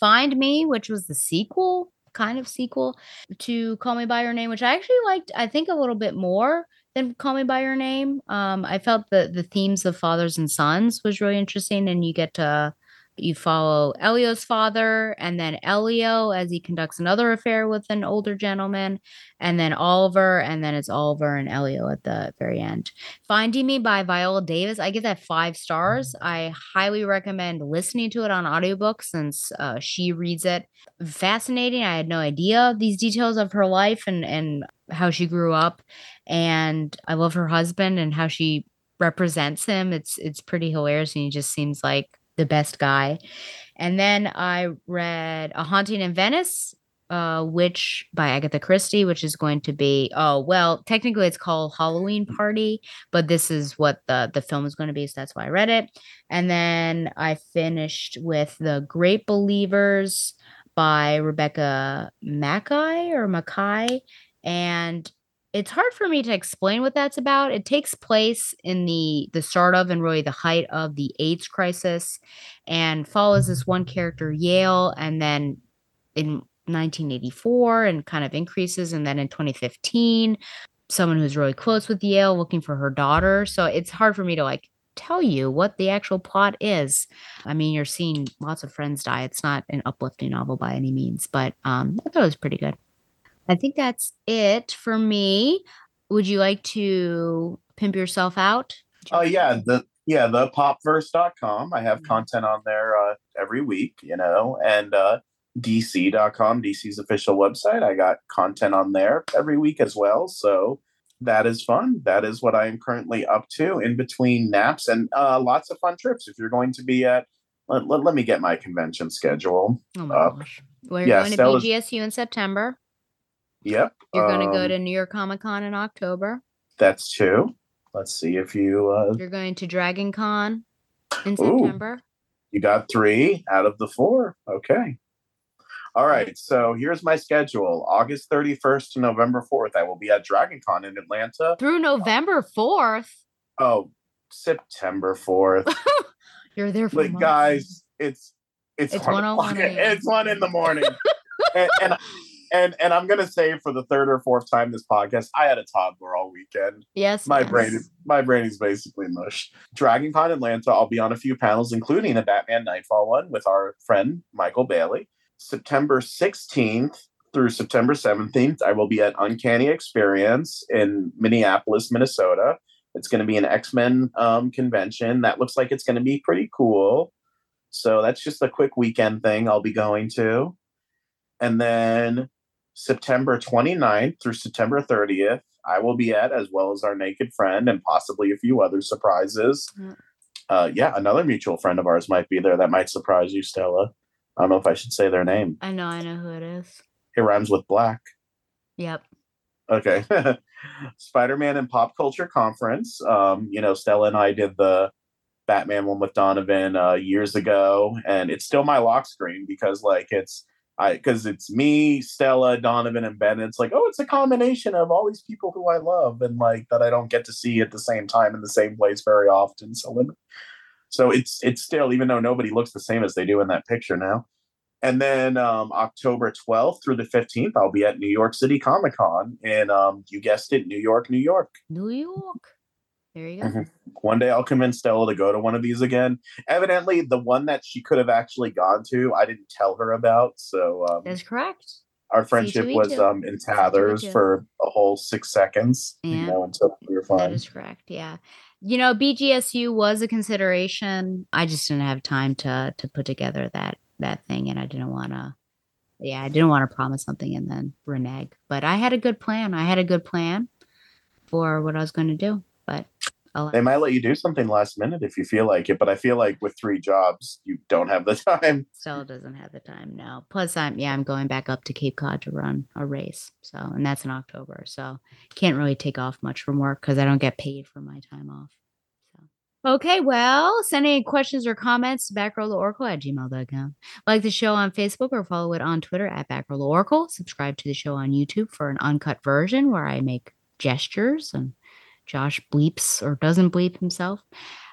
Speaker 8: Find Me, which was the sequel, kind of sequel to Call Me by Your Name, which I actually liked, I think, a little bit more than Call Me by Your Name. Um, I felt that the themes of fathers and sons was really interesting, and you get to you follow Elio's father and then Elio as he conducts another affair with an older gentleman, and then Oliver, and then it's Oliver and Elio at the very end. Finding Me by Viola Davis, I give that five stars. I highly recommend listening to it on audiobook since uh, she reads it. Fascinating. I had no idea these details of her life and, and how she grew up. And I love her husband and how she represents him. It's it's pretty hilarious and he just seems like the best guy. And then I read A Haunting in Venice, uh, which by Agatha Christie, which is going to be oh well, technically it's called Halloween Party, but this is what the the film is going to be, so that's why I read it. And then I finished with The Great Believers by Rebecca Makkai or Makkai. And it's hard for me to explain what that's about. It takes place in the the start of and really the height of the AIDS crisis, and follows this one character Yale, and then in 1984, and kind of increases, and then in 2015, someone who's really close with Yale looking for her daughter. So it's hard for me to like tell you what the actual plot is. I mean, you're seeing lots of friends die. It's not an uplifting novel by any means, but um, I thought it was pretty good. I think that's it for me. Would you like to pimp yourself out?
Speaker 9: Oh yeah, the yeah, the popverse.com. I have content on there uh, every week, you know, and uh dc.com, DC's official website. I got content on there every week as well. So that is fun. That is what I am currently up to in between naps and uh, lots of fun trips. If you're going to be at, let, let, let me get my convention schedule.
Speaker 8: Oh my
Speaker 9: up.
Speaker 8: gosh. We're
Speaker 9: Yeah,
Speaker 8: going to
Speaker 9: Stella's-
Speaker 8: BGSU in September.
Speaker 9: Yep.
Speaker 8: You're going to go
Speaker 9: um,
Speaker 8: to New York Comic Con in October.
Speaker 9: That's two. Let's see if you uh,
Speaker 8: You're going to Dragon Con in
Speaker 9: Ooh.
Speaker 8: September.
Speaker 9: You got three out of the four. Okay. All right. So here's my schedule. August 31st to November 4th, I will be at Dragon Con in Atlanta.
Speaker 8: Through November 4th.
Speaker 9: Oh, September 4th.
Speaker 8: You're there for
Speaker 9: like guys, it's it's,
Speaker 8: It's
Speaker 9: one o'clock. It's one in the morning. and, and and and I'm gonna say for the third or fourth time this podcast, I had a toddler all weekend.
Speaker 8: Yes.
Speaker 9: My
Speaker 8: yes.
Speaker 9: brain is my brain is basically mush. Dragon DragonCon Atlanta, I'll be on a few panels, including a Batman Knightfall one with our friend Michael Bailey. September 16th through September 17th, I will be at Uncanny Experience in Minneapolis, Minnesota. It's going to be an X Men um, convention. That looks like it's going to be pretty cool. So that's just a quick weekend thing I'll be going to. And then September 29th through September 30th, I will be at, as well as our naked friend and possibly a few other surprises.
Speaker 8: Mm.
Speaker 9: Uh, yeah, another mutual friend of ours might be there. That might surprise you, Stella. I don't know if I should say their name.
Speaker 8: I know, I know who it is.
Speaker 9: It rhymes with black.
Speaker 8: Yep.
Speaker 9: Okay. Spider-Man and Pop Culture Conference. Um, you know, Stella and I did the Batman one with Donovan uh, years ago, and it's still my lock screen because like it's I because it's me, Stella, Donovan, and Ben. It's like, oh, it's a combination of all these people who I love and like that I don't get to see at the same time in the same place very often. So when- so it's it's still, even though nobody looks the same as they do in that picture now. And then um, October 12th through the 15th, I'll be at New York City Comic Con in, um, you guessed it, New York, New York.
Speaker 8: New York. There you go.
Speaker 9: Mhm. One day I'll convince Stella to go to one of these again. Evidently, the one that she could have actually gone to, I didn't tell her about. So um,
Speaker 8: That's correct.
Speaker 9: our friendship was
Speaker 8: C2E2.
Speaker 9: um, in tatters
Speaker 8: C2E2.
Speaker 9: for a whole six seconds, you know, until we were fine.
Speaker 8: That is correct. Yeah. You know, BGSU was a consideration. I just didn't have time to to put together that that thing and I didn't want to yeah, I didn't want to promise something and then renege. But I had a good plan. I had a good plan for what I was going to do.
Speaker 9: They might let you do something last minute if you feel like it, but I feel like with three jobs, you don't have the time.
Speaker 8: Still doesn't have the time now. Plus, I'm yeah, I'm going back up to Cape Cod to run a race. So, and that's in October. So, can't really take off much from work because I don't get paid for my time off. So, okay, well, send any questions or comments to batgirltooracle at gmail.com. Like the show on Facebook or follow it on Twitter at batgirltooracle. Subscribe to the show on YouTube for an uncut version where I make gestures and Josh bleeps or doesn't bleep himself.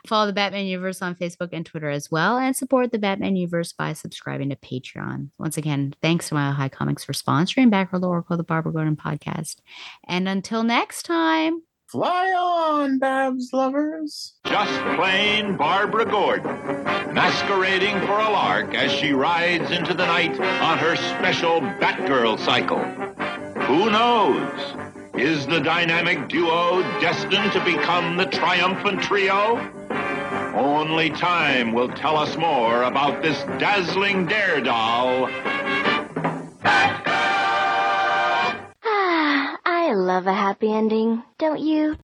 Speaker 8: Follow the Batman Universe on Facebook and Twitter as well, and support the Batman Universe by subscribing to Patreon. Once again, thanks to Mile High Comics for sponsoring Back Batgirl to Oracle, the Barbara Gordon podcast. And until next time,
Speaker 9: Fly on, Babs lovers.
Speaker 2: Just plain Barbara Gordon, masquerading for a lark as she rides into the night on her special Batgirl cycle. Who knows? Is the dynamic duo destined to become the triumphant trio? Only time will tell us more about this dazzling daredoll.
Speaker 6: Ah, I love a happy ending, don't you?